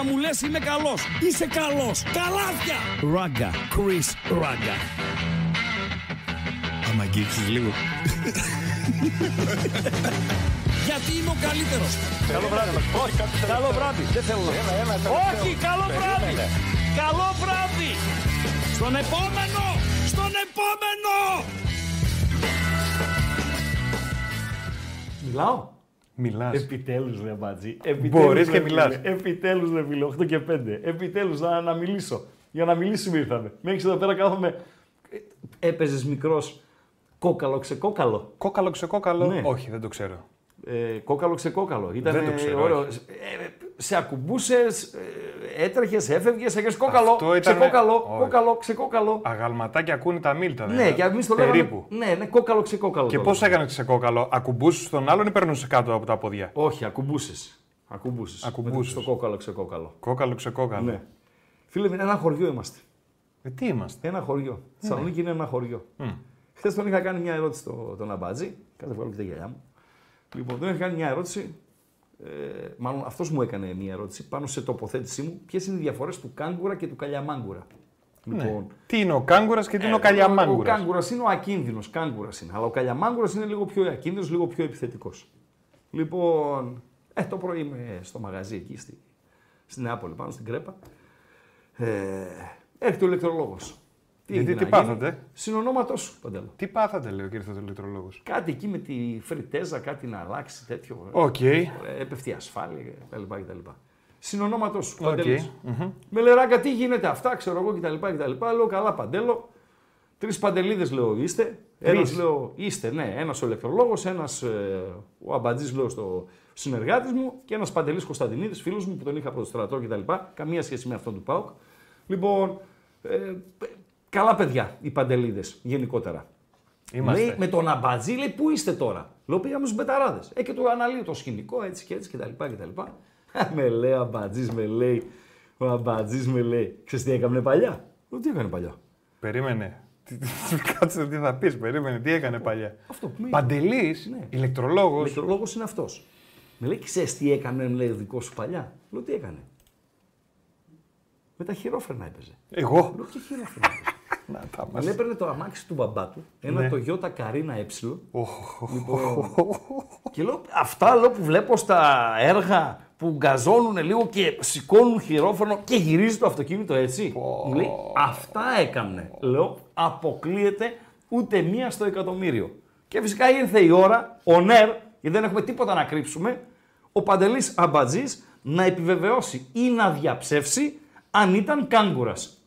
Απαγορεύεται να μου λες είμαι καλός. Είσαι καλός. Καλάθια. Ράγκα. Chris Ράγκα. Άμα αγγίξεις λίγο. Γιατί είμαι ο καλύτερος. Καλό βράδυ. Όχι, καλό βράδυ. Δεν θέλω να. Όχι, καλό βράδυ. Καλό βράδυ. Στον επόμενο. Στον επόμενο. Μιλάω. Μιλάς. Επιτέλους, ρε Μπατζή. Επιτέλους, Μπορείς ρε και φίλε. μιλάς. Επιτέλους, ρε φίλε, 8 και 5. Επιτέλους να, να μιλήσω. Για να μιλήσουμε ήρθαμε. Μέχρι εδώ πέρα κάθομαι. Έπαιζες μικρός κόκαλο ξεκόκαλο. Κόκαλο ξεκόκαλο. Ναι. Όχι, δεν το ξέρω. Ε, κόκαλο ξεκόκαλο. Ήταν Δεν το ξέρω, ωραίο. όχι. Ε, σε ακουμπούσες, ε, έτρεχες, έφευγες, έκανες κόκαλο. Αυτό ήταν- Ξεκόκαλο, όχι. κόκαλο, ξεκόκαλο. Αγαλματάκια ακούνε τα μίλτα. Ναι, δηλαδή. και εμείς το λέγαμε. Περίπου. Ναι, ναι, κόκαλο, ξεκόκαλο. Και το πώς λέγαμε. έκανες ξεκόκαλο, ακουμπούσες τον άλλον ή περνούσες κάτω από τα πόδια; Όχι, ακουμπούσες. Ακουμπούσες. Ακουμπούσες. Στο κόκαλο, ξεκόκαλο. Κόκαλο ξεκόκαλο. Ναι. Φίλε, με ένα χωριό είμαστε. Ε, τι είμαστε; Ένα χωριό. Ναι. Θεσσαλονίκη είναι ένα χωριό. Μμ. Χθες τον είχα κάνει μια ερώτηση στο, τον Αμπάτζη. Κάθε βγάλω και τα γυαλιά μου. Λοιπόν, τον είχα κάνει μια ερώτηση. Ε, μάλλον αυτός μου έκανε μια ερώτηση πάνω σε τοποθέτησή μου. Ποιες είναι οι διαφορές του κάγκουρα και του καλιαμάγκουρα; Ναι. Τι είναι ο κάγκουρας και τι είναι ο Ε, Ο καλιαμάγκουρα. κάγκουρας είναι ο ακίνδυνος. Κάγκουρας είναι. Αλλά ο καλιαμάγκουρας είναι λίγο πιο ακίνδυνος, λίγο πιο επιθετικός. Λοιπόν, ε, το πρωί είμαι στο μαγαζί εκεί στη, στη Νεάπολη, πάνω στην Κρέπα. Ε, έρχεται ο ηλεκτρολόγο. Γιατί τι πάθατε; Συνονόματό σου, Παντέλο. Τι πάθατε, λέει ο κύριος ηλεκτρολόγος. Κάτι εκεί με τη φριτέζα, κάτι να αλλάξει τέτοιο. Οκ. Ε, έπεφτε η ασφάλεια κτλ. κτλ. Συνονόματό σου. Οκ. Παντέλος. Μμμ. Με λέει Ράγκα, τι γίνεται αυτά, ξέρω εγώ κτλ. κτλ. Λέω καλά, Παντέλο. Τρεις Παντελήδες λέω είστε. Ένας Τρεις. λέω είστε, ναι. Ένας ο ηλεκτρολόγος, ένας ο αμπατζής λέω στο συνεργάτης μου και ένας παντελής Κωνσταντινίδης, φίλος μου που τον είχα από το στρατό κτλ. Καμία σχέση με αυτόν του ΠΑΟΚ. Λοιπόν, ε, καλά παιδιά οι παντελίδες γενικότερα. Είμαστε. Λέει, με τον αμπατζή λέει πού είστε τώρα; Λέω πήγαμε στου μπεταράδες. Ε, και του αναλύω το σκηνικό έτσι και έτσι κτλ. κτλ. με λέει ο αμπατζής, με λέει. Ο αμπατζής με λέει. Ξέρεις τι έκανε παλιά; Λέω, τι έκανε παλιά; Περίμενε. Τι- τι- Κάτσε τι θα πεις, περίμενε. Τι έκανε παλιά; Αυτό που με είπε. Παντελής, Ναι. ηλεκτρολόγος. Ο ηλεκτρολόγος είναι αυτός. Με λέει, ξέρεις τι έκανε, μου λέει, ο δικός σου παλιά; Λέω, τι έκανε; Με τα χειρόφρενα έπαιζε. Εγώ. Λέω, ποια χειρόφρενα έπαιζε. Να τα Με μας. έπαιρνε το αμάξι του μπαμπά του, ένα Ναι. το Toyota Carina Ε. Οχ, Λοιπόν, και λέω, αυτά λέω, που βλέπω στα έργα που γκαζώνουν λίγο και σηκώνουν χειρόφωνο και γυρίζει το αυτοκίνητο έτσι. Μου λέει, αυτά έκανε. Λέω, αποκλείεται ούτε μία στο εκατομμύριο. Και φυσικά ήρθε η ώρα, ο ΝΕΡ, γιατί δεν έχουμε τίποτα να κρύψουμε, ο Παντελής Αμπατζής να επιβεβαιώσει ή να διαψεύσει αν ήταν κάγκουρας.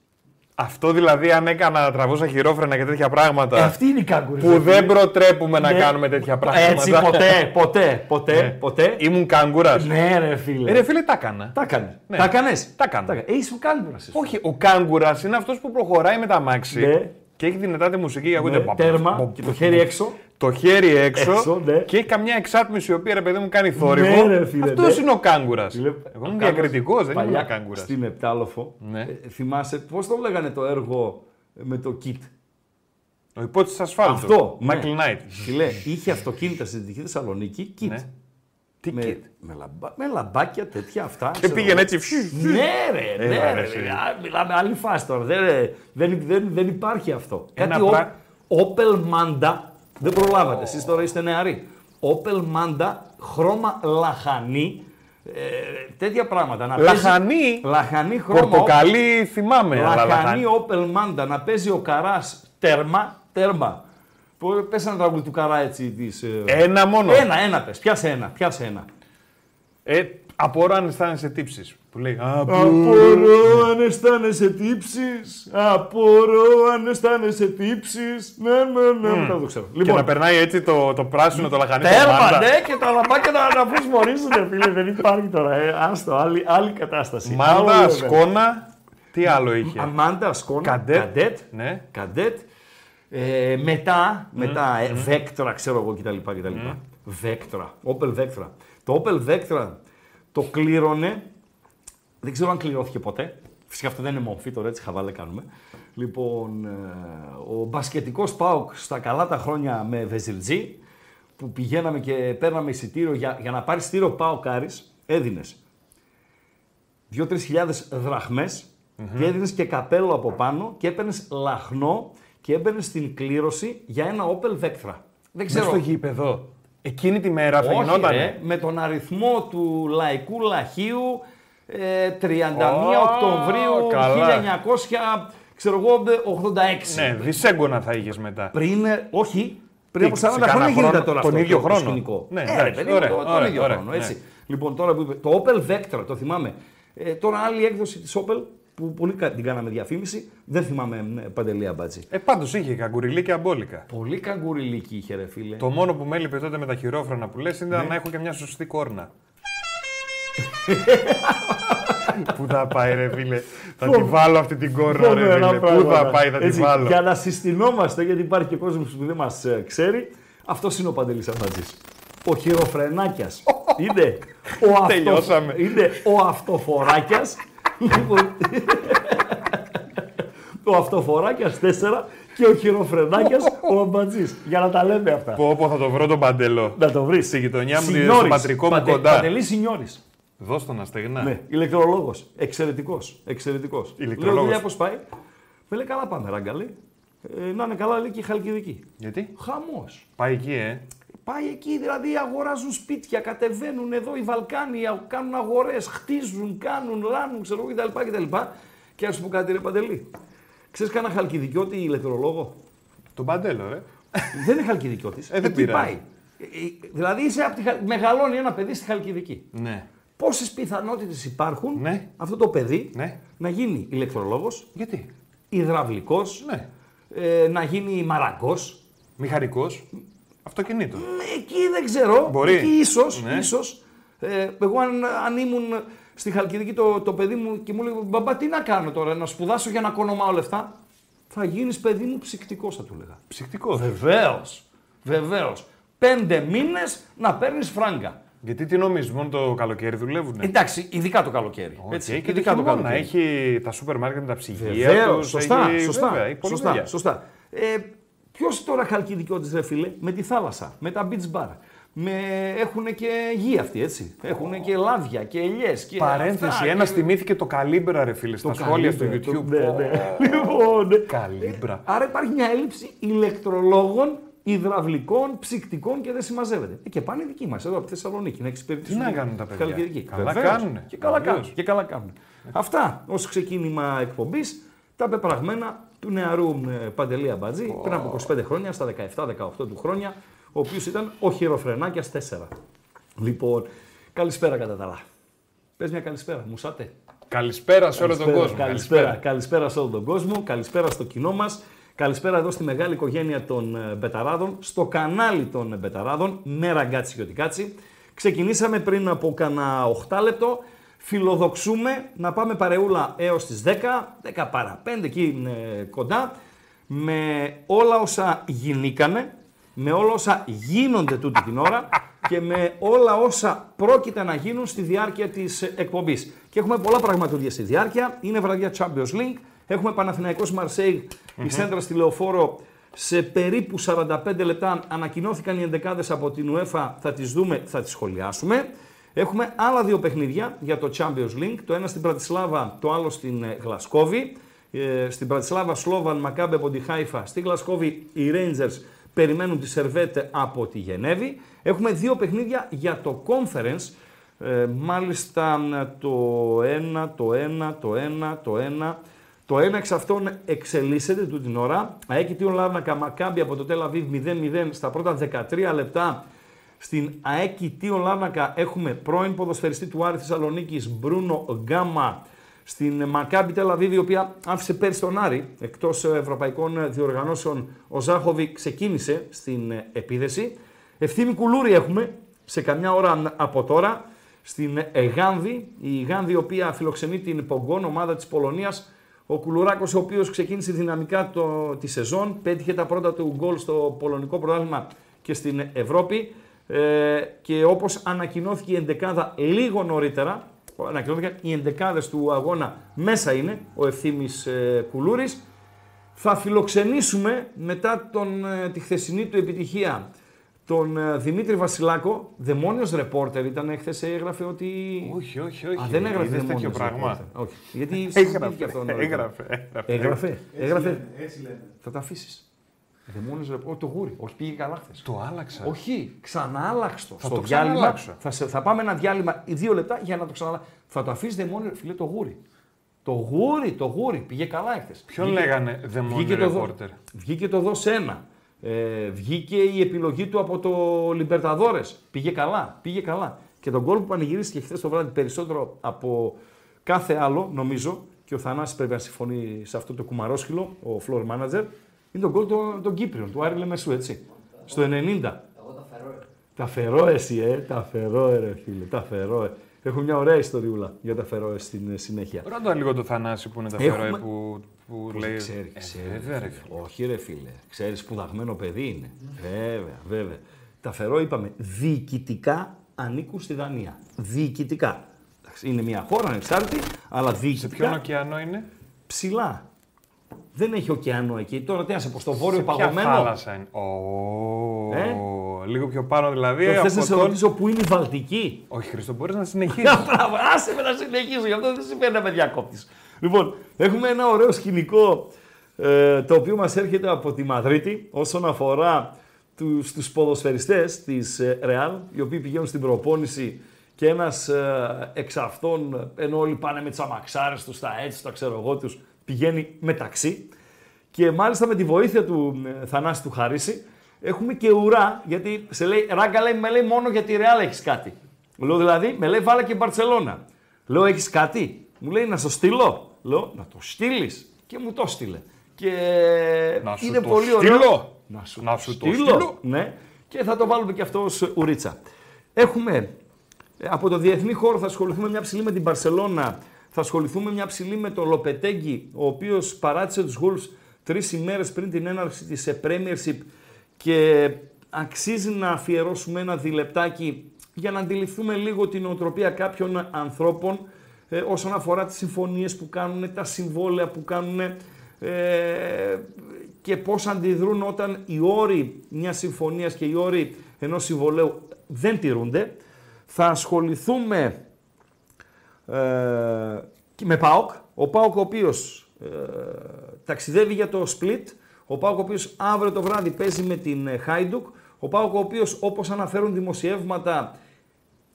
Αυτό δηλαδή αν έκανα τραβούσα χειρόφρενα και τέτοια πράγματα. Ε, αυτή είναι η κάγκουρη. που δεν προτρέπουμε να Ναι. κάνουμε τέτοια πράγματα. Έτσι, ποτέ, ποτέ, ποτέ, Ναι. ποτέ. Ήμουν κάγκουρας. Ναι, ρε φίλε. Ε, ρε φίλε, τα έκανα. Τα έκανες. Ναι. Τα έκανες. Τα έκανα. Ε, είσαι ο κάγκουρας. εσύ. Όχι, ο κάγκουρας είναι αυτός που προχωράει με τα μάξι Ναι. και έχει δυνατά τη μουσική και ακούγεται Ναι, παπ, τέρμα παπ, και το χέρι έξω. Το χέρι έξω, Έξω, ναι. και έχει καμιά εξάτμιση η οποία ρε παιδί μου κάνει θόρυβο. Ναι, ρε φίλε, Αυτός ναι. είναι ο κάγκουρας. Φίλε, Εγώ ο είμαι Κάγκουρας διακριτικός, δεν παλιά είμαι κάγκουρας. Στην Επτάλοφο, Ναι. ε, θυμάσαι πώς το λέγανε το έργο με το kit; Ο υπότη ασφάλτου. Αυτό. Μάικλ ναι. Νάιτ. Φίλε, είχε αυτοκίνητα στη Δυτική Θεσσαλονίκη, kit. Ναι. Τι Με, kit? με, λαμπά, με λαμπάκια τέτοια αυτά. Και ξέρω πήγαινε εγώ. έτσι. φιου, φιου. Ναι, ρε, Έλα, ναι, ρε, ρε, εσύ. α, Μιλάμε άλλη φάση τώρα. Δεν, δεν, δεν, δεν υπάρχει αυτό. Ένα Κάτι πρά- ο, Opel Manda, δεν προλάβατε, εσείς τώρα είστε νεαροί. Opel Manda, χρώμα λαχανί, ε, τέτοια πράγματα. Να Λαχανί; Παίζει, λαχανί χρώμα. Πορτοκαλί θυμάμαι. αλλά Λαχανί λαχανί. Opel Manda, να παίζει ο Καράς τέρμα, τέρμα. Που πες ένα τραγούδι του Καρά έτσι της... ε, Ένα μόνο. Ένα, ένα πες, πιάσε ένα, πιάσε ένα. Ε, απορώ αν αισθάνεσαι τύψεις. Που λέει. Απορώ αν αισθάνεσαι τύψεις. Απορώ αν αισθάνεσαι τύψεις. Ναι, ναι, ναι. Δεν το ξέρω. Και να περνάει έτσι το, το πράσινο, το λαχανί. το τέρμα, μάντα. ναι, και τα λαμπάκια να, να φωσφορίζουν, φίλε. Δεν υπάρχει τώρα. Ε, άστο, άλλη, άλλη κατάσταση. Μάντα, Άλλο, σκόνα. Τι άλλο είχε; Αμάντα, σκόνα, Καντέτ. καντέτ. Ναι. Καντέτ. Ε, μετά, μετά ε, Βέκτρα, ξέρω εγώ κτλ. κτλ. Βέκτρα, Opel Vectra. Το Opel Vectra το κλήρωνε, δεν ξέρω αν κληρώθηκε ποτέ. Φυσικά αυτό δεν είναι μορφή, τώρα έτσι χαβάλε κάνουμε. Λοιπόν, ε, ο μπασκετικός ΠΑΟΚ στα καλά τα χρόνια με Βεζιλτζή, που πηγαίναμε και παίρναμε εισιτήριο για, για να πάρει εισιτήριο ΠΑΟΚ Άρης, έδινες 2-3 χιλιάδες δραχμές και έδινες και καπέλο από πάνω και έπαιρνες λαχνό και έμπαινες στην κλήρωση για ένα Opel Vectra. Δεν Μέσα ξέρω. στο γήπεδο. Εκείνη τη μέρα θα Όχι, γινόταν. ρε, με τον αριθμό του λαϊκού λαχείου ε, 31 Ω, Οκτωβρίου καλά. 1900, ξέρω εγώ, 86. Ναι, δυσέγγωνα θα είχες μετά. Πριν, ε, όχι, πριν Τι, από 40 σε χρόνια κάνα γίνεται χρόνο, τώρα τον αυτό ίδιο το, χρόνο. το σκηνικό. Ναι, ε, ρε, εντάξει, παιδί μου, ωραία, το, τον ωραία, ίδιο ωραία, χρόνο, ναι. έτσι. Λοιπόν, τώρα που είπε, το Opel Vectra, το θυμάμαι. Ε, τώρα άλλη έκδοση της Opel, που πολύ κα- την κάναμε διαφήμιση, δεν θυμάμαι ε, παντελία μπάτζι. Ε, πάντως είχε καγκουριλί και αμπόλικα. Πολύ καγκουριλίκη είχε ρε φίλε. Το μόνο που με έλειπε τότε με τα χειρόφρονα που λες Ναι. ήταν να έχω και μια σωστή κόρνα. Πού θα πάει ρε φίλε, θα τη βάλω αυτή την κόρνα ρε Φοβερά φίλε, πού πράγματα. θα πάει θα τη Έτσι, βάλω; Για να συστηνόμαστε, γιατί υπάρχει και κόσμος που δεν μας ξέρει, αυτός είναι ο Παντελής Αφατζή. Ο χειροφρενάκιας. είναι ο, αυτο... Τελειώσαμε. είναι ο αυτοφοράκιας. Λοιπόν, ο αυτοφοράκιας 4 και ο χειροφρενάκιας ο αμπατζή. Για να τα λέμε αυτά. Πω πω θα το βρω τον παντελό. Να το βρεις. Στη γειτονιά μου, στο πατρικό μου κοντά. Παντελή Σινιώρης. Δώσ' τον αστεγνά. Ναι, ηλεκτρολόγος. Εξαιρετικός. Εξαιρετικός. Ηλεκτρολόγος. Λέω δουλειά πώς πάει; Με λέει καλά πάμε, ραγκαλή. Ε, να είναι καλά, λέει και η Χαλκιδική. Γιατί, Χαμός. πάει εκεί ε. Πάει εκεί, δηλαδή αγοράζουν σπίτια, κατεβαίνουν εδώ οι Βαλκάνοι, α- κάνουν αγορές, χτίζουν, κάνουν, ράνουν, ξέρω εγώ κτλ. κτλ. Και ας σου πω κάτι, ρε Παντελή. Ξέρεις κανένα χαλκιδικιώτη ηλεκτρολόγο. Τον παντέλο ρε. δεν είναι χαλκιδικιώτης. Ε, δεν εκεί πειράζει. πάει. Ε, ε, Δηλαδή είσαι από τη, Χα- μεγαλώνει ένα παιδί στη Χαλκιδική. Ναι. Πόσες πιθανότητες υπάρχουν Ναι. αυτό το παιδί Ναι. να γίνει ηλεκτρολόγος, Γιατί; υδραυλικός, Ναι. ε, να γίνει μαραγκός. Μηχανικός. Αυτοκινήτο. Ε, Εκεί δεν ξέρω. Μπορεί. Εκεί ίσως, Ναι. ίσως. Ε, εγώ αν, αν ήμουν στη Χαλκιδική το, το παιδί μου και μου λέει «Μπαμπά, τι να κάνω τώρα, να σπουδάσω για να κονομάω λεφτά». Θα γίνεις παιδί μου ψυκτικός, θα του έλεγα. Ψυχτικό. Βεβαίως, βεβαίως. Πέντε μήνες να παίρνεις φράγκα. Γιατί τι νομίζεις, μόνο το καλοκαίρι δουλεύουν. Εντάξει, ειδικά το καλοκαίρι. έτσι, και ειδικά το το χειμώνα. καλοκαίρι. Έχει τα σούπερ μάρκετ με τα ψυγεία Βεβαίως, τους, σωστά, έχει- σωστά, βέβαια, έχει πολλή σωστά, δουλειά. σωστά. Ε, Ποιος τώρα χαλκιδικιώτη, ρε φίλε, με τη θάλασσα, με τα beach bar. Με... Έχουν και γη αυτοί, έτσι. Έχουν και λάδια και ελιές. Και Παρένθεση, αυτά, ένας και... θυμήθηκε το καλύμπρα, ρε φίλε, στα σχόλια στο Καλύμπρα, YouTube. το- Ναι, ναι. Λοιπόν, ναι. Καλύμπρα. Άρα υπάρχει μια έλλειψη ηλεκτρολόγων, υδραυλικών, ψυκτικών και δεν συμμαζεύεται. Ε, Και πάνε οι δικοί μας εδώ από τη Θεσσαλονίκη να εξυπηρετήσουν. Τι να τη κάνουν τα παιδιά; Χαλκιδική. Καλά Βεβαίως. κάνουνε. Και καλά Βεβαίως. κάνουν. Και καλά κάνουν. Αυτά ως ξεκίνημα εκπομπής τα πεπραγμένα του νεαρού ε, Παντελή Αμπατζή πριν από 25 χρόνια, στα 17-18 του χρόνια, ο οποίος ήταν ο χειροφρενάκιας 4. Λοιπόν, καλησπέρα κατά τα άλλα. Πες μια καλησπέρα, μουσάτε. Καλησπέρα σε όλο τον Καλησπέρα, κόσμο. Καλησπέρα. καλησπέρα σε όλο τον κόσμο. Καλησπέρα στο κοινό μας. Καλησπέρα εδώ στη μεγάλη οικογένεια των ε, Μπεταράδων, στο κανάλι των ε, Μπεταράδων, με Ραγκάτση κι ό,τι κάτσει. Ξεκινήσαμε πριν από κανένα 8 λεπτό. Φιλοδοξούμε να πάμε παρεούλα έως τις 10, 10 παρά 5 εκεί ε, κοντά, με όλα όσα γινήκανε, με όλα όσα γίνονται τούτη την ώρα και με όλα όσα πρόκειται να γίνουν στη διάρκεια της ε, εκπομπής. Και έχουμε πολλά πραγματούδια στη διάρκεια. Είναι βραδιά Champions League. Έχουμε Παναθηναϊκός Μαρσέιγ, η Σέντρα στη Λεωφόρο. Σε περίπου 45 λεπτά ανακοινώθηκαν οι εντεκάδες από την UEFA. Θα τις δούμε, θα τις σχολιάσουμε. Έχουμε άλλα δύο παιχνίδια για το Champions League. Το ένα στην Πρατισλάβα, το άλλο στην ε, Γλασκόβη. Ε, στην Πρατισλάβα, Σλόβαν, Μακάμπε από τη Χάιφα. Στη Γλασκόβη, οι Rangers περιμένουν τη Σερβέτ από τη Γενέβη. Έχουμε δύο παιχνίδια για το Conference. Ε, μάλιστα το ένα, το ένα, το ένα, το ένα. Το ένα εξ αυτών εξελίσσεται τούτη την ώρα. ΑΕΚ Τιον Λάρνακα Μακάμπι από το Τελαβίβ 0-0 στα πρώτα 13 λεπτά. Στην ΑΕΚ Τιον Λάρνακα έχουμε πρώην ποδοσφαιριστή του Άρη Θεσσαλονίκης Μπρούνο Γκάμα. Στην Μακάμπι Τελαβίβ, η οποία άφησε πέρσι τον Άρη εκτός ευρωπαϊκών διοργανώσεων. Ο Ζάχοβι ξεκίνησε στην επίδεση. Ευθύμη Κουλούρη έχουμε σε καμιά ώρα από τώρα στην Γάνδη. Η Γάνδη, η οποία φιλοξενεί την Πογκόν, ομάδα της Πολωνίας. Ο Κουλουράκος, ο οποίος ξεκίνησε δυναμικά το, τη σεζόν, πέτυχε τα πρώτα του γκολ στο πολωνικό πρωτάθλημα και στην Ευρώπη. Ε, και όπως ανακοινώθηκε η εντεκάδα λίγο νωρίτερα, ανακοινώθηκαν οι εντεκάδες του αγώνα μέσα είναι, ο Ευθύμης ε, Κουλούρης, θα φιλοξενήσουμε μετά τον, ε, τη χθεσινή του επιτυχία τον ε, Δημήτρη Βασιλάκο, δαιμόνιος ρεπόρτερ ήταν χθε έγραφε ότι... Όχι, όχι, όχι. Α, δεν έγραφε Είδες τέτοιο δαιμόνιος πράγμα. ρεπόρτερ. Όχι, γιατί Έγραφε, συζητήθηκε αυτό νωρίτερα. έγραφε, έγραφε. Έγραφε, έγραφε. λένε, έτσι λένε. Θα τα αφήσεις. Δαιμόνιος ρεπόρτερ, το γούρι, όχι πήγε καλά χθες. Το άλλαξα. Όχι, ξανά άλλαξε το. Θα Στο το διάλειμμα ξαναλλάξω. θα, σε- θα πάμε ένα διάλειμμα δύο λεπτά για να το ξαναλάξω. Θα το αφήσεις δαιμόνιο, φίλε, το γούρι. Το γούρι, το γούρι, πήγε καλά εχθές. Ποιον Βγήκε- λέγανε δαιμόνιο βγήκε το, δο- ρεπόρτερ. βγήκε το δω ένα. Ε, βγήκε η επιλογή του από το Λιμπερταδόρες. Πήγε καλά, πήγε καλά. Και τον γκολ που πανηγυρίστηκε χθες το βράδυ περισσότερο από κάθε άλλο, νομίζω, και ο Θανάσης πρέπει να συμφωνεί σε αυτό το κουμαρόσχυλο, ο floor manager, είναι τον γκολ των, των Κύπριων, του Άρη Λεμεσού, έτσι. Στο 90. Τα φερό εσύ, ε, τα φερό, ε, ρε φίλε, τα φερό. Ε. Έχω μια ωραία ιστοριούλα για τα φερό ε, στην ε, συνέχεια. Ρώτα λίγο το Θανάση που είναι τα Έχουμε- φερόε που, που λέει. Ξέρεις, Ε, ξέρεις. βέβαια, ρε φίλε. φίλε. Όχι, ρε φίλε. Ξέρεις, σπουδαγμένο παιδί είναι. Βέβαια, βέβαια. Τα φερό, είπαμε, διοικητικά ανήκουν στη Δανία. Διοικητικά. Εντάξει, Είναι μια χώρα ανεξάρτητη, αλλά Σε ποιον διοικητικά ωκεανό είναι; ψηλά. Δεν έχει ωκεανό εκεί. Τώρα τι να σε πω, στο βόρειο Σε ποια παγωμένο; θάλασσα είναι; Ω, Ε; Λίγο πιο πάνω δηλαδή. Θες από να σε τον- ρωτήσω πού είναι η Βαλτική; Όχι, Χρήστο, μπορείς να συνεχίσεις. Μπράβο, άσε με να συνεχίσω, γι' αυτό δεν συμβαίνει να με διακόπτεις. Λοιπόν, έχουμε ένα ωραίο σκηνικό ε, το οποίο μας έρχεται από τη Μαδρίτη όσον αφορά τους, τους ποδοσφαιριστές της ε, Real, οι οποίοι πηγαίνουν στην προπόνηση και ένας ε, εξ αυτών, ενώ όλοι πάνε με τις αμαξάρες τους, τα έτσι, τα ξέρω εγώ τους, πηγαίνει μεταξύ. Και μάλιστα με τη βοήθεια του ε, Θανάση του Χαρίση έχουμε και ουρά, γιατί σε λέει, Ράγκα λέει, με λέει μόνο για τη Ρεάλ έχεις κάτι. Λέω δηλαδή, με λέει βάλε και Μπαρτσελώνα. Λέω έχεις κάτι; Μου λέει να στο στείλω. Λέω να το στείλεις. Και μου το στείλε. Και Να σου είναι το πολύ στείλω. ωραίο. Να σου, Να το, σου το στείλω. στείλω. Ναι. Και θα το βάλουμε και αυτό ως ουρίτσα. Έχουμε ε, από το διεθνή χώρο θα ασχοληθούμε μια ψηλή με την Μπαρσελόνα. Θα ασχοληθούμε μια ψηλή με τον Λοπετέγκη, ο οποίος παράτησε τους Wolves τρεις ημέρες πριν την έναρξη της Premiership και αξίζει να αφιερώσουμε ένα διλεπτάκι για να αντιληφθούμε λίγο την οτροπία κάποιων ανθρώπων ε, όσον αφορά τις συμφωνίες που κάνουν, τα συμβόλαια που κάνουν ε, και πώς αντιδρούν όταν οι όροι μιας συμφωνίας και οι όροι ενός συμβολέου δεν τηρούνται. Θα ασχοληθούμε ε, και με ΠΑΟΚ. Ο ΠΑΟΚ ο οποίος ε, ταξιδεύει για το Split. Ο ΠΑΟΚ ο οποίος αύριο το βράδυ παίζει με την ε, Χάιντουκ. Ο ΠΑΟΚ ο οποίος όπως αναφέρουν δημοσιεύματα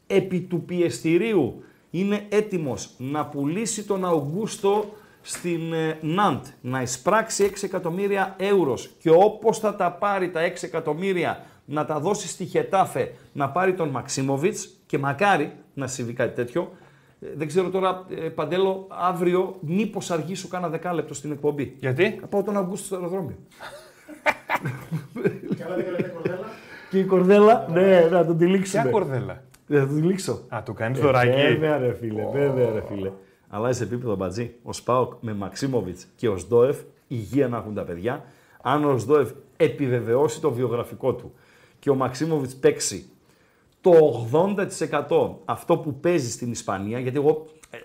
επί του πιεστηρίου είναι έτοιμος να πουλήσει τον Αουγκούστο στην ε, Ναντ, να εισπράξει 6 εκατομμύρια ευρώς και όπως θα τα πάρει τα 6 εκατομμύρια να τα δώσει στη Χετάφε να πάρει τον Μαξίμοβιτς και μακάρι να συμβεί κάτι τέτοιο. Ε, Δεν ξέρω τώρα, ε, Παντέλο, αύριο μήπως αργήσω κάνα δεκάλεπτο στην εκπομπή. Γιατί; Θα πάω τον Αυγούστο στο αεροδρόμιο. Καλά δεν καλέτε κορδέλα. Και η κορδέλα, ναι, να τον τυλίξουμε. Ποια κορδέλα; Θα τον τυλίξω. Α, του κάνεις Ε, δωράκι. Βέβαια, ρε φίλε, βέβαια, ρε φίλε. Αλλά σε επίπεδο μπατζή, ο Σπάοκ με Μαξίμοβιτς και ο Σντόεφ, υγεία να έχουν τα παιδιά. Αν ο Σντόεφ επιβεβαιώσει το βιογραφικό του και ο Μαξίμοβιτς παίξει το 80% αυτό που παίζει στην Ισπανία, γιατί εγώ ε, ε,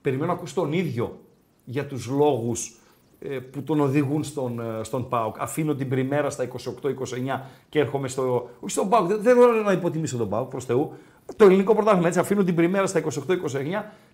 περιμένω να ακούσω τον ίδιο για τους λόγους ε, που τον οδηγούν στον, ε, στον ΠΑΟΚ. Αφήνω την πριμέρα στα 28-29 και έρχομαι στο... Όχι στον ΠΑΟΚ, δεν, δεν θέλω να υποτιμήσω τον ΠΑΟΚ, προς Θεού. Το ελληνικό πρωτάθλημα, έτσι, αφήνω την πριμέρα στα 28-29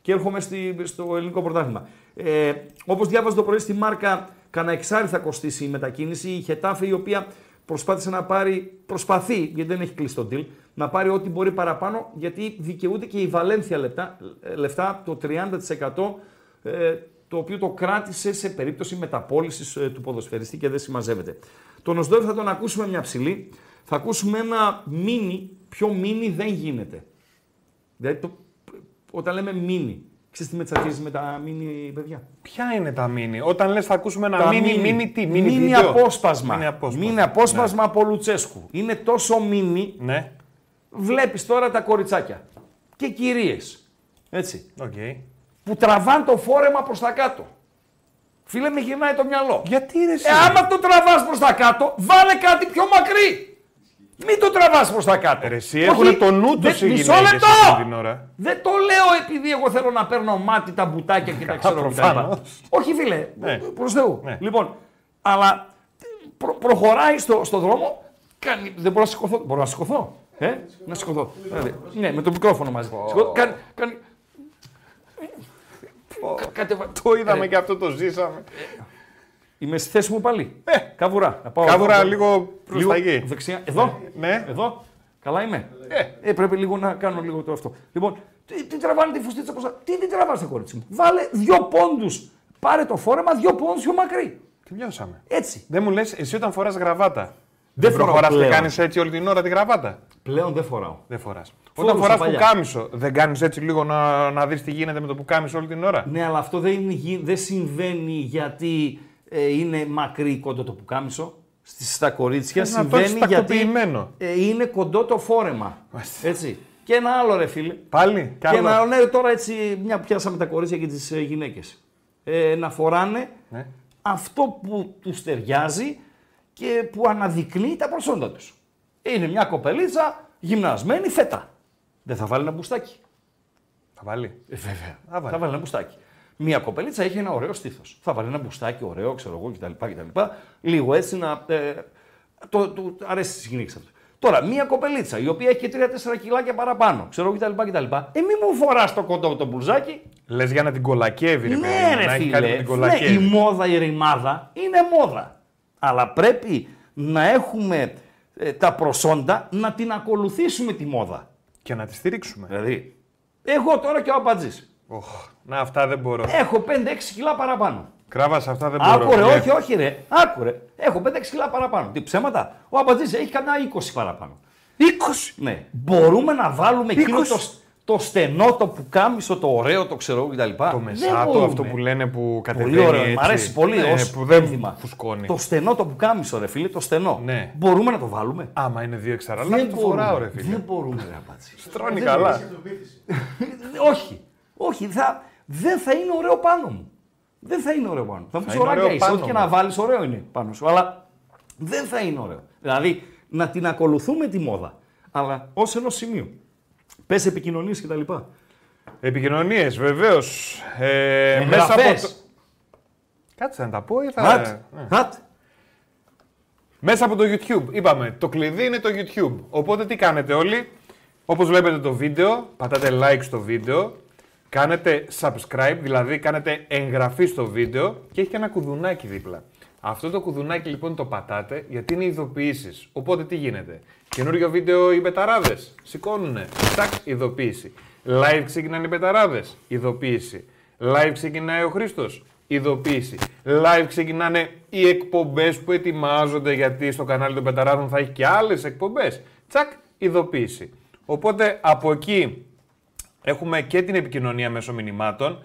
και έρχομαι στη, στο ελληνικό πρωτάθλημα. Ε, όπως διάβαζα το πρωί στη Μάρκα, κανένα εξάρι θα κοστίσει η μετακίνηση. Η Χετάφε η οποία προσπάθησε να πάρει, προσπαθεί, γιατί δεν έχει κλείσει το deal, να πάρει ό,τι μπορεί παραπάνω, γιατί δικαιούται και η Βαλένθια λεπτά, ε, λεφτά, το 30% ε, το οποίο το κράτησε σε περίπτωση μεταπόλησης ε, του ποδοσφαιριστή και δεν συμμαζεύεται. Τον Οσδόεφ θα τον ακούσουμε μια ψηλή, θα ακούσουμε ένα μίνι, πιο μίνι δεν γίνεται. Δηλαδή, το, όταν λέμε μίνι, ξέρεις τι με τσακίζει με τα μίνι, παιδιά; Ποια είναι τα μίνι; Όταν λες θα ακούσουμε ένα Τα μίνι, μίνι τι, μίνι μίνι βίντεο. απόσπασμα. Μίνι απόσπασμα. Μίνι απόσπασμα από Λουτσέσκου. Είναι τόσο μίνι, Ναι, ναι. βλέπεις τώρα τα κοριτσάκια και κυρίες, έτσι, οκ. που τραβάν το φόρεμα προς τα κάτω. Φίλε, με γυρνάει το μυαλό. Γιατί ρε εσύ; Ε, άμα το τραβάς προς τα κάτω, βάλε κάτι πιο μακρύ. Μην το τραβάς προς τα κάτω. Ρε εσύ έχουν το νου τους δεν- οι μισό γυναίκες λεπτό! εκείνη την ώρα. Δεν το λέω επειδή εγώ θέλω να παίρνω μάτι τα μπουτάκια και τα ξέρω κτλ. προφανώς. Όχι φίλε, Ναι. προς Θεού. Ναι. Λοιπόν, αλλά προ- προχωράει στο, στο δρόμο, Κάνει, δεν μπορώ να σηκωθώ. Μπορώ να σηκωθώ. Ε, να σηκωθώ. Δηλαδή, ναι, με το μικρόφωνο μαζί. Σηκω- Κάνει, κάνει, Κα- κατεβα- Το είδαμε Ε, και αυτό το ζήσαμε. Είμαι στη θέση μου πάλι. Ε, Καβουρά. Να πάω Καβουρά εδώ, λίγο προς λίγο τα γη. Δεξιά. Εδώ. Ναι. Εδώ. Καλά είμαι. Ε. Ε, πρέπει λίγο να κάνω λίγο το αυτό. Λοιπόν, τι, τι τραβάνε τη φουστίτσα μπροστά. Τι την τραβάς τα κορίτσι μου; Βάλε δύο πόντους. Πάρε το φόρεμα δύο πόντους πιο μακρύ. Τι μοιάσαμε. Έτσι. Δεν μου λες, εσύ όταν φοράς γραβάτα. Δεν Δεν φοράω προχωράς και πλέον. κάνεις έτσι όλη την ώρα τη γραβάτα; Πλέον δεν φοράω. Δεν φοράς. Φόρουσα Όταν φοράς παλιά. πουκάμισο, δεν κάνεις έτσι λίγο να, να δεις τι γίνεται με το πουκάμισο όλη την ώρα; Ναι, αλλά αυτό δεν, είναι, γι- δεν συμβαίνει γιατί ε, είναι μακρύ κοντό το πουκάμισο. Στις, στα κορίτσια Θες να το έχεις συμβαίνει γιατί τακτοποιημένο. ε, είναι κοντό το φόρεμα. Μάλιστα. Έτσι. Και ένα άλλο ρε φίλε. Πάλι, κι Και άλλο. ένα άλλο, ναι, τώρα έτσι, μια που πιάσαμε τα κορίτσια και τις ε, γυναίκες. Ε, να φοράνε Ναι. αυτό που τους ταιριάζει και που αναδεικνύει τα προσόντα τους. Είναι μια κοπελίτσα γυμνασμένη φέτα. Δεν θα βάλει ένα μπουστάκι. Θα βάλει. Ε, βέβαια. Θα βάλει. Θα βάλει ένα μπουστάκι. Μία κοπελίτσα έχει ένα ωραίο στήθος. Θα βάλει ένα μπουστάκι ωραίο, ξέρω εγώ κτλ. κτλ. Λίγο έτσι να. Ε, το, το, αρέσει στι γυναίκε αυτό. Τώρα, μία κοπελίτσα η οποία έχει και 3-4 κιλάκια παραπάνω, ξέρω εγώ κτλ. κτλ. Ε, μη μου φοράς το κοντό το μπουλζάκι. Λες για να την κολακεύει, ρε παιδί ναι, μου, ρε να έχει φίλε. κάτι που την Ναι, κολακεύει. η μόδα, η ρημάδα είναι μόδα. Αλλά πρέπει να έχουμε ε, τα προσόντα να την ακολουθήσουμε τη μόδα. Και να τη στηρίξουμε. Δηλαδή, εγώ τώρα και ο αμπατζής. Οχ, να, αυτά δεν μπορώ. Έχω 5-6 κιλά παραπάνω. Κράβας αυτά δεν μπορώ. Άκουρε, Βλέπω. όχι, όχι, ρε. Άκουρε. Έχω 5-6 κιλά παραπάνω. Τι ψέματα. Ο Αμπατζής έχει κανένα 20 παραπάνω. 20! Ναι. Μπορούμε να βάλουμε εκείνο 20. το, το στενό, το πουκάμισο, το ωραίο, το ξέρω εγώ κτλ. Το Δεν μεσάτο, μπορούμε. αυτό που λένε που κατεβαίνει Πολύ ωραίο. έτσι. Μ' αρέσει πολύ Ναι, ως που δεν ένδυμα. φουσκώνει. Το στενό, το πουκάμισο, ρε φίλε, το στενό. Ναι. Μπορούμε να το βάλουμε; Άμα είναι δύο εξαραλά, δεν το μπορούμε. φοράω, ρε φίλε. Δεν μπορούμε, ρε Αμπατζή. Στρώνει καλά. όχι. Όχι, θα, δεν θα είναι ωραίο πάνω μου. Δεν θα είναι ωραίο πάνω μου. Θα μου πεις είναι ωραία ωραίο είσαι, πάνω ό,τι και μου. να βάλεις ωραίο είναι πάνω σου. Αλλά δεν θα είναι ωραίο. Δηλαδή να την ακολουθούμε τη μόδα. Αλλά ως ενός σημείου. Πες επικοινωνίες κτλ. Επικοινωνίες, βεβαίως. Ε, μέσα από Εγγραφές. το... Κάτσε να τα πω ή θα... Χατ, Ναι. χατ. Μέσα από το YouTube. Είπαμε, το κλειδί είναι το YouTube. Οπότε τι κάνετε όλοι; Όπως βλέπετε το βίντεο, πατάτε like στο βίντεο, κάνετε subscribe, δηλαδή κάνετε εγγραφή στο βίντεο και έχει και ένα κουδουνάκι δίπλα. Αυτό το κουδουνάκι λοιπόν το πατάτε γιατί είναι ειδοποιήσεις. Οπότε τι γίνεται; Καινούριο βίντεο οι μπεταράδες. Σηκώνουνε. Τσακ, ειδοποίηση. Live ξεκινάνε οι μπεταράδες. Ειδοποίηση. Live ξεκινάει ο Χρήστος. Ειδοποίηση. Live ξεκινάνε οι εκπομπές που ετοιμάζονται γιατί στο κανάλι των Μπεταράδων θα έχει και άλλες εκπομπές. Τσακ, ειδοποίηση. Οπότε από εκεί έχουμε και την επικοινωνία μέσω μηνυμάτων.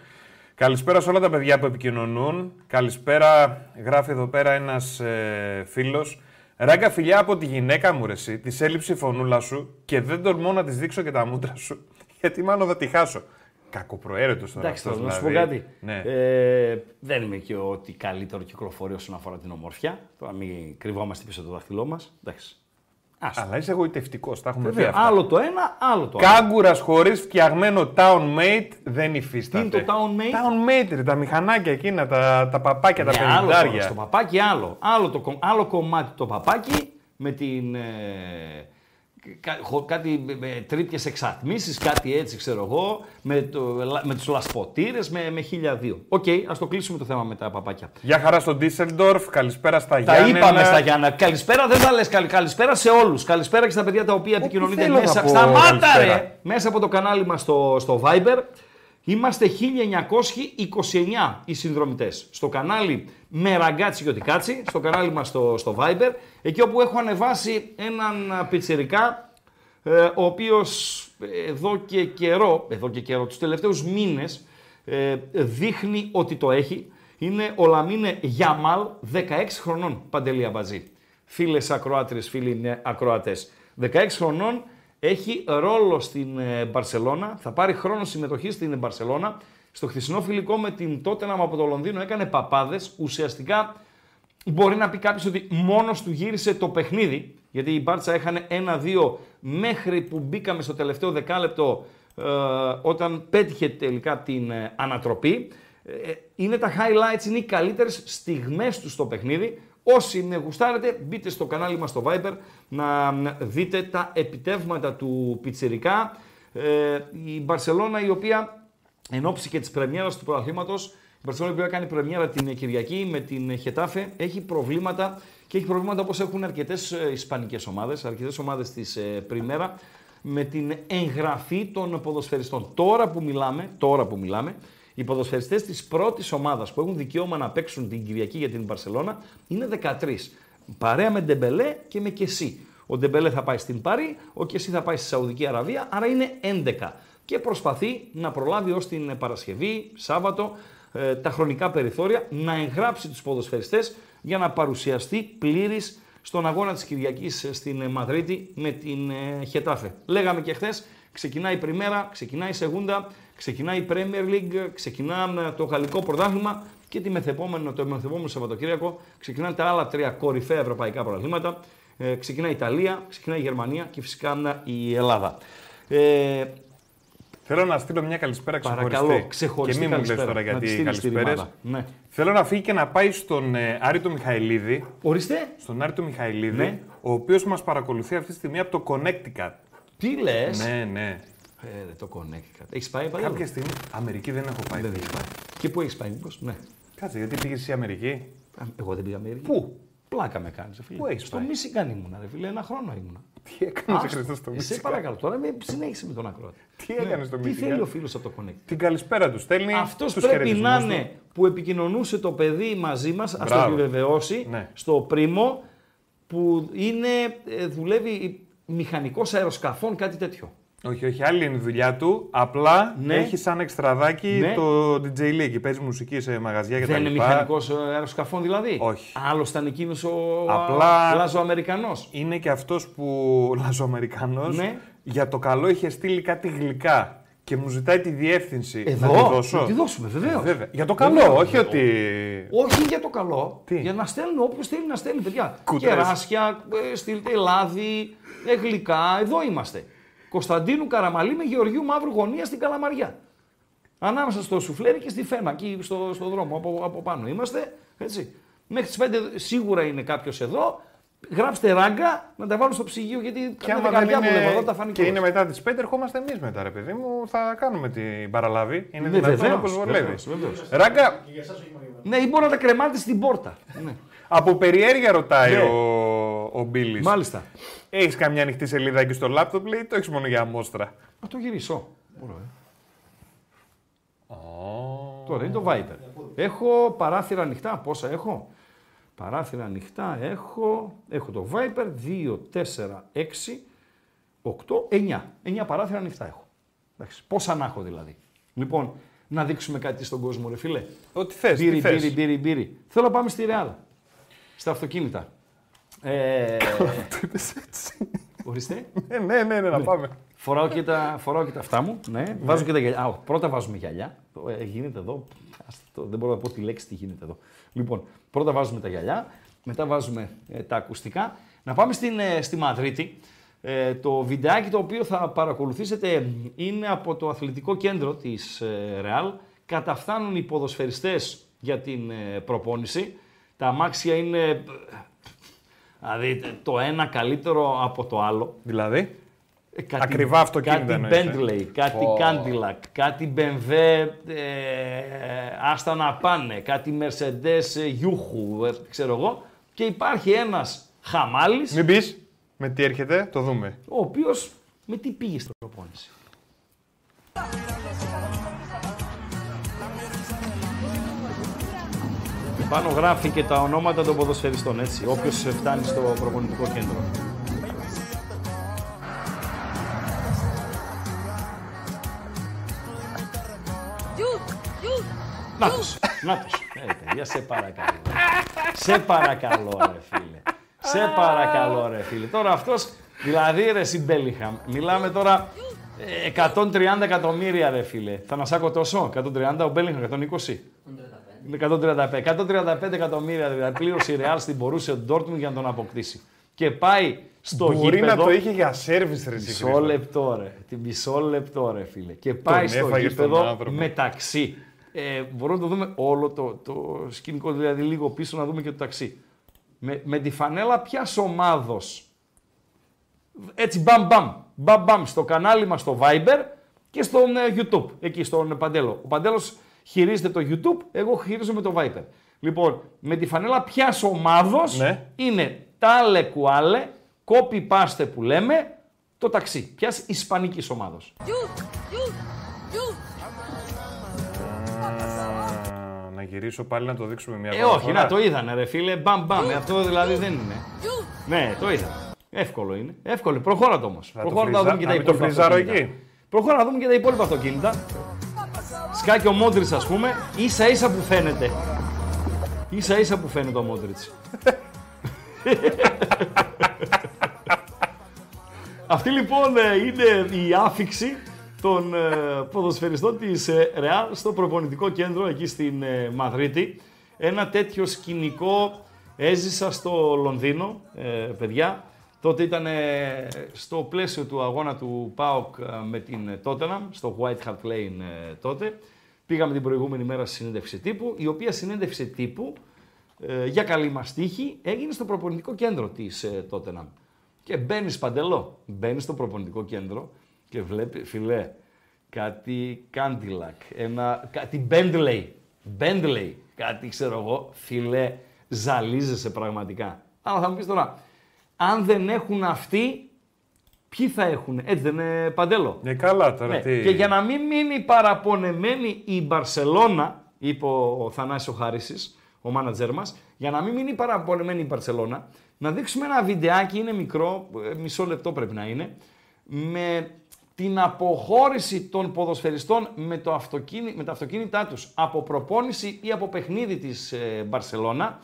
Καλησπέρα σε όλα τα παιδιά που επικοινωνούν. Καλησπέρα, γράφει εδώ πέρα ένας ε, φίλος. Ράγκα φιλιά από τη γυναίκα μου ρε εσύ, της έλειψε η φωνούλα σου και δεν τολμώ να της δείξω και τα μούτρα σου, γιατί μάλλον θα τη χάσω. Κακοπροαίρετος τώρα Εντάξει, αυτός, τώρα, να σου πω δηλαδή. κάτι. Ναι. Ε, δεν είμαι και ότι καλύτερο κυκλοφορεί όσον αφορά την ομορφιά. Τώρα μην κρυβόμαστε πίσω από το δάχτυλό μας. Εντάξει. Άστο. Αλλά είσαι γοητευτικός, τα έχουμε πει Βέβαια, αυτά. άλλο το ένα, άλλο το άλλο. Κάγκουρας χωρίς φτιαγμένο town mate δεν Τι υφίσταται. είναι το town mate? Town mate, ρε, τα μηχανάκια εκείνα, τα, τα παπάκια, τα Ναι, άλλο τώρα, πενιντάρια. στο παπάκι άλλο. Άλλο, το, κομ- άλλο κομμάτι το παπάκι με την. Ε, κα- χω- κάτι με, με τρύπιες εξατμίσεις, κάτι έτσι ξέρω εγώ, με, το, λα- με τους λασποτήρες, με, με χίλια δύο. Οκ, ας το κλείσουμε το θέμα με τα παπάκια. Γεια χαρά στον Ντίσελντορφ, καλησπέρα στα Τα Γιάννενα. είπαμε στα Γιάννα. Καλησπέρα, δεν τα λες. Καλ, καλησπέρα σε όλους. Καλησπέρα και στα παιδιά τα οποία επικοινωνείτε θέλω να μέσα. πω Σταμάτα καλησπέρα. ρε! Μέσα από το κανάλι μας στο, στο Viber. Είμαστε 1929 οι συνδρομητές. Στο κανάλι με ραγκάτσι και οτικάτσι, στο κανάλι μας στο, στο Viber, εκεί όπου έχω ανεβάσει έναν πιτσιρικά, ε, ο οποίος εδώ και καιρό, εδώ και καιρό, τους τελευταίους μήνες, ε, δείχνει ότι το έχει. Είναι ο Λαμίνε Γιαμάλ, 16 χρονών, Παντελή Αμπατζή. Φίλες ακροάτρες, φίλοι ναι, ακροατές. 16 χρονών, έχει ρόλο στην ε, Μπαρσελώνα, θα πάρει χρόνο συμμετοχής στην Μπαρσελώνα. Στο χθεσινό φιλικό με την Τότεναμ από το Λονδίνο έκανε παπάδες. Ουσιαστικά μπορεί να πει κάποιος ότι μόνος του γύρισε το παιχνίδι, γιατί η Μπάρτσα έχανε 1-2 μέχρι που μπήκαμε στο τελευταίο δεκάλεπτο ε, όταν πέτυχε τελικά την ε, ανατροπή. Ε, είναι τα highlights, είναι οι καλύτερες στιγμές του στο παιχνίδι. Όσοι με γουστάρετε, μπείτε στο κανάλι μας στο Viber να δείτε τα επιτεύγματα του Πιτσιρικά. Ε, η Μπαρσελώνα η οποία εν ώψη και της πρεμιέρας του πρωταθλήματος, η Μπαρσελώνα η οποία κάνει πρεμιέρα την Κυριακή με την Χετάφε, έχει προβλήματα και έχει προβλήματα όπως έχουν αρκετές ε, ισπανικές ομάδες, αρκετές ομάδες της ε, Πριμέρα, με την εγγραφή των ποδοσφαιριστών. Τώρα που μιλάμε, τώρα που μιλάμε, οι ποδοσφαιριστές της πρώτης ομάδας που έχουν δικαίωμα να παίξουν την Κυριακή για την Μπαρσελώνα είναι 13. Παρέα με Ντεμπελέ και με Κεσί. Ο Ντεμπελέ θα πάει στην Παρί, ο Κεσί θα πάει στη Σαουδική Αραβία, άρα είναι 11. Και προσπαθεί να προλάβει ως την Παρασκευή, Σάββατο, ε, τα χρονικά περιθώρια, να εγγράψει τους ποδοσφαιριστές για να παρουσιαστεί πλήρης στον αγώνα της Κυριακής στην Μαδρίτη με την ε, Χετάφε. Λέγαμε και χθες, ξεκινάει η Πριμέρα, ξεκινάει η Σεγούντα, ξεκινάει η Premier League, ξεκινά ε, το Γαλλικό Πρωτάθλημα και τη μεθεπόμενο, το μεθεπόμενο Σαββατοκύριακο ξεκινάνε τα άλλα τρία κορυφαία ευρωπαϊκά πρωταθλήματα. Ε, ξεκινάει η Ιταλία, ξεκινάει η Γερμανία και φυσικά η Ελλάδα. Ε, Θέλω να στείλω μια καλησπέρα ξεχωριστή. Παρακαλώ, ξεχωριστή Και μην μου λες τώρα γιατί καλησπέρες. Ναι. Θέλω να φύγει και να πάει στον ε, Άρη το Μιχαηλίδη. Ορίστε. Στον Άρη το Μιχαηλίδη, Ναι. ο οποίος μας παρακολουθεί αυτή τη στιγμή από το Connecticut. Τι λες; Ναι, ναι. Ε, ρε, το Connecticut. Έχεις πάει παλιά. Κάποια στιγμή. Αμερική δεν έχω πάει. Δεν έχεις πάει. Και πού έχεις πάει, μήπως; Ναι. Κάτσε, γιατί πήγες εσύ Αμερική; Α, Εγώ δεν πήγα Αμερική. Πού; Πλάκα με κάνεις, φίλε. Πού έχεις Στο πάει; Μίσιγκαν ήμουνα, ρε φίλε. Ένα χρόνο ήμουνα. Τι έκανες Άστο. Χριστός στο Ε, Σε Μίσιγκαν. παρακαλώ, τώρα με συνέχισε με τον ακρότη. Τι έκανες στο Τι Μίσιγκαν. θέλει ο φίλος από το Connect; Την καλησπέρα τους στέλνει. Αυτός τους πρέπει χαιρετισμούς να του. είναι που επικοινωνούσε το παιδί μαζί μας, ας το Μπράβο. επιβεβαιώσει, Ναι. στο πρίμο που είναι, ε, δουλεύει μηχανικός αεροσκαφών, κάτι τέτοιο. Όχι, όχι, άλλη είναι η δουλειά του. Απλά Ναι. έχει σαν εξτραδάκι Ναι. το DJ League. Παίζει μουσική σε μαγαζιά κτλ. Δεν είναι μηχανικός αεροσκαφών δηλαδή; Όχι. Άλλος ήταν εκείνος ο Απλά- Λαζοαμερικανός. Είναι και αυτός που Λαζοαμερικανός Ναι. για το καλό είχε στείλει κάτι γλυκά και μου ζητάει τη διεύθυνση. Εδώ, να τη δώσω. να τη δώσουμε, βεβαίως. Ε, βέβαια. Για το καλό, Βεβαίως. όχι ότι. Όχι για το καλό. Τι; Για να στέλνουν όποιος θέλει να στέλνει, παιδιά. Κουτές. Κεράσια, ε, στείλτε λάδι, ε, γλυκά. Εδώ είμαστε. Κωνσταντίνου Καραμαλή με Γεωργίου Μαύρου Γωνία στην Καλαμαριά. Ανάμεσα στο Σουφλέρι και στη Φέμα, εκεί στο, στο δρόμο από, από πάνω είμαστε. Έτσι. Μέχρι τις 5 σίγουρα είναι κάποιος εδώ. Γράψτε ράγκα να τα βάλω στο ψυγείο γιατί Και καμιά άμα δεν δεκαριά είναι... δουλεύω εδώ τα φάνηκε. και είναι μετά τις 5, ερχόμαστε εμείς μετά, ρε παιδί μου. Θα κάνουμε την παραλάβη. Είναι Ναι, δυνατόν βεβαίως, όπως βολεύει. βεβαίως, βεβαίως. Ράγκα, Ναι, ή μπορεί να τα κρεμάτε στην πόρτα. Ναι. από περιέργεια ρωτάει Ναι. ο, ο Μπίλης. Μάλιστα. Έχεις καμιά ανοιχτή σελίδα εκεί στο λάπτοπ, λέει, ή το έχεις μόνο για αμόστρα. Να το γυρίσω. Μπορώ, ε. Τώρα είναι το Viper. Έχω παράθυρα ανοιχτά. Πόσα έχω; Παράθυρα ανοιχτά έχω. Έχω το Viper 2, 4, 6, 8, 9. 9 παράθυρα ανοιχτά έχω. Εντάξει. Πόσα να έχω δηλαδή. Λοιπόν, να δείξουμε κάτι στον κόσμο, ρε φίλε. Ό,τι θες. Μπύρι, μπύρι, μπύρι, μπύρι. Θέλω να πάμε στη Real. Στα αυτοκίνητα. Ε, Το είπε έτσι. ορίστε. ναι, ναι, ναι, ναι, να πάμε. Φοράω και, τα, φοράω και τα αυτά μου. Ναι. Βάζω και τα γυαλιά. Α, όχι, πρώτα βάζουμε γυαλιά. Το, ε, γίνεται εδώ. Άστα το, δεν μπορώ να πω τη λέξη τι γίνεται εδώ. Λοιπόν, πρώτα βάζουμε τα γυαλιά. Μετά βάζουμε ε, τα ακουστικά. Να πάμε στην, ε, στη Μαδρίτη. Ε, το βιντεάκι το οποίο θα παρακολουθήσετε είναι από το αθλητικό κέντρο της ε, Real. Καταφθάνουν οι ποδοσφαιριστές για την ε, προπόνηση. Τα αμάξια είναι ε, δηλαδή το ένα καλύτερο από το άλλο. Δηλαδή; Ε, κάτι, Ακριβά αυτοκίνητα Κάτι εννοείς, ε; Bentley, κάτι Πω. Cadillac, κάτι BMW, ε, άστα να πάνε, κάτι Mercedes ε, Γιούχου, ε, ξέρω εγώ. Και υπάρχει ένας χαμάλης, Μην πεις με τι έρχεται, το δούμε. ο οποίος με τι πήγε στην προπόνηση. Πάνω γράφει και τα ονόματα των ποδοσφαιριστών, έτσι, όποιος φτάνει στο προπονητικό κέντρο. Νάτος, νάτος. Ε, παιδιά, σε παρακαλώ. σε παρακαλώ, ρε φίλε. Σε παρακαλώ, ρε φίλε. Τώρα αυτός, δηλαδή, ρε Σιμπέλιχαμ, μιλάμε τώρα ε, 130 εκατομμύρια, ρε φίλε. Θα σάκω τόσο, 130, ο Μπέλιχαμ 120. Είναι 135. 135 εκατομμύρια δηλαδή πλήρωσε η Real στην Μπορούσε Dortmund για να τον αποκτήσει. Και πάει στο Μπορεί γήπεδο. να το είχε για σερβις ρε εσύ, Μισό Χρήστο. λεπτό ρε. Τι μισό λεπτό ρε φίλε. Και πάει στο έφαγες τον γήπεδο άνθρωπο. μεταξύ. Ε, μπορούμε να το δούμε όλο το, το σκηνικό, δηλαδή λίγο πίσω να δούμε και το ταξί. Με, με τη φανέλα ποια ομάδος. Έτσι μπαμ μπαμ. Μπαμ μπαμ στο κανάλι μας στο Viber και στο ε, YouTube. Εκεί στον Παντέλο. Ο Παντέλος χειρίζεται το YouTube, εγώ χειρίζομαι το Viber. Λοιπόν, με τη φανέλα ποια ομάδος Ναι. είναι τάλε κουάλε, copy paste που λέμε, το ταξί. Ποια ισπανικής ομάδος. Α, Να γυρίσω πάλι να το δείξουμε μια Ε, ακόμα όχι, φορά. να το είδανε ρε φίλε, μπαμ μπαμ. Ε, Αυτό δηλαδή δεν είναι. Ναι, το είδα. Εύκολο είναι. Εύκολο. Προχώρα το όμως. το Προχώρα να φρίζα- δούμε και να τα μην το υπόλοιπα. φριζάρω αυτοκίνητα. εκεί. Προχώρα να δούμε και τα υπόλοιπα αυτοκίνητα. Σκάκι ο Μόντριτς, ας πούμε, ίσα ίσα που φαίνεται. σα ίσα που φαίνεται ο Μόντριτς. Αυτή λοιπόν ε, είναι η άφηξη των ε, ποδοσφαιριστών της ε, Ρεάλ στο προπονητικό κέντρο εκεί στην ε, Μαδρίτη. Ένα τέτοιο σκηνικό έζησα στο Λονδίνο, ε, παιδιά. Τότε ήταν ε, στο πλαίσιο του αγώνα του ΠΑΟΚ ε, με την Tottenham, στο White Hart Lane ε, τότε. Πήγαμε την προηγούμενη μέρα στη συνέντευξη τύπου, η οποία συνέντευξη τύπου ε, για καλή μας τύχη έγινε στο προπονητικό κέντρο της ε, Tottenham. Και μπαίνεις παντελό, μπαίνεις στο προπονητικό κέντρο και βλέπεις, φιλέ, κάτι Cadillac, ένα, κάτι Bentley, Bentley, κάτι ξέρω εγώ, φιλέ, ζαλίζεσαι πραγματικά. Αλλά θα μου πεις τώρα, αν δεν έχουν αυτοί, ποιοι θα έχουν, έτσι δεν είναι παντέλο; Ε, καλά τώρα. Ναι, τι... Και για να μην μείνει παραπονεμένη η Μπαρσελώνα, είπε ο Θανάσης ο Χάρισης, ο μάνατζέρ μας, για να μην μείνει παραπονεμένη η Μπαρσελώνα, να δείξουμε ένα βιντεάκι, είναι μικρό, ε, μισό λεπτό πρέπει να είναι, με την αποχώρηση των ποδοσφαιριστών με, το αυτοκίνη, με τα αυτοκίνητά τους από προπόνηση ή από παιχνίδι της ε, Μπαρσελώνα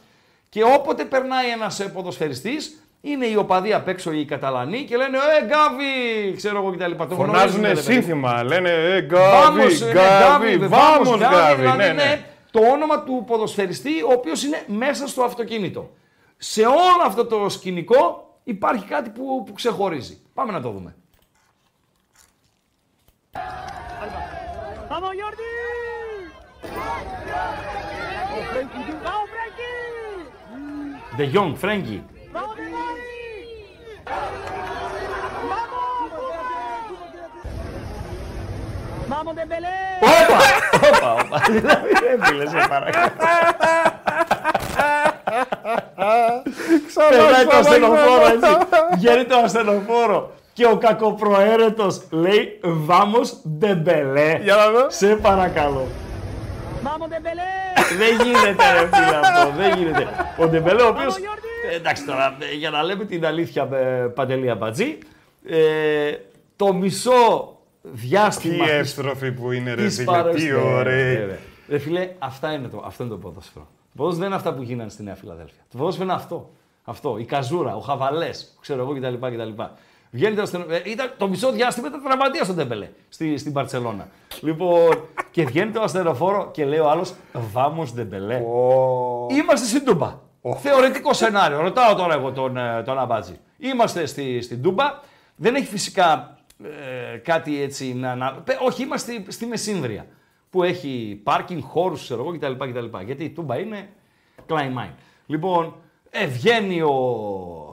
και όποτε περνάει ένας ε, ποδοσφαιριστής, είναι οι οπαδοί απ' έξω οι Καταλανοί και λένε «Ε, Γκάβι!» ξέρω εγώ κτλ. Το γνωρίζουν, Φωνάζουν ρε παιδί. σύνθημα. Λένε Ε, Γκάβι, Βάμος, ναι, Γκάβι, βάμος, βάμος, Γκάβι. δηλαδή Ναι, είναι ναι. το όνομα του ποδοσφαιριστή ο οποίος είναι μέσα στο αυτοκίνητο. Σε όλο αυτό το σκηνικό υπάρχει κάτι που, που ξεχωρίζει. Πάμε να το δούμε. ¡Vamos, Jordi! ¡Vamos, Frankie! ¡Vamos! ¡Vamos, Dembélé! Όπα! Όπα, όπα. Δηλαδή, δεν φίλε, σε παρακαλώ. Περνάει το ασθενοφόρο έτσι. Βγαίνει το ασθενοφόρο. Και ο κακοπροαίρετος λέει «Vamos Ντεμπελέ». Για να δω. Σε παρακαλώ. ¡Vamos, Dembélé! δεν γίνεται ρε φίλε αυτό, δεν γίνεται. Ο Ντεμπελέ ο οποίος, Vamos, Jordi! ε, εντάξει τώρα, ε, για να λέμε την αλήθεια ε, Παντελή Αμπατζή, ε, το μισό διάστημα Τι της- εύστροφη που είναι, ρε της φίλε. παρουσίας- Τι Ναι, ναι, ωραία. ναι. Ρε φίλε, αυτά είναι το, αυτό είναι το ποδόσφαιρο. Το ποδόσφαιρο δεν είναι αυτά που γίνανε στη Νέα Φιλαδέλφια. Το ποδόσφαιρο είναι αυτό. Αυτό. Η καζούρα, ο χαβαλές, ξέρω εγώ κτλ. κτλ. Βγαίνει το ασθενο... ε, ήταν το μισό διάστημα ήταν τραυματία στον Τέμπελε στη, στην Παρσελώνα. λοιπόν, και βγαίνει το ασθενοφόρο και λέει ο άλλος, Βάμος Ντεμπελέ. Ω, Είμαστε στην Τούμπα. Θεωρητικό σενάριο. Ρωτάω τώρα εγώ τον, ε, τον Αμπάτζη. Είμαστε στη, στην Τούμπα. Δεν έχει φυσικά ε, κάτι έτσι να. να... πε- Όχι, είμαστε στη, στη Μεσίνδρια. Που έχει πάρκινγκ, χώρους, ξέρω εγώ κτλ, κτλ. Γιατί η Τούμπα είναι κλαϊμάιν. Λοιπόν, ε, βγαίνει ο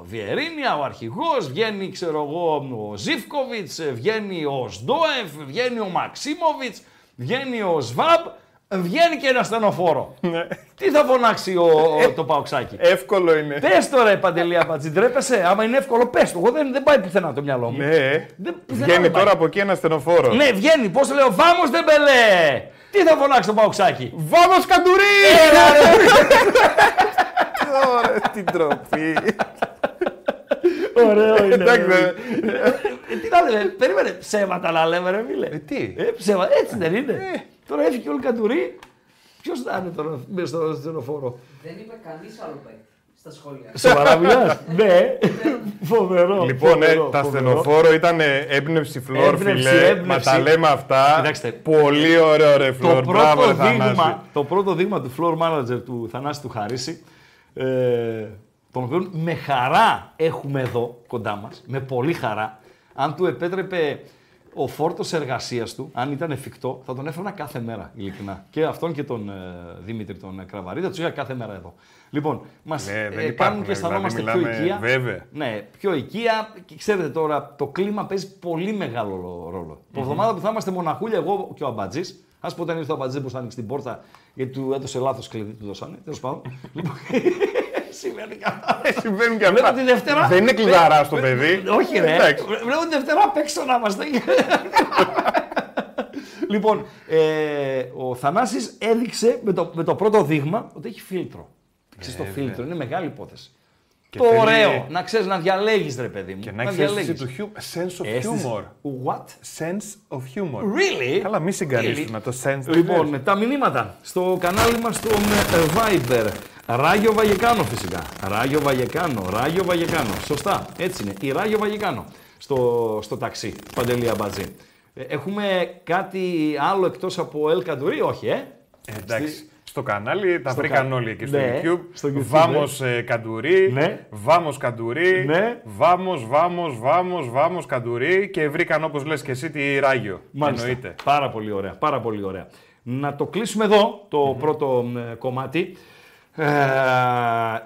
Βιερίνια, ο αρχηγός, βγαίνει ξέρω εγώ ο Ζίφκοβιτς, ε, βγαίνει ο Σντόεφ, βγαίνει ο Μαξίμοβιτς, βγαίνει ο Σβάμπ, ε, βγαίνει και ένα στενοφόρο. Ναι. Τι θα φωνάξει ο, ο- το Παοξάκι. Εύκολο είναι. Πες το ρε Παντελή Αμπατζή, ντρέπεσαι; Άμα είναι εύκολο, πες το. Εγώ δεν, δεν πάει πουθενά το μυαλό μου. Ναι. Δεν- πουθενά Βγαίνει δεν πάει. τώρα από εκεί ένα στενοφόρο. Ναι, βγαίνει. Πώς το λέω, Βάμος δεν μπελέ. Τι θα φωνάξει το Παοξάκι. Βάμος Καντουρί! Έλα, ρε. Ωραία, τι τροπή. Ωραίο είναι. Εντάξει, ρε. ε, Ε, τι να λέμε, περίμενε. Ψέματα να λέμε, ρε φίλε. Ε, τι; Ε, ψέμα, έτσι δεν είναι. Τώρα έφυγε ο Καντουρί. Ποιος θα είναι τώρα μέσα στο στενοφόρο; Δεν είπε κανείς άλλο παίκτη στα σχόλια. Σοβαρά μιλάς. ναι. Φοβερό. Λοιπόν, ε, φοβερό, τα φοβερό. στενοφόρο ήταν ε, έμπνευση φλόρ, Έμπνευση, φιλέ. έμπνευση. Μα τα λέμε αυτά. Κοιτάξτε. Πολύ ωραίο ρε Το φλόρ. Μπράβο, πρώτο, ρε Θανάση. δείγμα, το πρώτο δείγμα του floor manager του Θανάση του Χαρίση, ε, τον οποίο με χαρά έχουμε εδώ κοντά μας, με πολύ χαρά, αν του επέτρεπε ο φόρτος εργασίας του, αν ήταν εφικτό, θα τον έφερνα κάθε μέρα, ειλικρινά. Και αυτόν και τον ε, Δημήτρη τον ε, Κραβαρίδα, τους είχα κάθε μέρα εδώ. Λοιπόν, μας Ναι, δεν ε, υπάρχουν, κάνουν και δηλαδή, αισθανόμαστε πιο μιλάμε- οικία. βέβαια. Ναι, πιο οικία. Και ξέρετε τώρα, το κλίμα παίζει πολύ μεγάλο ρόλο. ρόλο. Την εβδομάδα που θα είμαστε μοναχούλια, εγώ και ο Αμπατζής. Α πω όταν ήρθε ο Αμπατζής που θα ανοίξει την πόρτα, γιατί του έδωσε λάθος κλειδί, του δώσανε. Τέλος πάντων. λοιπόν, Συμβαίνει και αυτά. Συμβαίνουν και Βλέπω αυτά. τη Δευτέρα. Δεν είναι κλειδαρά στο παιδί. Όχι, ρε. Εντάξει. Βλέπω τη Δευτέρα απ' έξω να είμαστε. λοιπόν, ε, ο Θανάσης έδειξε με το, με το πρώτο δείγμα ότι έχει φίλτρο. Ξέρεις το φίλτρο, είναι μεγάλη υπόθεση. Και το θέλει- ωραίο, να ξέρεις να διαλέγεις ρε παιδί μου. Και να έχεις αίσθηση διαλέγεις. του χιου- sense of Αίσθηση- humor. What? Sense of humor. Really? Καλά, μη συγκαλείς Really? με το sense του Λοιπόν, τα μηνύματα στο κανάλι μας στο ε, Viber. Ράγιο Βαγεκάνο φυσικά. Ράγιο Βαγεκάνο, Ράγιο Βαγεκάνο. Σωστά, έτσι είναι. Η Ράγιο Βαγεκάνο στο, στο ταξί, Παντελή Αμπατζή. Ε, Έχουμε κάτι άλλο εκτός από El Καντουρί, όχι, ε. Ε, εντάξει. Στο κανάλι τα βρήκαν κα- όλοι εκεί στο Ναι, YouTube. στο YouTube, Βάμος ε, Καντουρί, Ναι. Βάμος Καντουρί, Ναι. Βάμος, Βάμος, Βάμος, Βάμος Καντουρί και βρήκαν όπως λες και εσύ τη Ράγιο. Μάλιστα. Εννοείται. Πάρα πολύ ωραία. Πάρα πολύ ωραία. Να το κλείσουμε εδώ το πρώτο ε, κομμάτι. Ε,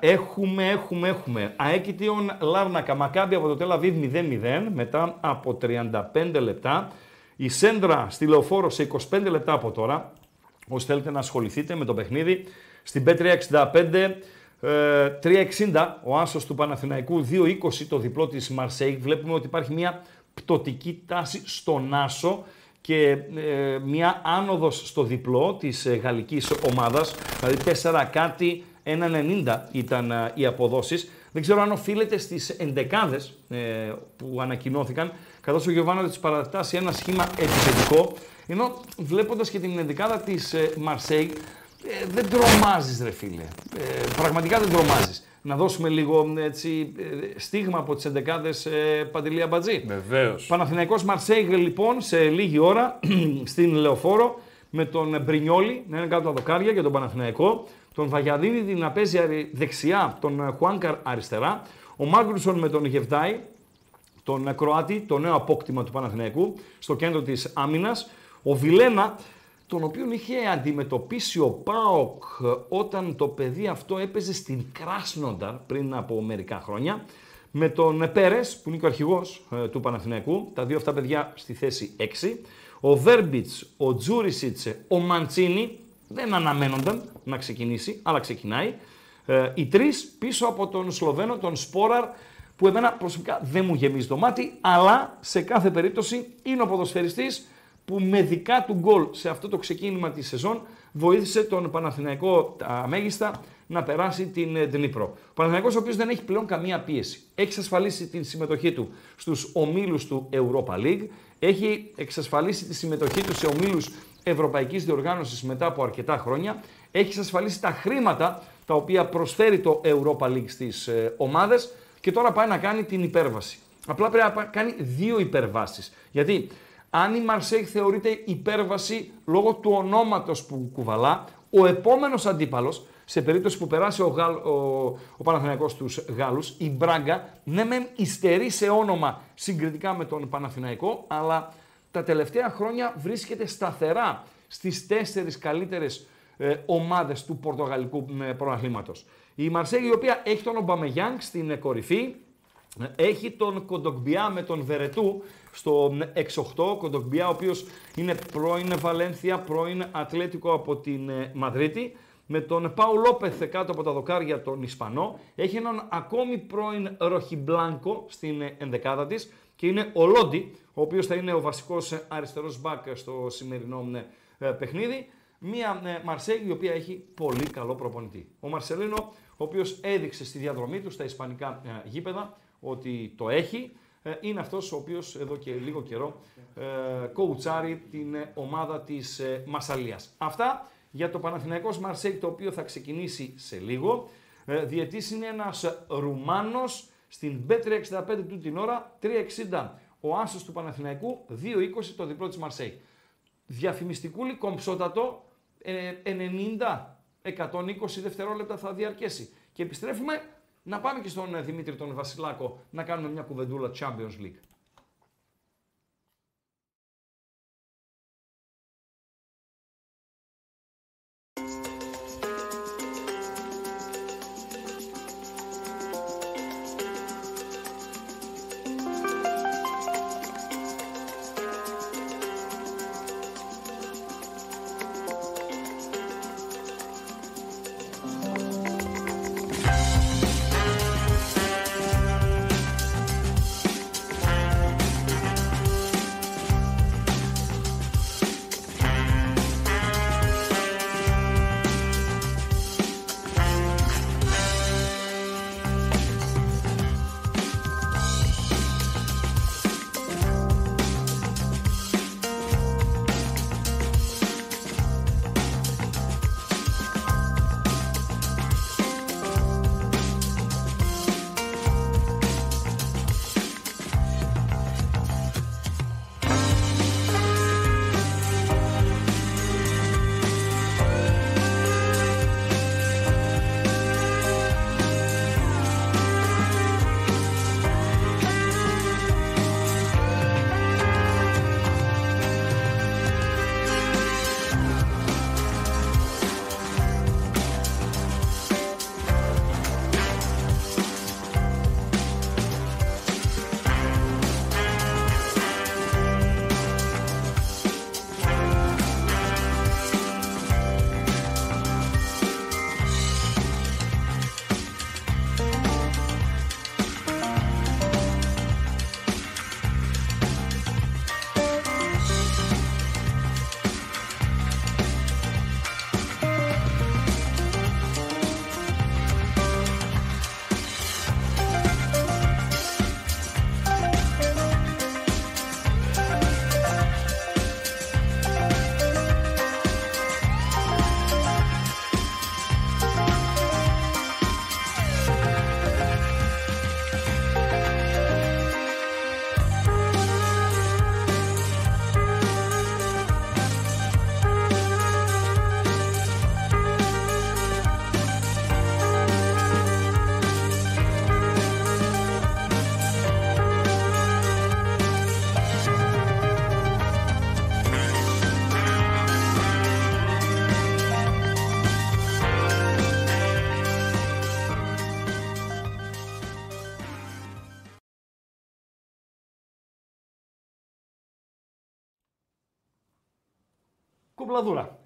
έχουμε, έχουμε, έχουμε. Αέκητιον Λάρνακα, Μακάμπι από το Τελαβίβ 0-0 μετά από 35 λεπτά. Η Σέντρα στη Λεωφόρο σε 25 λεπτά από τώρα. Όσοι θέλετε να ασχοληθείτε με το παιχνίδι. Στην B365 ε, 3.60 ο άσος του Παναθηναϊκού, 2.20 το διπλό της Μαρσέη. Βλέπουμε ότι υπάρχει μια πτωτική τάση στον άσο και ε, μια άνοδος στο διπλό της ε, γαλλικής ομάδας, δηλαδή 4 κάτι, 1,90 ήταν ε, οι αποδόσεις. Δεν ξέρω αν οφείλεται στις εντεκάδες ε, που ανακοινώθηκαν, καθώς ο Γιωβάνο της παρατάσσει ένα σχήμα επιθετικό, ενώ βλέποντας και την ενδεκάδα της ε, Μαρσέη, ε, δεν τρομάζεις ρε φίλε. Ε, πραγματικά δεν τρομάζεις. Να δώσουμε λίγο έτσι, ε, στίγμα από τις εντεκάδες ε, Παντελή Αμπατζή. Βεβαίως. Παναθηναϊκός Μαρσέιγ λοιπόν σε λίγη ώρα στην Λεωφόρο με τον Μπρινιόλη να είναι κάτω τα δοκάρια για τον Παναθηναϊκό, τον Βαγιαδίνη να παίζει αρι- δεξιά, τον Χουάνκαρ αριστερά, ο Μάγκρουσον με τον Γεβδάη, τον Κροάτη, το νέο απόκτημα του Παναθηναϊκού, στο κέντρο της άμυνας, ο Βιλένα, τον οποίον είχε αντιμετωπίσει ο ΠΑΟΚ όταν το παιδί αυτό έπαιζε στην Κράσνονταρ πριν από μερικά χρόνια, με τον Πέρες, που είναι και ο αρχηγός ε, του Παναθηναϊκού, τα δύο αυτά παιδιά στη θέση 6, ο Βέρμπιτς, ο Τζούρισιτς, ο Μαντσίνη, δεν αναμένονταν να ξεκινήσει, αλλά ξεκινάει. Ε, οι τρεις πίσω από τον Σλοβαίνο, τον Σπόραρ, που εμένα προσωπικά δεν μου γεμίζει το μάτι, αλλά σε κάθε περίπτωση είναι ο ποδοσφαιριστής που με δικά του γκολ σε αυτό το ξεκίνημα της σεζόν βοήθησε τον Παναθηναϊκό τα μέγιστα να περάσει την ε, Δνήπρο. Ο Παναθηναϊκός ο οποίος δεν έχει πλέον καμία πίεση. Έχει εξασφαλίσει την συμμετοχή του στους ομίλους του Europa League, έχει εξασφαλίσει τη συμμετοχή του σε ομίλους Ευρωπαϊκής Διοργάνωσης μετά από αρκετά χρόνια, έχει εξασφαλίσει τα χρήματα τα οποία προσφέρει το Europa League στις ε, ομάδες και τώρα πάει να κάνει την υπέρβαση. Απλά πρέπει να πα- κάνει δύο υπερβάσεις. Γιατί αν η Μαρσέη θεωρείται υπέρβαση λόγω του ονόματος που κουβαλά, ο επόμενος αντίπαλος, σε περίπτωση που περάσει ο, Γαλ, ο, ο Παναθηναϊκός στους Γάλλους, η Μπράγκα, ναι μεν υστερεί σε όνομα συγκριτικά με τον Παναθηναϊκό, αλλά τα τελευταία χρόνια βρίσκεται σταθερά στις τέσσερις καλύτερες ε, ομάδες του Πορτογαλικού ε, πρωταθλήματος. Η Μαρσέγη η οποία έχει τον Ομπαμεγιάνγκ στην ε, κορυφή, έχει τον Κοντογκμπιά με τον Βερετού στο 6-8. Κοντογκμπιά, ο οποίος είναι πρώην Βαλένθια, πρώην Ατλέτικο από την ε, Μαδρίτη. Με τον Πάου Λόπεθ κάτω από τα δοκάρια τον Ισπανό. Έχει έναν ακόμη πρώην Ροχιμπλάνκο στην ε, ενδεκάδα της και είναι ο Λόντι, ο οποίος θα είναι ο βασικός ε, αριστερός μπακ στο σημερινό ε, παιχνίδι. Μία ε, Μαρσέγη η οποία έχει πολύ καλό προπονητή. Ο Μαρσελίνο, ο οποίος έδειξε στη διαδρομή του στα ισπανικά ε, γήπεδα ότι το έχει. Ε, είναι αυτός ο οποίος εδώ και λίγο καιρό ε, κοουτσάρει την ε, ομάδα της ε, Μασαλίας. Αυτά για το Παναθηναϊκός Μαρσέγ το οποίο θα ξεκινήσει σε λίγο. Ε, διετής είναι ένας Ρουμάνος στην B365 του την ώρα 360. Ο άσος του Παναθηναϊκού 2.20 το διπλό της Μαρσέη. Διαφημιστικούλη κομψότατο ε, 90, 120 δευτερόλεπτα θα διαρκέσει. Και επιστρέφουμε να πάμε και στον ε, Δημήτρη τον Βασιλάκο να κάνουμε μια κουβεντούλα Champions League.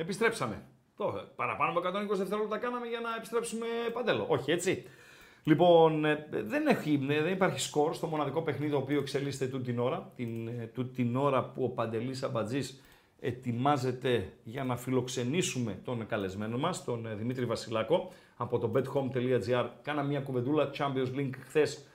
Επιστρέψαμε. Το, παραπάνω από 120 δευτερόλεπτα κάναμε για να επιστρέψουμε παντέλο. Όχι έτσι. Λοιπόν, ε, δεν, έχει, ε, δεν υπάρχει σκορ στο μοναδικό παιχνίδι το οποίο εξελίσσεται τούτη την ώρα. Την, ε, τούτη την ώρα που ο Παντελής Αμπατζής ετοιμάζεται για να φιλοξενήσουμε τον καλεσμένο μας, τον Δημήτρη Βασιλάκο, από το bethome.gr. Κάνα μια κουβεντούλα Champions League χθες.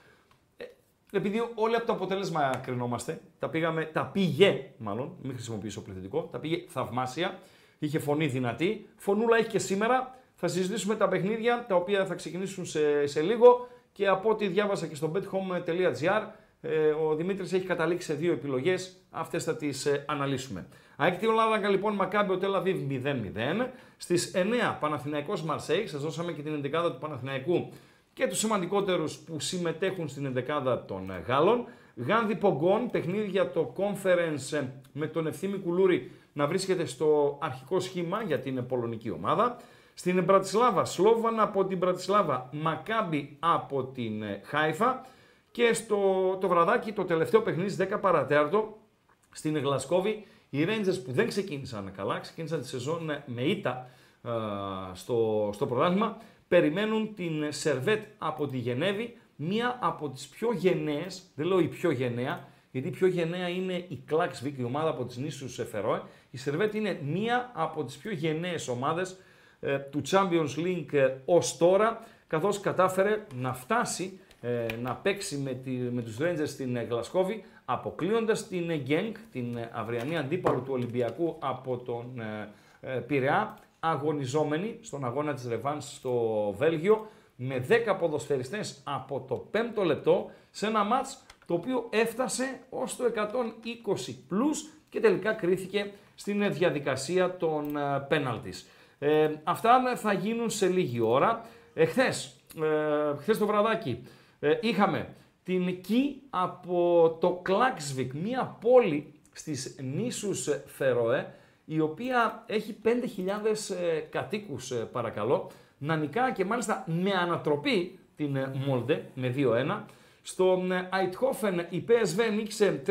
Επειδή όλοι από το αποτέλεσμα κρινόμαστε, τα, πήγαμε, τα πήγε, μάλλον, μην χρησιμοποιήσω πληθυντικό, τα πήγε θαυμάσια, είχε φωνή δυνατή, φωνούλα έχει και σήμερα, θα συζητήσουμε τα παιχνίδια τα οποία θα ξεκινήσουν σε, σε λίγο και από ό,τι διάβασα και στο bethome.gr ε, ο Δημήτρης έχει καταλήξει σε δύο επιλογές, αυτές θα τις ε, αναλύσουμε. ΑΕΚ Λάδαγκα λοιπόν Μακάμπι Τελαβίβ 0-0. Στις 9 Παναθηναϊκός Μαρσέη, σας δώσαμε και την 11 του Παναθηναϊκού και τους σημαντικότερους που συμμετέχουν στην 11 των Γάλλων. Γάνδη Πογκόν, παιχνίδι για το conference ε, με τον Ευθύμη Κουλούρη να βρίσκεται στο αρχικό σχήμα για την πολωνική ομάδα. Στην Μπρατισλάβα, Σλόβανα από την Μπρατισλάβα, Μακάμπι από την ε, Χάιφα και στο το βραδάκι το τελευταίο παιχνίδι 10 παρατέρτο στην Γλασκόβη οι Rangers που δεν ξεκίνησαν καλά, ξεκίνησαν τη σεζόν ε, με ήττα ε, στο, στο πρωτάθλημα, περιμένουν την Σερβέτ από τη Γενέβη, μία από τις πιο γενναίες, δεν λέω η πιο γενναία, γιατί η πιο γενναία είναι η Klaxvik, η ομάδα από τις νήσους Φερόε. Η Σερβέτ είναι μία από τις πιο γενναίες ομάδες ε, του Champions League ε, ως τώρα, καθώς κατάφερε να φτάσει ε, να παίξει με, τη, με τους Rangers στην Γλασκόβη, αποκλείοντας την Genk, την αυριανή αντίπαλο του Ολυμπιακού από τον Πειραιά, αγωνιζόμενη στον αγώνα της Ρεβάνς στο Βέλγιο, με 10 ποδοσφαιριστές από το 5ο λεπτό, σε ένα μάτς το οποίο έφτασε ως το 120 πλούς και τελικά κρίθηκε στην διαδικασία των πέναλτις. Ε, αυτά θα γίνουν σε λίγη ώρα. Εχθές, ε, χθες το βραδάκι, ε, είχαμε την Κι από το Κλάξβικ, μία πόλη στις νήσους Φερόε, η οποία έχει 5.000 ε, κατοίκους ε, παρακαλώ, να νικά και μάλιστα με ανατροπή την Μόλντε με 2-1. Στον Αιτχόφεν η PSV νίκησε 3-1,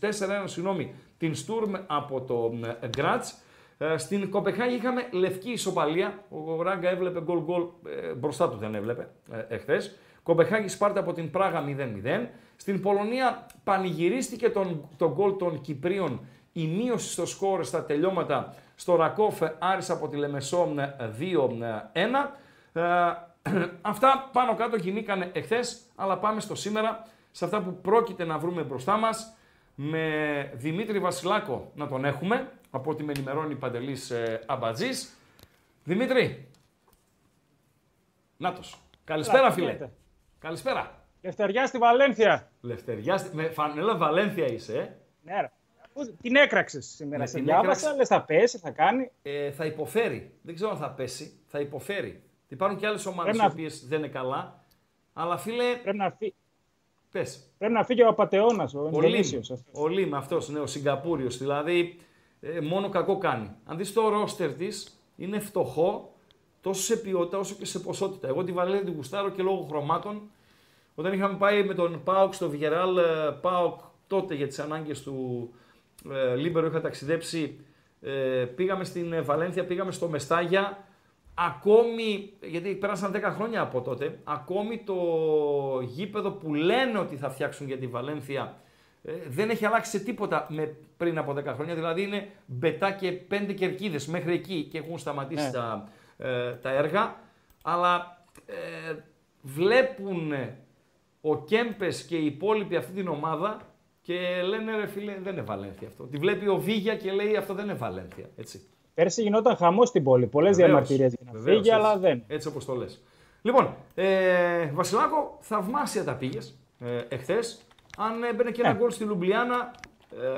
4-1 συγγνώμη, την Στουρμ από το Γκράτς. Ε, στην Κοπεχάγη είχαμε λευκή ισοπαλία. Ο Ράγκα έβλεπε γκολ γκολ, ε, μπροστά του δεν έβλεπε ε, εχθές. Κοπεχάγη Σπάρτα από την Πράγα 0-0. Στην Πολωνία πανηγυρίστηκε τον, τον γκολ των Κυπρίων η μείωση στο σκόρ στα τελειώματα στο Ρακόφ Άρης από τη Λεμεσό 2-1. Ε, αυτά πάνω κάτω γινήκανε εχθές, αλλά πάμε στο σήμερα, σε αυτά που πρόκειται να βρούμε μπροστά μας, με Δημήτρη Βασιλάκο να τον έχουμε, από ό,τι με ενημερώνει Παντελής ε, Αμπατζής. Δημήτρη, νάτος. Καλησπέρα φίλε. Καλησπέρα. Λευτεριά στη Βαλένθια. Λευτεριά στη... Με φανέλα Βαλένθια είσαι, ε. Ναι, ρε. Την έκραξες σήμερα. Ναι, σε την διάβασα, έκραξε. λες θα πέσει, θα κάνει. Ε, θα υποφέρει. Δεν ξέρω αν θα πέσει. Θα υποφέρει. Υπάρχουν και άλλες ομάδες Πρέπει οι να- οποίες δεν είναι καλά. Αλλά φίλε, Πρέπει να, φύ... πες. Πρέπει να φύγει ο Απατεώνας, ο Ο Λίμ, Ινδονήσιος. αυτός. ο Λίμ αυτός, ναι, ο Σιγκαπούριος. Δηλαδή, ε, μόνο κακό κάνει. Αν δεις το ρόστερ της, είναι φτωχό τόσο σε ποιότητα όσο και σε ποσότητα. Εγώ τη Βαλένθια την γουστάρω και λόγω χρωμάτων. Όταν είχαμε πάει με τον Πάοκ στο Βιγιαρεάλ, Πάοκ τότε για τις ανάγκες του ε, Λίμπερο είχα ταξιδέψει, ε, πήγαμε στην ε, Βαλένθια, πήγαμε στο Μεστάγια, ακόμη, γιατί πέρασαν 10 χρόνια από τότε, ακόμη το γήπεδο που λένε ότι θα φτιάξουν για τη Βαλένθια ε, δεν έχει αλλάξει σε τίποτα με, πριν από 10 χρόνια. Δηλαδή είναι μπετά και πέντε κερκίδες μέχρι εκεί και έχουν σταματήσει Ναι. τα, ε, τα έργα. Αλλά ε, βλέπουν ο Κέμπες και οι υπόλοιποι αυτή την ομάδα και λένε ρε φίλε δεν είναι Βαλένθια αυτό. Τη βλέπει ο Βίγια και λέει αυτό δεν είναι Βαλένθια. Έτσι. Πέρσι γινόταν χαμός στην πόλη. Πολλές Βεβαίως, διαμαρτυρίες για να βεβαίως, φύγει, έτσι. αλλά δεν. Έτσι όπως το λες. Λοιπόν, ε, Βασιλάκο, θαυμάσια τα πήγες ε, εχθές. Αν έμπαινε και ένα Ναι. γκολ στη Λουμπλιάνα,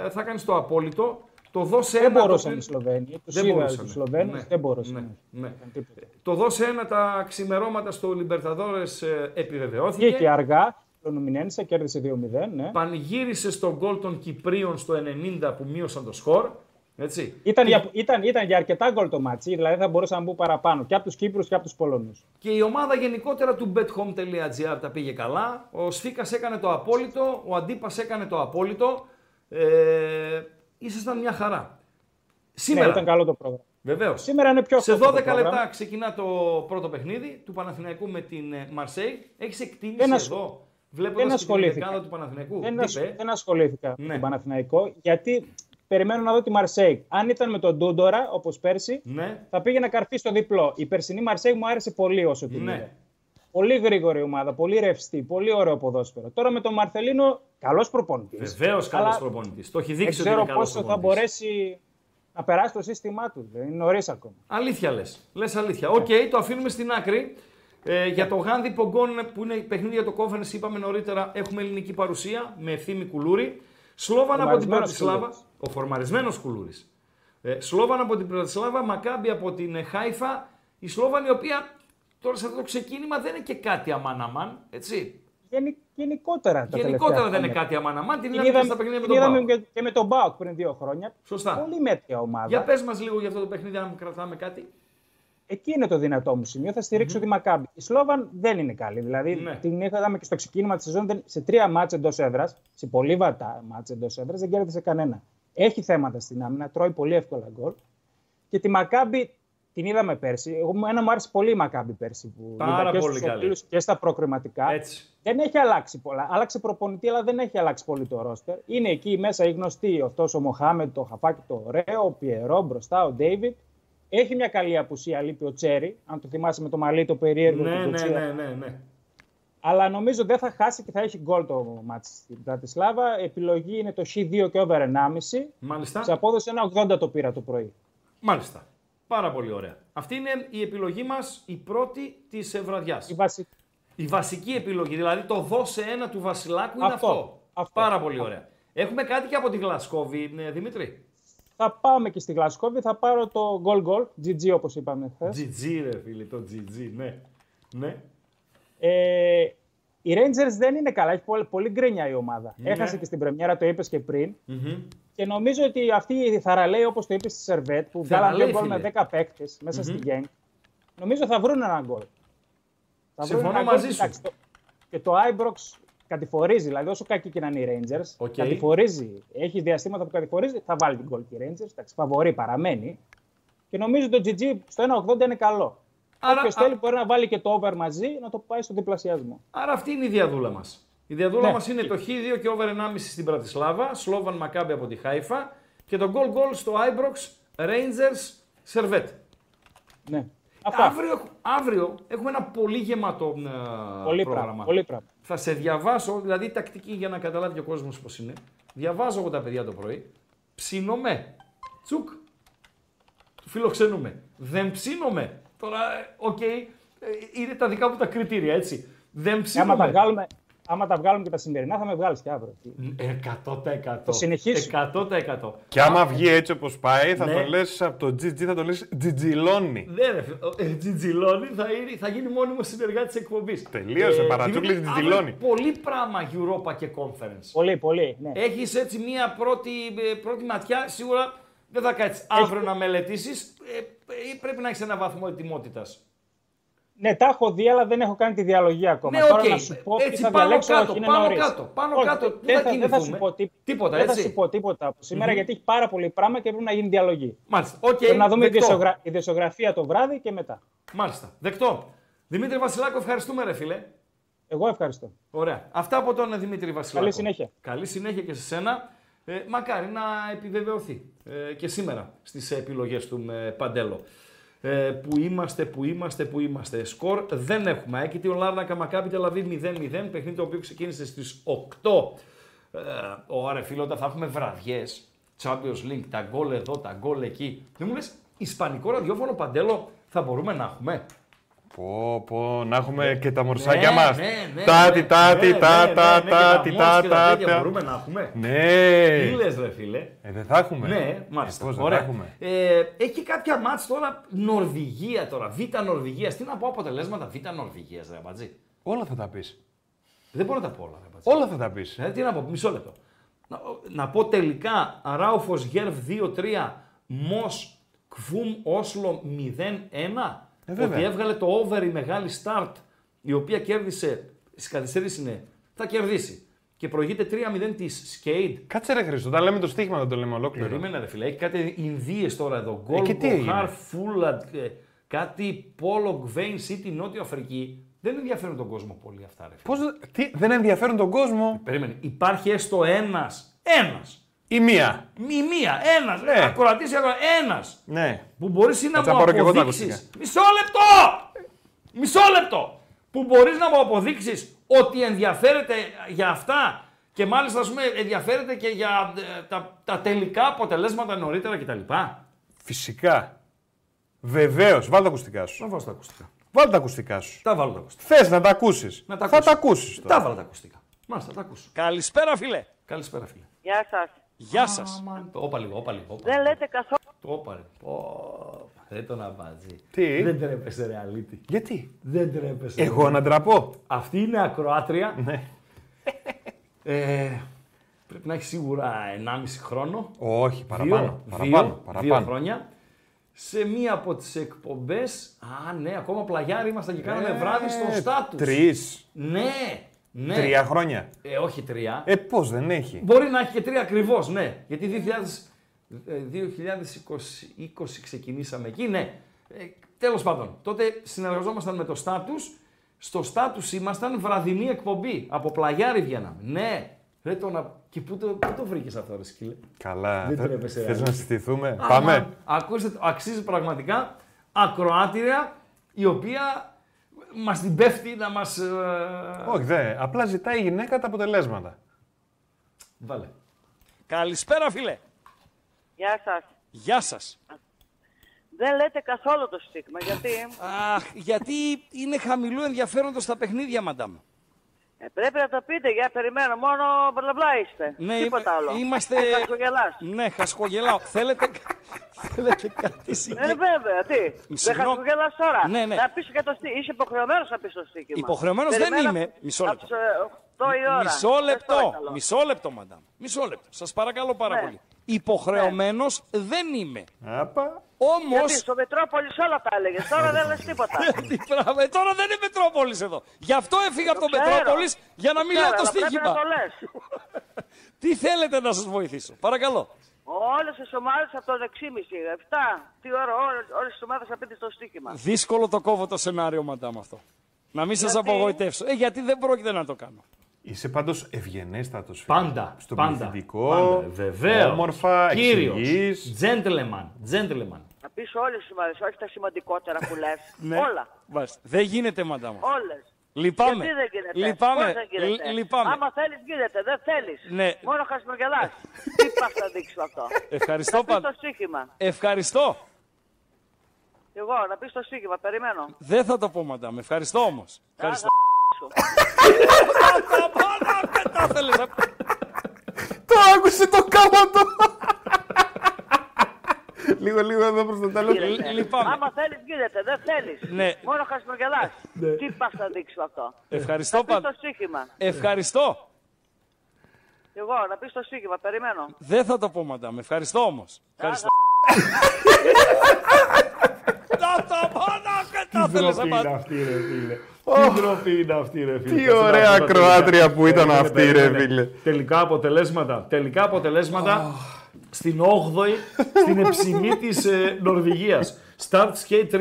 ε, θα κάνεις το απόλυτο. Το δώσε Δεν ένα. μπορούσαν το... οι Σλοβαίνοι. Τους Δεν είδα μπορούσαν, του Σλοβαίνους, ναι. δεν μπορούσαν. Ναι, να ναι. κάνουν τίποτα. Το δώσε ένα τα ξημερώματα στο Λιμπερταδόρες ε, επιβεβαιώθηκε. Βγήκε αργά, το Νομινένισα, κέρδισε 2-0. Ναι. Πανηγύρισε στον γκολ των Κυπρίων στο 90 που μείωσαν το σκορ. Έτσι. Ήταν, για, ήταν, ήταν για αρκετά γκολ το ματς, δηλαδή θα μπορούσαν να μπουν παραπάνω και από τους Κύπρους και από τους Πολωνούς. Και η ομάδα γενικότερα του bethome.gr τα πήγε καλά. Ο Σφίκας έκανε το απόλυτο, ο Αντίπας έκανε το απόλυτο. Ε, ήσασταν μια χαρά. Σήμερα. Ναι, ήταν καλό το πρόγραμμα. Βεβαίως. Σήμερα είναι πιο Σε εύκολο 12 το πρόγραμμα. λεπτά ξεκινά το πρώτο παιχνίδι του Παναθηναϊκού με την ε, Μαρσέη. Έχεις εκτίμηση Δεν ασ- εδώ, βλέποντας δεν την ασχολήθηκα. ενδεκάδα του Παναθηναϊκού. Δεν, Τι ασ- είπε; δεν ασχολήθηκα Ναι. με τον Παναθηναϊκό, γιατί περιμένω να δω τη Μαρσέη. Αν ήταν με τον Τούντορ, όπως πέρσι, Ναι, θα πήγαινε καρφί στο διπλό. Η περσινή Μαρσέη μου άρεσε πολύ όσο την Ναι. είδα. Πολύ γρήγορη ομάδα, πολύ ρευστή, πολύ ωραίο ποδόσφαιρο. Τώρα με τον Μαρθελίνο, καλός προπονητής. βεβαίως καλός Αλλά προπονητής. Το έχει Δεν δείξει ότι ξέρω είναι καλός πόσο θα μπορέσει να περάσει το σύστημά του. Δεν είναι νωρίς ακόμα. Αλήθεια λες. Λες αλήθεια. Οκ, το αφήνουμε στην άκρη. Ε, για το Γάνδη Πογκόν που είναι παιχνίδι για το Conference, είπαμε νωρίτερα, έχουμε ελληνική παρουσία με ευθύμη κουλούρη. Σλόβαν από την Φορμαρισμένος Πρατισλάβα. Κουλούρης. Ο φορμαρισμένος κουλούρη. Ε, Σλόβαν από την Πρατισλάβα, Μακάμπι από την ε, Χάιφα. Η Σλόβαν η οποία τώρα σε αυτό το ξεκίνημα δεν είναι και κάτι αμάν-αμάν, έτσι. Γενι, γενικότερα τα Γενικότερα τελευταία δεν είναι χρόνια. κάτι αμάν-αμάν. Την Την είδαμε και είδαμε, στα παιχνίδια με την τον είδαμε Πάο. και, και με τον Μπάουκ πριν δύο χρόνια. Σωστά. Πολύ μέτρια ομάδα. Για πες μας λίγο για αυτό το παιχνίδι, αν κρατάμε κάτι. Εκεί είναι το δυνατό μου σημείο. Θα στηρίξω τη Μακάμπη. Η Σλόβαν δεν είναι καλή. Δηλαδή Ναι. την είχαμε και στο ξεκίνημα της σεζόν δεν- σε τρία μάτια εντός έδρας, σε πολύ βατά μάτια εντός έδρας, δεν κέρδισε κανένα. Έχει θέματα στην άμυνα, τρώει πολύ εύκολα γκολ. Και τη Μακάμπη την είδαμε πέρσι. Εγώ, εμένα μου άρεσε πολύ η Μακάμπη πέρσι. Που Πάρα είδα και πολύ στους καλή. ομίλους και στα προκριματικά. Έτσι. Δεν έχει αλλάξει πολλά. Άλλαξε προπονητή, αλλά δεν έχει αλλάξει πολύ το ρόστερ. Είναι εκεί μέσα οι γνωστοί. Αυτός ο Μοχάμετ, το Χαφάκι, το ωραίο, ο Πιερό μπροστά, ο Ντέιβιτ. Έχει μια καλή απουσία, λείπει ο Τσέρι. Αν το θυμάσαι με το μαλλί το περίεργο. Ναι, του ναι, Κοτσίρα. ναι, ναι, ναι. Αλλά νομίζω δεν θα χάσει και θα έχει γκολ το μάτς στην Πρατισλάβα. Επιλογή είναι το Χ2 και over 1,5. Μάλιστα. Σε απόδοση 1,80 το πήρα το πρωί. Μάλιστα. Πάρα πολύ ωραία. Αυτή είναι η επιλογή μας, η πρώτη της ε, βραδιάς. Η βασική. Η βασική επιλογή, δηλαδή το δώσε ένα του Βασιλάκου είναι αυτό. Αυτό. Αυτό. Πάρα πολύ ωραία. Έχουμε κάτι και από τη Γλασκόβη, ε, Δημήτρη; Θα πάμε και στη Γλασκόβη, θα πάρω το goal goal, GG όπως είπαμε χθες. GG ρε φίλε, το GG, ναι. Ναι. Ε, οι Rangers δεν είναι καλά, έχει πολύ, πολύ γκρίνια η ομάδα. Ναι. Έχασε και στην πρεμιέρα, το είπες και πριν. Μμμ. Και νομίζω ότι αυτή η θαρραλέη, όπως το είπες στη Σερβέτ, που βγάλαν Θαρραλέη, δύο γκολ με φίλε. 10 παίκτες μέσα στην Γκενκ, νομίζω θα βρουν έναν γκολ. Θα βρουν Συμφωνώ έναν μαζί γκολ. σου. Εντάξει, το- Και το Ibrox κατηφορίζει, δηλαδή όσο κακοί και να είναι οι Rangers, Οκ. κατηφορίζει. Έχει διαστήματα που κατηφορίζει, θα βάλει την γκολ και οι Rangers. Εντάξει, φαβορεί, παραμένει. Και νομίζω το GG στο 1,80 είναι καλό. Άρα, Όποιος θέλει μπορεί να βάλει και το over μαζί να το πάει στο διπλασιασμό. άρα αυτή είναι η διαδούλα μας. Η διαδούλα Ναι. μας είναι το Χ2 και over 1,5 στην Πρατισλάβα, Σλόβαν Μακάμπι από τη Χάιφα και το goal goal στο Ibrox Rangers Servette. Ναι. Αυτά. Αύριο, αύριο έχουμε ένα πολύ γεμάτο ε, Πολύ πρόγραμμα. πράγμα. Πολύ πράγμα. Θα σε διαβάσω, δηλαδή τακτική για να καταλάβει ο κόσμος πώς είναι. Διαβάζω εγώ τα παιδιά το πρωί. Ψήνομαι. Τσουκ. Φιλοξενούμε. Δεν ψήνομαι. Τώρα, ε, οκ, ε, είναι τα δικά μου τα κριτήρια, έτσι. Δεν Άμα τα, ψήνομαι. βγάλουμε, άμα τα βγάλουμε και τα σημερινά, θα με βγάλεις και αύριο. Ε, 100%. Το συνεχίσω. 100%. Και άμα βγει έτσι όπως πάει, θα Ναι. το λες από το GG, θα το λες τζιτζιλόνι. Ναι, ρε, φίλε, ο- ε, Τζιτζιλόνι θα, είναι, θα γίνει μόνιμος συνεργάτης εκπομπής. Τελείωσε, παρατσούκλι Τζιτζιλόνι. Πολύ πράγμα Europa και Conference. Πολύ, πολύ. Ναι. Έχεις έτσι μία πρώτη, ε, πρώτη ματιά, σίγουρα δεν θα κάτσεις αύριο να μελετήσεις. Ε, ε, πρέπει να έχεις ένα βαθμό ετοιμότητας. Ναι, τα έχω δει, αλλά δεν έχω κάνει τη διαλογή ακόμα. Ναι, Τώρα οκ. να σου πω τι Έτσι, θα πάνω διαλέξω, κάτω, όχι, είναι πάνω νωρίς. κάτω, πάνω Όχι, κάτω, πού δεν θα θα, δεν θα σου κινηθούμε; πω τί- Τίποτα, δεν έτσι. θα σου πω τίποτα από σήμερα, γιατί έχει πάρα πολύ πράγμα και πρέπει να γίνει διαλογή. Μάλιστα. Οκ, Πρέπει να δούμε η δεκτό. δισκογρα- η δισκογραφία το βράδυ και μετά. Μάλιστα. Δεκτό. Δημήτρη Βασιλάκο, ευχαριστούμε, ρε φίλε. Εγώ ευχαριστώ. Ωραία. Αυτά από τον Δημήτρη Βασιλάκο. Καλή συνέχεια. Καλή συνέχεια και σε σένα. Ε, μακάρι να επιβεβαιωθεί ε, και σήμερα στις επιλογές του με Παντέλο. Ε, που είμαστε, που είμαστε, που είμαστε. Σκορ δεν έχουμε. Έκειτη ο Λάρνακα Μακάπη Τελαβή 0-0. Παιχνίδι το οποίο ξεκίνησε στις 8. Ε, ωραία φίλε, όταν θα έχουμε βραδιές, Champions League, τα γκολ εδώ, τα γκολ εκεί. Δεν μου λες, Ισπανικό ραδιόφωνο Παντέλο θα μπορούμε να έχουμε; Πω, πω, να έχουμε και τα μορσάκια Ναι, μας. ναι, ναι, Τάτι, ναι, τάτι, ναι, τα, ναι, τα, ναι, και τα, τα τι, μός τα, και τα τα, τέτοια τα. Μπορούμε να έχουμε. Ναι. Τι λες ρε φίλε. Ε, δεν θα έχουμε. Ναι, μάλιστα. Ε, πώς δεν Ωραία. θα έχουμε. Ε, έχει κάποια μάτς τώρα Νορβηγία τώρα, Β' Νορβηγίας. Τι να πω αποτελέσματα Β' Νορβηγίας, ρε Μπατζή. Όλα θα τα πεις. Δεν μπορώ να τα πω όλα, ρε Μπατζή. Όλα θα τα πεις. Ε, τι να πω, μισό λεπτό. Να, να πω τελικά Ράουφος Γέρβ 2-3, Μος Κβούμ Όσλο 0-1. Ε, βέβαια. ότι έβγαλε το over η μεγάλη start, η οποία κέρδισε, στις καθυστερήσεις είναι, θα κερδίσει. και προηγείται 3-0 της Skate. Κάτσε ρε Χρήστο, όταν λέμε το στοίχημα δεν το λέμε ολόκληρο. Περίμενε, ρε φίλε. Έχει κάτι Ινδίες τώρα εδώ. Ε, και Γκολ, τι έγινε; Μποχάρ, Φούλαντ, ε, κάτι Πόλο, Γκβέιν, City, Νότιο Αφρική. Δεν ενδιαφέρουν τον κόσμο πολύ αυτά, ρε φίλε. Πώς, τι, δεν ενδιαφέρουν τον κόσμο. Περίμενε. Υπάρχει έστω ένας. Ένας. Η μία. Μη μία. Ένας. Ναι. Ακροατής, ένας. Ναι. Που μπορείς να Κάτσε να μου πάρω και εγώ τα αποδείξεις. ακουστικά. Μισό λεπτό! Μισό λεπτό! Που μπορείς να μου αποδείξεις ότι ενδιαφέρεται για αυτά και μάλιστα ας πούμε, ενδιαφέρεται και για ε, τα, τα τελικά αποτελέσματα νωρίτερα κτλ. Φυσικά. Βεβαίως. Βάλτε τα ακουστικά σου. Να βάλω τα ακουστικά. Βάλτε τα ακουστικά σου. Τα βάλω τα ακουστικά. Θες να τα ακούσεις. Να τα Θα ακούσω. τα ακούσεις Τα τώρα. βάλω τα ακουστικά. Μάλιστα, τα ακούσω. Καλησπέρα, φίλε. Καλησπέρα, φίλε. Γεια σας. Γεια σας. Όπα λίγο, όπα λίγο. Όπα. Δεν λέτε καθόλου. Το όπα ρε. Πω, Δεν τον αβάζει. Τι; Δεν τρέπεσαι ρε αλήτη. Γιατί; Δεν τρέπεσαι. Εγώ να ντραπώ. Αυτή είναι ακροάτρια. Ναι. Ε, πρέπει να έχει σίγουρα 1,5 χρόνο. Όχι, παραπάνω. δύο, παραπάνω, δύο, παραπάνω. δύο χρόνια. Σε μία από τις εκπομπές, α ναι, ακόμα πλαγιάρι ήμασταν και κάναμε Ε, βράδυ στο στάτους. Τρεις. Ναι, ναι. Τρία χρόνια. Ε, όχι τρία. Ε, πώς δεν έχει; Μπορεί να έχει και τρία ακριβώς, ναι. Γιατί 2000, ε, 2020 ξεκινήσαμε εκεί, ναι. Ε, τέλος πάντων, τότε συνεργαζόμασταν με το στάτους. Στο στάτους ήμασταν βραδινή εκπομπή. Από πλαγιάρι βγαίναμε. Ναι. Ρε, το να... Και πού το, πού το βρήκες αυτό, ρε σκύλε; Καλά. Δεν Θε- τρέπεσαι, Θες ρε. να συστηθούμε; Άμα- Πάμε. Ακούστε, το, αξίζει πραγματικά ακροάτρια η οποία μας την πέφτει να μας... ε, Όχι, δε. Απλά ζητάει η γυναίκα τα αποτελέσματα. Βάλε. Καλησπέρα, φίλε. Γεια σας. Γεια σας. Δεν λέτε καθόλου το στίγμα. Γιατί; Αχ, γιατί είναι χαμηλού ενδιαφέροντος τα παιχνίδια, μαντάμ. Ε, πρέπει να το πείτε. Για περιμένω. Μόνο μπλα μπλα είστε. Ναι, Τίποτα είμαι- άλλο. είμαστε- Ε, χασκογελάς. Ναι, χασκογελάω. θέλετε, θέλετε κάτι Ε, συγκεκριμένο. βέβαια, τι; Δεν Συγγνώμη. χασκογελάς τώρα. Ναι, ναι. Να πεις και το στίγμα. Είσαι υποχρεωμένος να πεις το στίγμα. Υποχρεωμένος δεν Περιμένω είμαι. Μισό από λεπτό. Τις, ε, 8 η ώρα. Μισό Σας λεπτό. παρακαλώ. Μισό λεπτό, μαντάμ. Μισό λεπτό. Σας παρακαλώ πάρα Ναι. πολύ. Υποχρεωμένος δεν είμαι. Απα. Όμω. Γιατί στο Μετρόπολης όλα τα έλεγες. Τώρα δεν λες τίποτα. Τι πράγμα, ε, τώρα δεν είναι Μετρόπολης εδώ. Γι' αυτό έφυγα από το ξέρω. Μετρόπολης για να μην λέω Ξέρω, το αλλά πρέπει στοίχημα. να το λες. Τι θέλετε να σας βοηθήσω, παρακαλώ. Όλες τις ομάδες από το 6,5, 7. Τι ώρα, όλες τις ομάδες θα πείτε στο στοίχημα. Δύσκολο το κόβω το σενάριο, μαντάμ αυτό. Να μην σας Γιατί; απογοητεύσω. Ε, γιατί δεν πρόκειται να το κάνω. Είσαι πάντως ευγενέστατο. Πάντα. Στο πάντα. πληθυντικό. Πάντα. Βεβαίως. Όμορφα, Κύριος. εξηγείς. Gentleman. Gentleman. Να πεις όλες τις ομάδε, όχι τα σημαντικότερα που λες. Ναι. Όλα. Μάλιστα. Δεν γίνεται, μαντάμ. Όλες. Λυπάμαι. Γιατί δεν γίνεται; Λυπάμαι. Πώς δεν γίνεται; Λ- λυπάμαι. Άμα θέλεις, γίνεται. Δεν θέλεις. Ναι. Μόνο χασμογελάς. Τι πας να δείξει αυτό; Ευχαριστώ Να πεις το πάντα. στοίχημα. Ευχαριστώ. Εγώ, να πεις το στοίχημα. Περιμένω. Δεν θα το πω, μαντάμ. Ευχαριστώ όμως. Ευχαριστώ. Σου. Τα πάντα δεν τα θέλεις να- Το άκουσε το κάματο. λίγο, λίγο εδώ προς το τέλος. Γίνεται. λυπάμαι. Άμα θέλεις, γίνεται. Δεν θέλεις. Ναι. Μόνο χασμογελάς. Τι πας να δείξεις αυτό. Ευχαριστώ Πεις το πάντα. στοίχημα. Ευχαριστώ. Εγώ, να πεις το στοίχημα. Περιμένω. Δεν θα το πω, μαντάμ. Ευχαριστώ όμως. Ευχαριστώ. Τα τα πάντα δεν τα θέλεις να πας. αυτή, ρε φίλε. Τι ντροπή είναι αυτή, ρε φίλε. Τι Κάτσε να ωραία δω τα ακροάτρια τελικά. που ήταν Περίμενε, αυτή, ρε περίμενε. φίλε. Τελικά αποτελέσματα. Τελικά αποτελέσματα στην 8η, στην εψημή της ε, Νορβηγίας. Start Skate 3-0,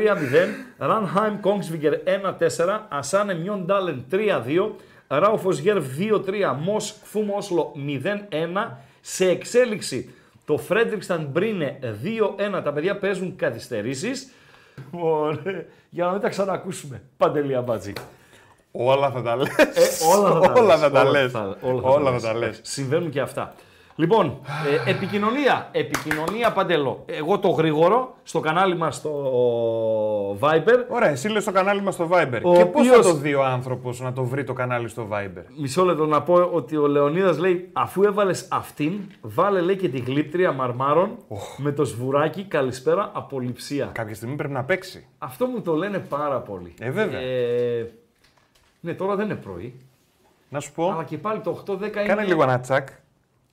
Ranheim Kongsvinger 1-4, Asane Mjøndalen 3-2, Raufoss Jerv 2-3, Moss Kfum Oslo 0-1. Σε εξέλιξη το Fredrikstad Brine 2-1. Τα παιδιά παίζουν καθυστερήσεις. Ωραία. Για να μην τα ξανακούσουμε. Παντελή Αμπάτζη. Όλα θα τα λες. Ε, όλα θα τα Όλα λες. θα τα λες. θα- Όλα θα τα λες. λες. Συμβαίνουν και αυτά. Λοιπόν, ε, επικοινωνία. Επικοινωνία παντελώ. Εγώ το γρήγορο στο κανάλι μας στο Viber. Ωραία, εσύ λες στο κανάλι μας στο Viber. Ο και πώς θα οποίος- το δει ο άνθρωπος να το βρει το κανάλι στο Viber; Μισό λεπτό να πω ότι ο Λεωνίδας λέει αφού έβαλες αυτήν, βάλε λέει και τη γλύπτρια μαρμάρων με το σβουράκι καλησπέρα απολυψία. Κάποια στιγμή πρέπει να παίξει. Αυτό μου το λένε πάρα πολύ. Ε, βέβαια. Ε, ναι, τώρα δεν είναι πρωί. Να σου πω, Αλλά και πάλι το 8-10 είναι. κάνε λίγο ένα τσακ.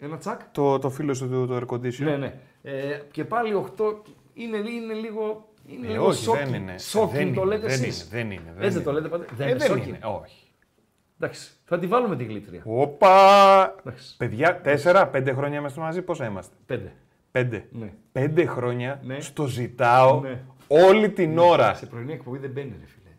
Ένα τσακ. Το, το φίλο σου το, το air condition. Ναι, ναι. Ε, και πάλι 8 είναι, είναι λίγο. Είναι Ε, λίγο όχι, shocking. δεν είναι. Shocking δεν το είναι, λέτε δεν εσείς. είναι, δεν είναι. Δεν Έτσι δεν είναι. το λέτε πάντα. Δεν Ε, είναι δεν shocking. είναι, όχι. Εντάξει, θα τη βάλουμε τη γλήτρια. Όπα! Εντάξει. Παιδιά, τέσσερα, πέντε χρόνια είμαστε μαζί, πόσα είμαστε; Πέντε. Πέντε. Ναι. Πέντε χρόνια Ναι. στο ζητάω Ναι. όλη την ώρα. Σε πρωινή εκπομπή δεν μπαίνει, ρε φίλε.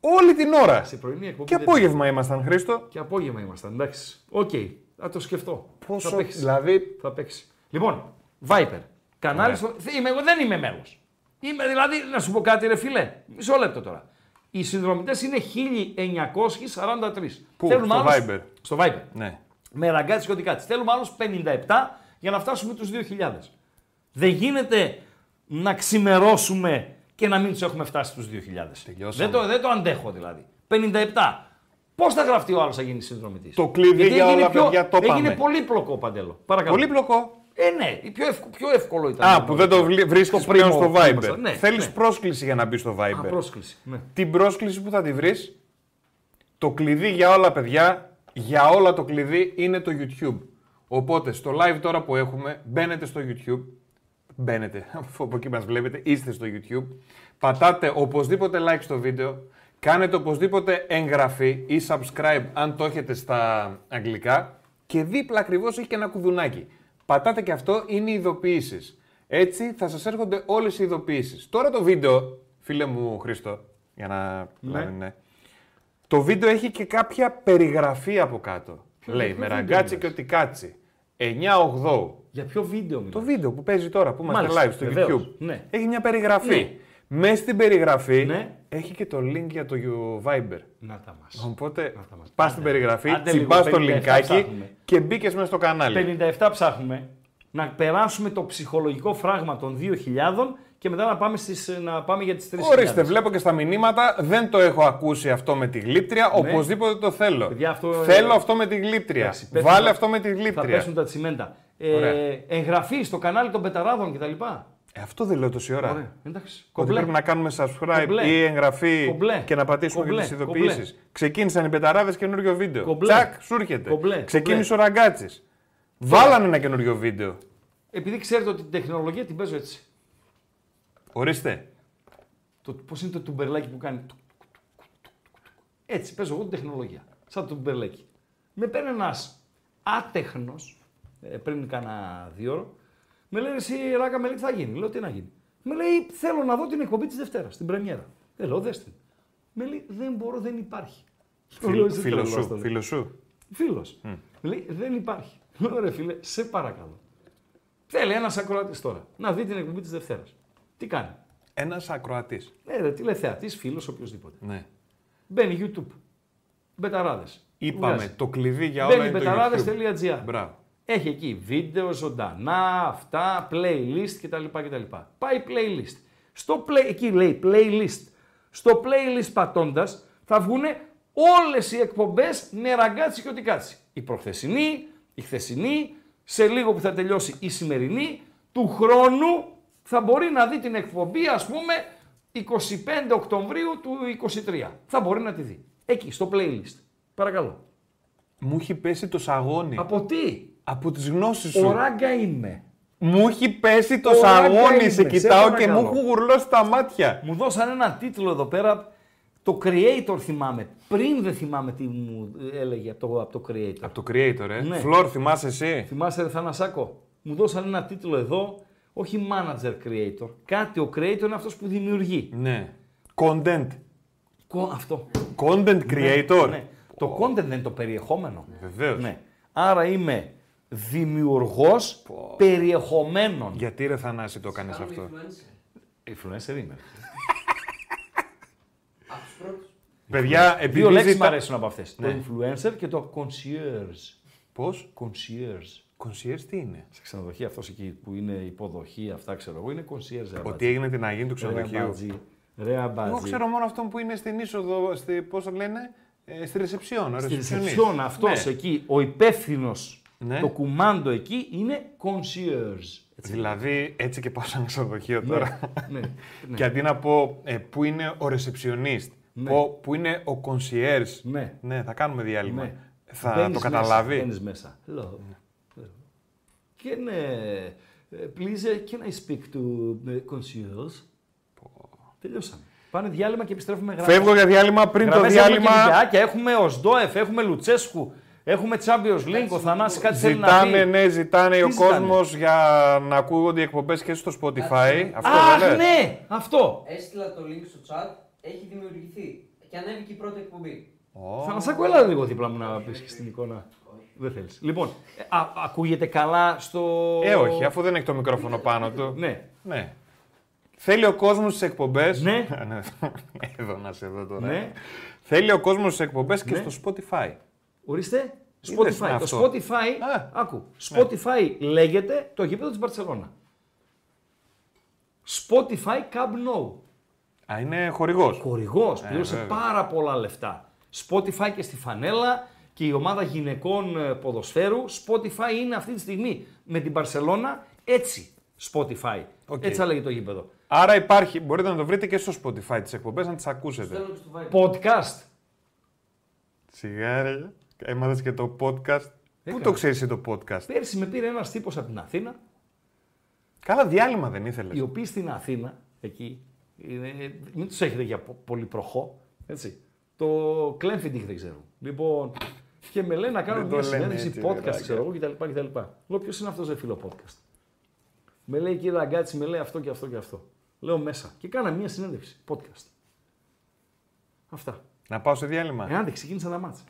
Όλη την ώρα. Σε πρωινή εκπομπή. Και δεν απόγευμα ήμασταν, Χρήστο. μπαίνει. Και απόγευμα ήμασταν. Εντάξει. Οκ. Θα το σκεφτώ. Πόσο, Θα παίξεις. δηλαδή, Θα παίξεις. Λοιπόν, Viber. Κανάλι στο... Είμαι, εγώ δεν είμαι μέλος. Είμαι δηλαδή, να σου πω κάτι, ρε φίλε. Μισό λεπτό τώρα. Οι συνδρομητές είναι 1943. Πού, Θέλουμε στο άλλους- Viber? Στο Viber. ναι. Με Ραγκάτση και ό,τι κάτσει. Θέλουμε άλλους 57 για να φτάσουμε τους 2.000. Δεν γίνεται να ξημερώσουμε και να μην τους έχουμε φτάσει στου 2.000. Τελειώσαμε. Δεν το, δεν το αντέχω δηλαδή. 57. Πώς θα γραφτεί ο άλλος να γίνει συνδρομητής; Το κλειδί για όλα, παιδιά, το Έγινε πάμε. πολύπλοκο παντέλο. Παρακαλώ. Πολύπλοκο. Ε, ναι, η πιο, ευκο- πιο εύκολο ήταν. Α, που δεν το βρίσκεις Το πλέον πρίμο στο που Viber. ήμασταν. Ναι, Θέλεις ναι. πρόσκληση για να μπεις στο Α, Viber. πρόσκληση. Ναι. Την πρόσκληση που θα τη βρεις, το κλειδί για όλα, παιδιά, για όλα το κλειδί είναι το YouTube. Οπότε στο live τώρα που έχουμε, μπαίνετε στο YouTube. Μπαίνετε, αφού από εκεί μας βλέπετε, είστε στο YouTube. Πατάτε οπωσδήποτε like στο βίντεο. Κάνετε οπωσδήποτε εγγραφή ή subscribe αν το έχετε στα αγγλικά. Και δίπλα ακριβώς έχει και ένα κουδουνάκι. Πατάτε και αυτό, είναι οι ειδοποιήσεις. Έτσι θα σας έρχονται όλες οι ειδοποιήσεις. Τώρα το βίντεο, φίλε μου Χρήστο, για να δηλαδή, ναι. Το βίντεο έχει και κάποια περιγραφή από κάτω. Λέει, ποιο με βίντεο ραγκάτσι μιλάς; και ότι κάτσι. 9-8. Για ποιο βίντεο μιλάς; Το βίντεο που παίζει τώρα, που είμαστε Μάλιστα, live στο βεβαίως, YouTube. ναι. Έχει μια περιγραφή. Ναι. Μέσα στην περιγραφή Ναι. Έχει και το link για το Viber. Να τα μας. Οπότε Να τα μας. πας Άντε. στην περιγραφή, Άντε τσιμπάς λίγο, το 57 linkάκι ψάχνουμε. και μπήκε μέσα στο κανάλι. 57 ψάχνουμε να περάσουμε το ψυχολογικό φράγμα των 2.000 και μετά να πάμε, στις, να πάμε για τις 3.000. Ορίστε, βλέπω και στα μηνύματα, δεν το έχω ακούσει αυτό με τη γλύπτρια, Ναι. οπωσδήποτε το θέλω. Παιδιά, αυτό, θέλω ε, αυτό με τη γλύπτρια. Εντάξει, πέσουν Βάλε τα- αυτό με τη Θα γλύπτρια. πέσουν τα τσιμέντα. Ε, Ωραία. εγγραφή στο κανάλι των πεταράδων κτλ. Ε, αυτό δεν λέω τόση ώρα. Ωραία, εντάξει. Ότι Κομπλέ. πρέπει να κάνουμε subscribe Κομπλέ. ή εγγραφή Κομπλέ. και να πατήσουμε Κομπλέ. και τι ειδοποιήσεις. Ξεκίνησαν οι πεταράδε καινούριο βίντεο. Κομπλέ. Τσακ, σου έρχεται. Κομπλέ. Ξεκίνησε ο ραγκάτσι. Βάλανε ένα καινούριο βίντεο. Επειδή ξέρετε ότι την τεχνολογία την παίζω έτσι. Ορίστε. Το, πώς είναι το τουμπερλάκι που κάνει. Έτσι, παίζω εγώ την τεχνολογία. Σαν το τουμπερλάκι. Με παίρνει ένας άτεχνος, πριν κάνα δύο ώρο, με λέει εσύ ράκα με λέει τι θα γίνει. Λέω τι να γίνει. Με λέει θέλω να δω την εκπομπή της Δευτέρας, την πρεμιέρα. Ε, λέω δες την. Με λέει δεν μπορώ, δεν υπάρχει. Λέω, «Είσαι Φίλος τρελός», το σου. λέω. Φίλος σου. Φίλος. Με λέει δεν υπάρχει. Λέω ρε φίλε, σε παρακαλώ. Θέλει ένας ακροατής τώρα να δει την εκπομπή της Δευτέρας. Τι κάνει; Ένας ακροατής. Ναι, ρε, τηλεθεατής, φίλος, οποιοδήποτε. Ναι. Μπαίνει YouTube. Μπεταράδες. Είπαμε, το κλειδί για όλα Μπαίνει είναι το YouTube. μπεταράδες.gr. Μπράβο. Έχει εκεί βίντεο, ζωντανά, αυτά, playlist κτλ. κτλ. Πάει playlist. Στο play, εκεί λέει playlist. Στο playlist πατώντας θα βγουν όλες οι εκπομπές με Ραγκάτση και ό,τι κάτσει. Η προχθεσινή, η χθεσινή, σε λίγο που θα τελειώσει η σημερινή, του χρόνου θα μπορεί να δει την εκπομπή, ας πούμε, 25 Οκτωβρίου του 23. Θα μπορεί να τη δει. Εκεί, στο playlist. Παρακαλώ. Μου έχει πέσει το σαγόνι. Από τι; Από τις γνώσεις σου. Ο ράγκα είμαι. Μου έχει πέσει το Ωραία, σαγόνι. είμαι, Σε σε κοιτάω και παρακαλώ. μου έχουν γουρλώσει τα μάτια. Μου δώσαν ένα τίτλο εδώ πέρα. Το creator θυμάμαι. Πριν δεν θυμάμαι τι μου έλεγε από το, από το creator. Από το creator, ε. Ναι. Φλόρ, θυμάσαι εσύ; Θυμάσαι ρε Θανασάκο; Μου δώσαν ένα τίτλο εδώ. Όχι manager creator. Κάτι ο creator είναι αυτός που δημιουργεί. Ναι. Content. Κο- αυτό. Content creator. Ναι. Το content δεν είναι το περιεχόμενο. Βεβαίως. Ναι. Άρα είμαι δημιουργός περιεχομένων. Γιατί ρε Θανάση το κάνεις Κάνουμε αυτό; influencer. Influencer είμαι. Από τους πρώτους. Παιδιά, επειδή Δύο λέξεις ζητά- μου αρέσουν από αυτές. Ναι. Το influencer και το concierge. Πώς; Concierge. Concierge τι είναι; Σε ξενοδοχεία αυτός εκεί που είναι υποδοχή, αυτά ξέρω εγώ, είναι concierge. ρε Ότι αμπατζή. έγινε την Αγίνη του Ρε ξενοδοχείου. αμπατζή. Ρε αμπατζή. Εγώ ξέρω μόνο αυτό που είναι στην είσοδο, στη, πώς το λένε, ε, στη ρεσεψιόν. ο Στη ρεσεψιονίστ. ρεσεψιόν αυτός Ναι. εκεί, ο υπεύθυνος, Ναι. το κουμάντο εκεί είναι concierge. Έτσι. Δηλαδή, έτσι και πάω σε ένα ξενοδοχείο Ναι, τώρα. ναι, ναι. Και αντί να πω ε, που είναι ο ρεσεψιονίστ, Ναι. πω που είναι ο concierge. Ναι. Ναι, θα κάνουμε διάλειμμα. Ναι. Θα Μπαίνεις το καταλάβει. Μέσα, μπαίνεις μέσα. Hello. Hello. Can, uh, please, uh, can I speak to the concierge? Τελειώσαμε. Πάνε διάλειμμα και επιστρέφουμε γράμμα. Φεύγω για διάλειμμα πριν το διάλειμμα. Και έχουμε ο Σντόεφ, έχουμε Λουτσέσκου, έχουμε Champions League, ο Θανάσης κάτι θέλει να Ζητάνε, πει. ναι, ζητάνε Τι ο ζητάνε; κόσμος για να ακούγονται οι εκπομπές και στο Spotify. Αυτό Αχ, δεν λες; ναι, αυτό. Έστειλα το link στο chat, έχει δημιουργηθεί. Και ανέβηκε η πρώτη εκπομπή. Θα μας ακούω, έλα λίγο δίπλα μου να πεις και στην εικόνα. Δεν θέλεις. Λοιπόν, ε, α, ακούγεται καλά στο... Ε, όχι, αφού δεν έχει το μικρόφωνο πάνω του. Ναι. Ναι. Θέλει ο κόσμος στι εκπομπές. Ναι. Εδώ να σε δω τώρα. Ναι. Θέλει ο κόσμος στι εκπομπές και Ναι. στο Spotify. Ορίστε. Είδες Spotify. Το αυτό; Spotify, Α, άκου, Spotify λέγεται το γήπεδο της Μπαρτσελώνα. Spotify Camp Nou. Α, είναι χορηγός. Χορηγός, πλήρωσε βέβαια. πάρα πολλά λεφτά. Spotify και στη φανέλα και η ομάδα γυναικών ε, ποδοσφαίρου. Spotify είναι αυτή τη στιγμή με την Μπαρσελώνα έτσι. Spotify. OK. Έτσι θα λέγει το γήπεδο. Άρα υπάρχει, μπορείτε να το βρείτε και στο Spotify τις εκπομπές να τις ακούσετε. Θέλω και στο Viber. Podcast. Σιγάρια. Έμαθες και το podcast. Πού Έκανα. το ξέρεις το podcast; Πέρσι με πήρε ένας τύπος από την Αθήνα, Καλά διάλειμμα δεν ήθελες. οι οποίοι στην Αθήνα, εκεί, είναι, μην τους έχετε για πο- πολύ προχώ, έτσι. Το Κλέμφιντιγκ δεν ξέρω. Λοιπόν, και με λένε να κάνω Δεν το μια λένε συνέντευξη έτσι, podcast, ρε, ξέρω εγώ κτλ. κτλ. Λέω, ποιος είναι αυτός, δεν φίλο podcast; Με λέει, κύριε Αγκάτση, με λέει αυτό και αυτό και αυτό. Λέω μέσα. Και κάνα μια συνέντευξη podcast. Αυτά. Να πάω σε διάλειμμα. Ε, άντε, ξεκίνησα τα μάτσα.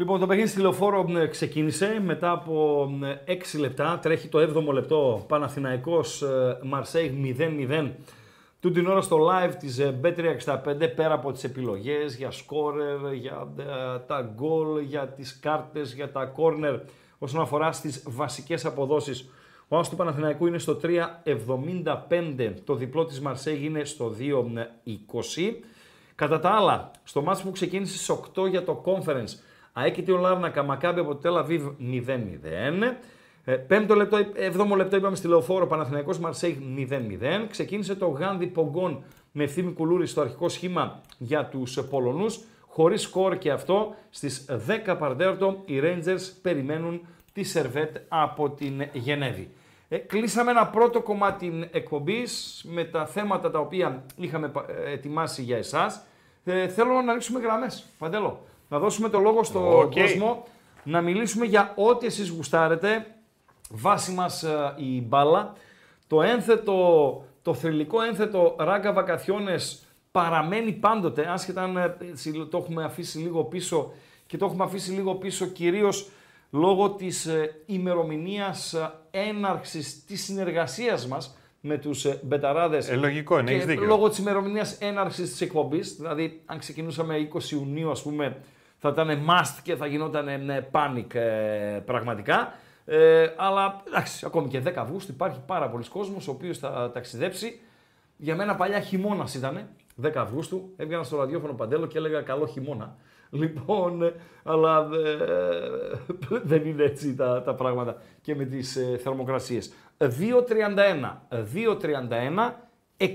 Λοιπόν, το παιχνίδι στη λεωφόρο ε, ξεκίνησε μετά από 6 λεπτά. Τρέχει το 7ο λεπτό. Παναθηναϊκός ε, Μαρσέιγ 0-0. Του την ώρα στο live της ε, Bet365 πέρα από τις επιλογές για σκόρερ, για ε, τα γκολ, για τις κάρτες, για τα κόρνερ όσον αφορά στις βασικές αποδόσεις. Ο Άσος του Παναθηναϊκού είναι στο 3,75. Το διπλό της Μαρσέιγ είναι στο 2,20. Κατά τα άλλα, στο μάτς που ξεκίνησε στις 8 για το Conference, Αέκητη ο Λάρνακα, Μακάμπι από το Τελαβίβ 0-0. Ε, Πέμπτο λεπτό, εβδόμο λεπτό είπαμε στη Λεωφόρο, Παναθηναϊκός Μαρσέιγ 0-0. Ξεκίνησε το Γάνδι Πογκόν με ευθύμη κουλούρι στο αρχικό σχήμα για τους Πολωνούς. Χωρίς σκορ και αυτό, στις 10 Παρδέρτο οι Rangers περιμένουν τη Σερβέτ από την Γενέβη. Ε, κλείσαμε ένα πρώτο κομμάτι εκπομπής με τα θέματα τα οποία είχαμε πα- ε, ετοιμάσει για εσάς. Ε, θέλω να ανοίξουμε γραμμές. Παντέλο, να δώσουμε το λόγο στον Οκ. κόσμο, να μιλήσουμε για ό,τι εσείς γουστάρετε. Βάση μας ε, η μπάλα. Το ένθετο το θρυλικό ένθετο Ράγκα Vacaciones παραμένει πάντοτε, άσχετα αν ε, έτσι, το έχουμε αφήσει λίγο πίσω και το έχουμε αφήσει λίγο πίσω κυρίως λόγω της ε, ημερομηνίας ε, έναρξης της συνεργασίας μας με τους ε, μπεταράδες. Ε, λογικό είναι, και έχεις δίκιο. λόγω της ημερομηνίας έναρξης της εκπομπής, δηλαδή αν ξεκινούσαμε 20 Ιουνίου ας πούμε θα ήταν must και θα γινόταν ε, panic ε, πραγματικά. Ε, αλλά εντάξει, ακόμη και 10 Αυγούστου υπάρχει πάρα πολλοί κόσμος ο οποίος θα ταξιδέψει. Για μένα παλιά χειμώνας ήταν, 10 Αυγούστου, έβγαινα στο ραδιόφωνο Παντέλο και έλεγα καλό χειμώνα. Λοιπόν, ε, αλλά ε, δεν είναι έτσι τα, τα πράγματα και με τις ε, θερμοκρασίες. 2.31, 2.31, 61,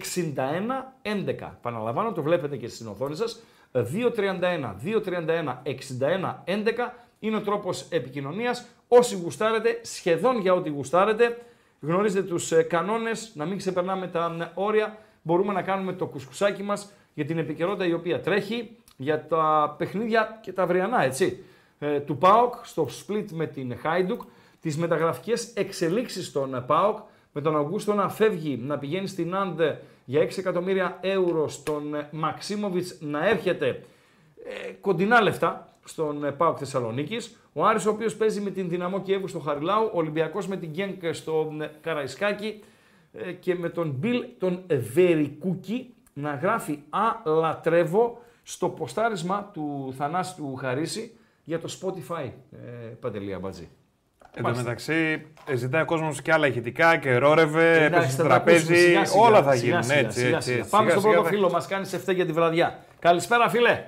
11. Παναλαμβάνω, το βλέπετε και στην οθόνη σας. 2.31, 2.31, 61, 11 είναι ο τρόπος επικοινωνίας. Όσοι γουστάρετε, σχεδόν για ό,τι γουστάρετε, γνωρίζετε τους ε, κανόνες, να μην ξεπερνάμε τα ε, όρια. Μπορούμε να κάνουμε το κουσκουσάκι μας για την επικαιρότητα η οποία τρέχει, για τα παιχνίδια και τα αυριανά, έτσι. Ε, του ΠΑΟΚ στο split με την Χάιντουκ, τις μεταγραφικές εξελίξεις στον ΠΑΟΚ, με τον Αυγούστο να φεύγει, να πηγαίνει στην Αντ για 6 εκατομμύρια ευρώ, στον ε, Μαξίμοβιτς να έρχεται ε, κοντινά λεφτά στον ε, ΠΑΟΚ Θεσσαλονίκης. Ο Άρης ο οποίος παίζει με την Δυναμό Κιέβου στο Χαριλάου, ο Ολυμπιακός με την Γκένκ στο ε, Καραϊσκάκι ε, και με τον Μπιλ τον Βερικούκη να γράφει «Α, λατρεύω» στο ποστάρισμα του Θανάση του Χαρίση για το Spotify, ε, Παντελή Αμπατζή. Εν τω μεταξύ, ε, ζητάει ο κόσμος και άλλα ηχητικά και ρόρευε, έπεσε Εντάξει, στο θα τα ακούσουμε τραπέζι. σιγά σιγά, όλα θα σιγά γίνουν σιγά, έτσι. σιγά έτσι, σιγά. έτσι. Πάμε Σιγά στον σιγά πρώτο θα- φίλο μας, κάνει σε για τη βραδιά. Καλησπέρα φίλε.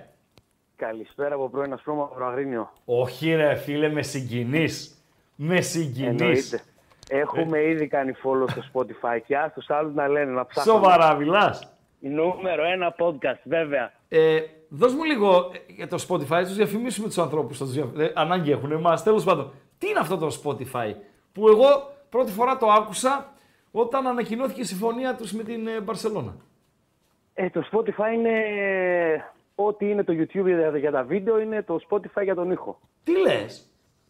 Καλησπέρα από πρώην Ασπρόμαυρο Αγρίνιο. Όχι ρε φίλε, με συγκινείς. Με συγκινείς. Εννοείται. Έχουμε ήδη κάνει follow στο Spotify και ας τους άλλους να λένε να ψάχνουν. Σοβαρά μιλάς. Νούμερο ένα podcast, βέβαια. Ε, δώσ' μου λίγο ε, για το Spotify, τους διαφημίσουμε τους ανθρώπους, θα τους διαφ- ε, ανάγκη έχουν εμάς, τέλος πάντων. Τι είναι αυτό το Spotify, που εγώ πρώτη φορά το άκουσα όταν ανακοινώθηκε η συμφωνία τους με την ε, Μπαρσελώνα. Ε, το Spotify είναι ό,τι είναι το YouTube για, για τα βίντεο, είναι το Spotify για τον ήχο. Τι λες,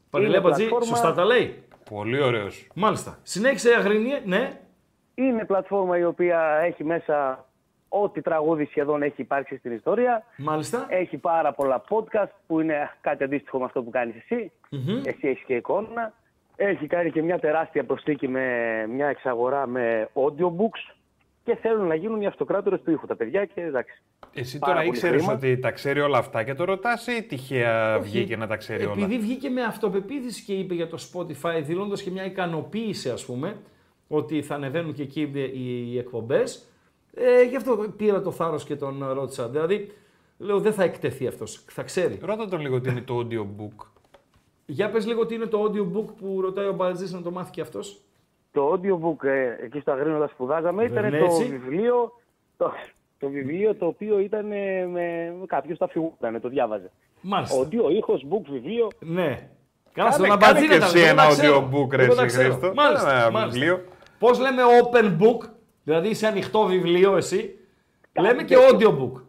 Παντελέα Πατζή, πλατφόρμα- σωστά τα λέει; Πολύ ωραίος. Μάλιστα. Συνέχισε Αγρίνιε, ναι. Είναι πλατφόρμα η οποία έχει μέσα ό,τι τραγούδι σχεδόν έχει υπάρξει στην ιστορία. Μάλιστα. Έχει πάρα πολλά podcast που είναι κάτι αντίστοιχο με αυτό που κάνεις εσύ. Εσύ έχεις και εικόνα. Έχει κάνει και μια τεράστια προσθήκη με μια εξαγορά με audiobooks και θέλουν να γίνουν οι αυτοκράτορες του ήχου τα παιδιά και εντάξει. Εσύ Πάρα τώρα πολύ ήξερες χρήμα. ότι τα ξέρει όλα αυτά και το ρωτάς ή τυχαία Όχι. βγήκε να τα ξέρει όλα; Επειδή βγήκε με αυτοπεποίθηση και είπε για το Spotify, δηλώνοντα και μια ικανοποίηση, ας πούμε, ότι θα ανεβαίνουν και εκεί οι- οι εκπομπές. Ε, γι' αυτό πήρα το θάρρος και τον ρώτησα. Δηλαδή, λέω δεν θα εκτεθεί αυτός. Θα ξέρει. Ρώτα τον λίγο τι είναι το audiobook. Για πες λίγο τι είναι το audiobook που ρωτάει ο Μπαλτζής να το μάθει και αυτός. Το audiobook ε, εκεί στο Αγρίνο όταν σπουδάζαμε ήταν Δεν το έτσι. βιβλίο, το, το βιβλίο το οποίο ήταν ε, με, με κάποιος το αφηγούταν, το διάβαζε. Μάλιστα. Audio, ήχος, book, βιβλίο. Ναι. Καλά, Κάνε- στον κάνε Αμπατζή και ήταν, εσύ εγώ ένα τα ξέρω. audiobook, ρε Εγώ τα εσύ, ξέρω. Χρήστο. Μάλιστα, Ένα μάλιστα. βιβλίο. Πώς λέμε open book, δηλαδή σε ανοιχτό βιβλίο εσύ, Κάτι λέμε και τέτοιο. audiobook.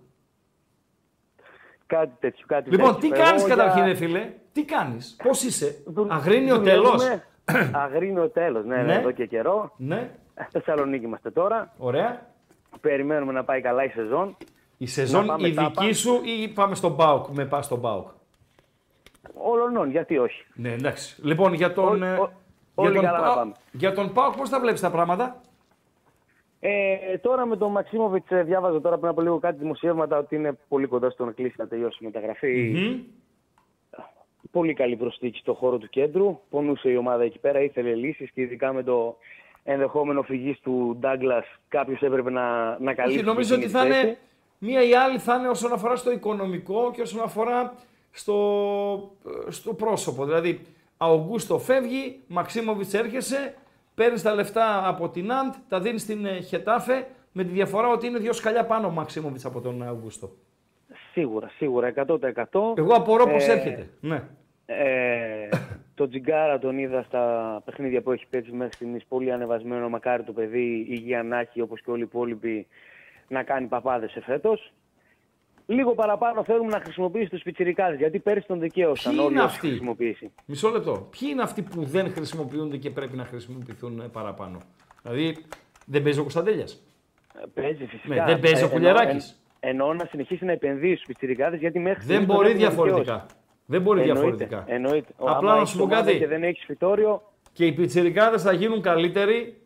Κάτι τέτοιο. Κάτι Λοιπόν, τέτοιο. τι Εγώ κάνεις για- καταρχήν, ρε φίλε, τι κάνεις, πώς είσαι, Δουλ- αγρίνιο δουλεύουμε. τέλος; Αγρίνιο τέλος, ναι, ναι, Ναι. εδώ και καιρό. Ναι, Θεσσαλονίκη είμαστε τώρα. ωραία. Περιμένουμε να πάει καλά η σεζόν. Η σεζόν πάμε η τάπα. δική σου ή πάμε στον ΠΑΟΚ, με πας στον ΠΑΟΚ. Όλων, γιατί όχι. Ναι, εντάξει. Λοιπόν, για τον, Ό- ε, ό- για όλοι τον, καλά να ΠΑΟΚ- πάμε. για τον ΠΑΟΚ πώς τα βλέπεις τα πράγματα; Ε, τώρα με τον Μαξίμοβιτς ε, διάβαζα τώρα πριν από λίγο κάτι δημοσιεύματα ότι είναι πολύ κοντά στο να κλείσει να τελειώσει η μεταγραφή. Μμμ. Πολύ καλή προσθήκη στο χώρο του κέντρου. Πονούσε η ομάδα εκεί πέρα, ήθελε λύσεις και ειδικά με το ενδεχόμενο φυγής του Ντάγκλας κάποιος έπρεπε να, να καλύψει. Όχι, νομίζω εκείνη ότι τη θα θέση. είναι μία ή άλλη θα είναι όσον αφορά στο οικονομικό και όσον αφορά στο, στο πρόσωπο. Δηλαδή, Αουγκούστο φεύγει, Μαξίμοβιτς έρχεσαι, παίρνεις τα λεφτά από την Αντ, τα δίνεις στην ε, Χετάφε, με τη διαφορά ότι είναι δύο σκαλιά πάνω ο Μαξίμοβιτς από τον Αουγκούστο. Σίγουρα, σίγουρα, 100%. Εγώ απορώ πώς Ε, έρχεται. Ναι. Ε, το Τζιγκάρα τον είδα στα παιχνίδια που έχει παίξει μέχρι στιγμής πολύ ανεβασμένο. Μακάρι το παιδί υγεία να έχει όπως και όλοι οι υπόλοιποι να κάνει παπάδες εφέτος. Λίγο παραπάνω θέλουμε να χρησιμοποιήσει τους πιτσιρικάδες γιατί πέρυσι τον δικαίωσαν Ποιοι όλοι είναι όσοι αυτοί; χρησιμοποιήσει. Μισό λεπτό. Ποιοι είναι αυτοί που δεν χρησιμοποιούνται και πρέπει να χρησιμοποιηθούν ε, παραπάνω; Δηλαδή, δεν παίζει ο Κωνσταντέλιας; Παίζει φυσικά. Ναι, δεν παίζει ο Ε, Κουλιαράκης. Εννοώ, εννοώ να συνεχίσει να επενδύει στους πιτσιρικάδες γιατί μέχρι Δεν στιγμής τον μπορεί έχουν διαφορετικά. δικαιώσει. Δεν μπορεί Εννοείται, διαφορετικά. Εννοείται. Ο- Απλά άμα να έχεις σου πω ομάδα κάτι. Και δεν έχει φυτόριο. Και οι πιτσιρικάδες θα γίνουν καλύτεροι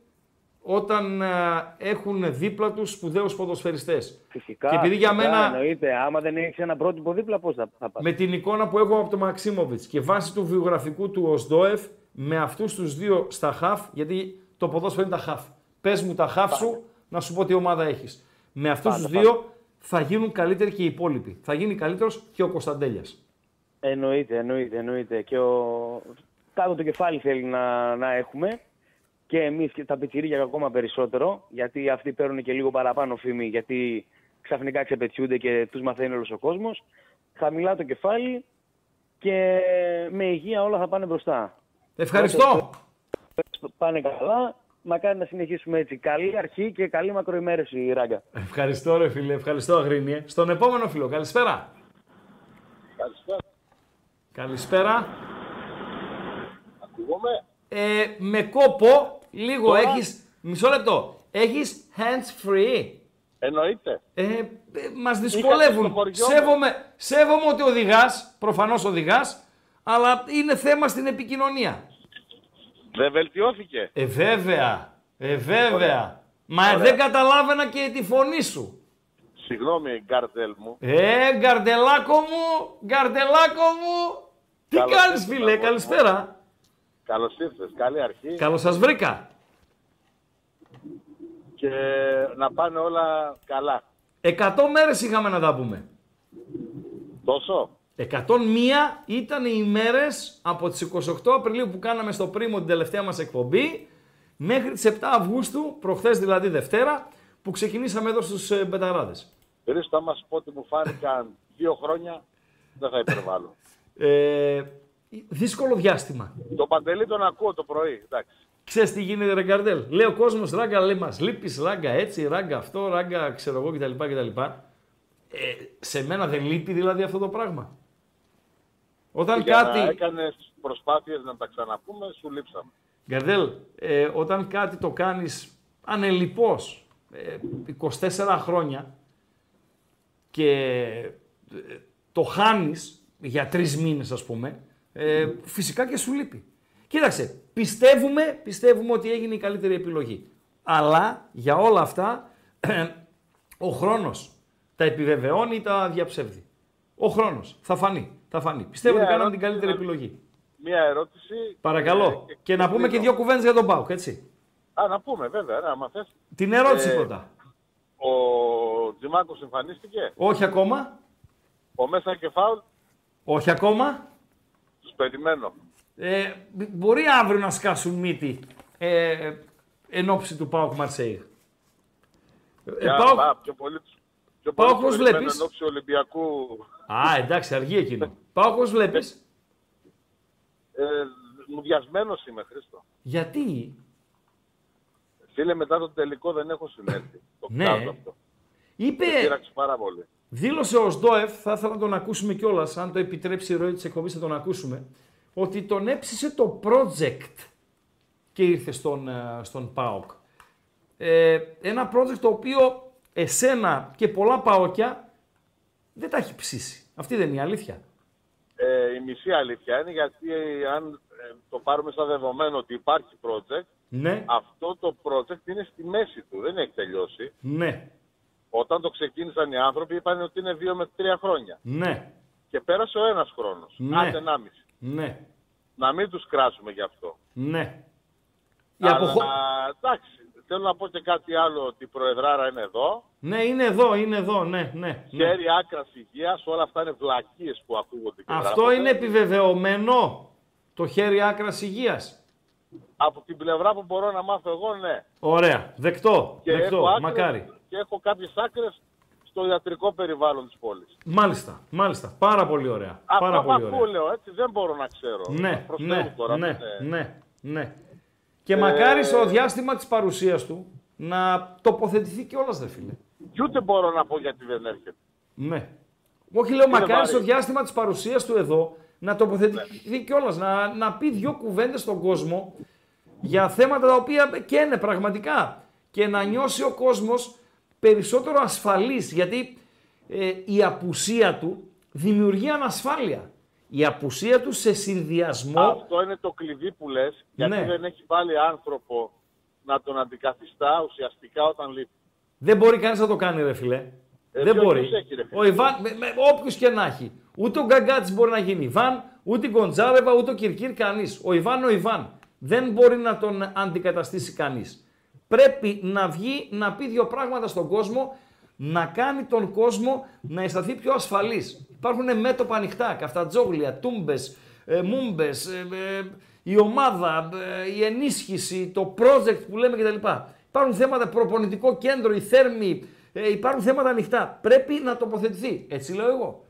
όταν α, έχουν δίπλα τους σπουδαίους ποδοσφαιριστές. Φυσικά. Και επειδή για φυσικά, μένα- Εννοείται. Άμα δεν έχεις ένα πρότυπο δίπλα, πώς θα, θα πας; Με την εικόνα που έχω από τον Μαξίμοβιτς και βάσει του βιογραφικού του Οσδόεφ, με αυτούς τους δύο στα χαφ, γιατί το ποδόσφαιρο είναι τα χαφ. Πες μου τα χαφ σου, να σου πω τι ομάδα έχεις. Με αυτούς Πάντα, τους δύο θα γίνουν καλύτεροι και οι υπόλοιποι. Θα γίνει καλύτερος και ο Κωνσταντέλιας. Εννοείται, εννοείται, εννοείται. Και ο... κάτω το κεφάλι θέλει να, να έχουμε. Και εμείς και τα πιτσιρίκια ακόμα περισσότερο. Γιατί αυτοί παίρνουν και λίγο παραπάνω φήμη. Γιατί ξαφνικά ξεπετιούνται και τους μαθαίνει όλος ο κόσμος. Χαμηλά το κεφάλι και με υγεία όλα θα πάνε μπροστά. Ευχαριστώ. Πάνε καλά. Μακάρι να συνεχίσουμε έτσι. Καλή αρχή και καλή μακροημέρωση, Ράγκα. Ευχαριστώ ρε φίλε, ευχαριστώ Αγρίνιε. Στον επόμενο φίλο, καλησπέρα. Καλησπέρα. Καλησπέρα. Ακούγομαι; Ε, με κόπο, λίγο Τώρα; έχεις, μισό λεπτό, έχεις hands free. Εννοείται. Ε, ε, μας στο δυσκολεύουν. χωριό μου. Σέβομαι, σέβομαι ότι οδηγάς, προφανώς οδηγάς, αλλά είναι θέμα στην επικοινωνία. Δεν βελτιώθηκε. Ε, βέβαια, ε, βέβαια. Ωραία. Μα Ωραία. δεν καταλάβαινα και τη φωνή σου. Συγγνώμη, Γκάρτελ μου. Ε, γκαρντελάκο μου, γκαρντελάκο μου. Τι Καλώς κάνεις ήρθες, φίλε, αγόρι καλησπέρα. Καλώς ήρθες. Καλή αρχή. Καλώς σας βρήκα. Και να πάνε όλα καλά. Εκατό μέρες είχαμε να τα πούμε. Τόσο; 101 ήταν οι ημέρες από τις 28 Απριλίου που κάναμε στο πρίμο την τελευταία μας εκπομπή μέχρι τις 7 Αυγούστου, προχθές δηλαδή Δευτέρα, που ξεκινήσαμε εδώ στους ε, Μπεταράδες. Χρήστο, άμα σου πω ότι μου φάνηκαν δύο χρόνια, δεν θα υπερβάλλω. Ε, δύσκολο διάστημα. το παντελή τον ακούω το πρωί. Εντάξει. Ξέρεις τι γίνεται ρε Καρδέλ. Λέει ο κόσμος ράγκα λέει μας λείπεις ράγκα έτσι, ράγκα αυτό, ράγκα ξέρω εγώ κτλ. κτλ. Ε, σε μένα δεν λείπει δηλαδή αυτό το πράγμα. Όταν Για κάτι... να έκανες προσπάθειες να τα ξαναπούμε, σου λείψαμε. Γκαρδέλ, ε, όταν κάτι το κάνεις ανελιπώς, ε, 24 χρόνια και ε, το χάνεις για τρεις μήνες ας πούμε, ε, φυσικά και σου λείπει. Κοίταξε, πιστεύουμε, πιστεύουμε ότι έγινε η καλύτερη επιλογή. Αλλά για όλα αυτά ο χρόνος τα επιβεβαιώνει ή τα διαψεύδει. Ο χρόνος θα φανεί. Θα φανεί. Πιστεύω Μια ότι κάναμε την ερώτηση καλύτερη να- επιλογή. Μία ερώτηση. Παρακαλώ. ε, Και να πούμε και κλείνω. δύο κουβέντες για τον Πάουκ, έτσι. Α, να πούμε, βέβαια, ναι, άμα θες. Την ερώτηση Ε, πρώτα. Ο Τζιμάκος εμφανίστηκε. Όχι ακόμα. Ο Μέσα και Φάουλ, Όχι ακόμα. Τους περιμένω. Ε, μπορεί αύριο να σκάσουν μύτη ε, εν ώψη του Πάουκ Μαρσέη. Ε, Για- Πάουκ- α, πιο πολύ, τους- πιο Πάω πολύ όπως τους περιμένω βλέπεις; εν ώψη Ολυμπιακού. Α, εντάξει, αργεί εκείνο. Πάουκ όπως βλέπεις; Ε, μουδιασμένος είμαι, Χρήστο. Γιατί; Φίλε, μετά το τελικό δεν έχω συνέλθει. Το Ναι. κάνω αυτό. Είπε, Με πείραξε πάρα πολύ. Δήλωσε ο Σντόεφ, θα ήθελα να τον ακούσουμε κιόλας, αν το επιτρέψει η ροή της εκπομπής θα τον ακούσουμε, ότι τον έψησε το project και ήρθε στον, ε, στον ΠΑΟΚ. Ε, ένα project το οποίο εσένα και πολλά ΠΑΟΚια δεν τα έχει ψήσει. Αυτή δεν είναι η αλήθεια. Ε, η μισή αλήθεια είναι γιατί ε, αν ε, το πάρουμε σαν δεδομένο ότι υπάρχει project, Ναι, αυτό το project είναι στη μέση του, δεν έχει τελειώσει. ναι, Όταν το ξεκίνησαν οι άνθρωποι είπαν ότι είναι δύο με τρία χρόνια. ναι, Και πέρασε ο ένας χρόνος, Ναι. άντε ενάμιση. ναι, Να μην τους κράσουμε γι' αυτό. ναι. Η Αλλά αποχω- εντάξει, θέλω να πω και κάτι άλλο ότι η Προεδράρα είναι εδώ. Ναι, είναι εδώ, είναι εδώ, ναι, ναι. ναι. Χέρι άκρα υγεία, όλα αυτά είναι βλακίες που ακούγονται και Αυτό γράφονται. είναι επιβεβαιωμένο. Το χέρι άκρας υγείας. Από την πλευρά που μπορώ να μάθω εγώ, ναι. Ωραία, δεκτό, Και έχω, δεκτό, άκρες, μακάρι. Και έχω κάποιες άκρες στο ιατρικό περιβάλλον της πόλης. Μάλιστα, μάλιστα. Πάρα πολύ ωραία. Αυτό Πάρα που πολύ ακούω, ωραία. λέω, έτσι, δεν μπορώ να ξέρω. Ναι, Προς Θεού ναι, τώρα, ναι, μην είναι- ναι, ναι. Και Ε, μακάρι στο διάστημα της παρουσίας του να τοποθετηθεί κιόλας, δε φίλε. Και ούτε μπορώ να πω γιατί δεν έρχεται. Ναι. Όχι, λέω Είναι μακάρι βαρύ. στο διάστημα της παρουσίας του εδώ να τοποθετηθεί κιόλας, να, να πει δύο κουβέντες στον κόσμο για θέματα τα οποία καίνε πραγματικά και να νιώσει ο κόσμος περισσότερο ασφαλής, γιατί ε, η απουσία του δημιουργεί ανασφάλεια. Η απουσία του σε συνδυασμό... Αυτό είναι το κλειδί που λες, γιατί Ναι. δεν έχει βάλει άνθρωπο να τον αντικαθιστά ουσιαστικά όταν λείπει. Δεν μπορεί κανείς να το κάνει, ρε φιλέ. Ε, δεν ποιος μπορεί. τους έχει, ρε φίλε; ο Ιβάν, με, με, όποιος και να έχει. Ούτε ο Γκαγκάτης μπορεί να γίνει Ιβάν, ούτε η Γκοντζάρεβα, ούτε ο Κυρκύρ κανείς. Ο Ιβάν ο Ιβάν. Δεν μπορεί να τον αντικαταστήσει κανείς. Πρέπει να βγει να πει δύο πράγματα στον κόσμο, να κάνει τον κόσμο να αισθανθεί πιο ασφαλής. Υπάρχουν μέτωπα ανοιχτά, καφτατζόγλια, τούμπες, ε, μούμπες, ε, ε, η ομάδα, ε, η ενίσχυση, το project που λέμε κτλ. Υπάρχουν θέματα προπονητικό κέντρο, η θέρμη, ε, υπάρχουν θέματα ανοιχτά. Πρέπει να τοποθετηθεί. Έτσι λέω εγώ.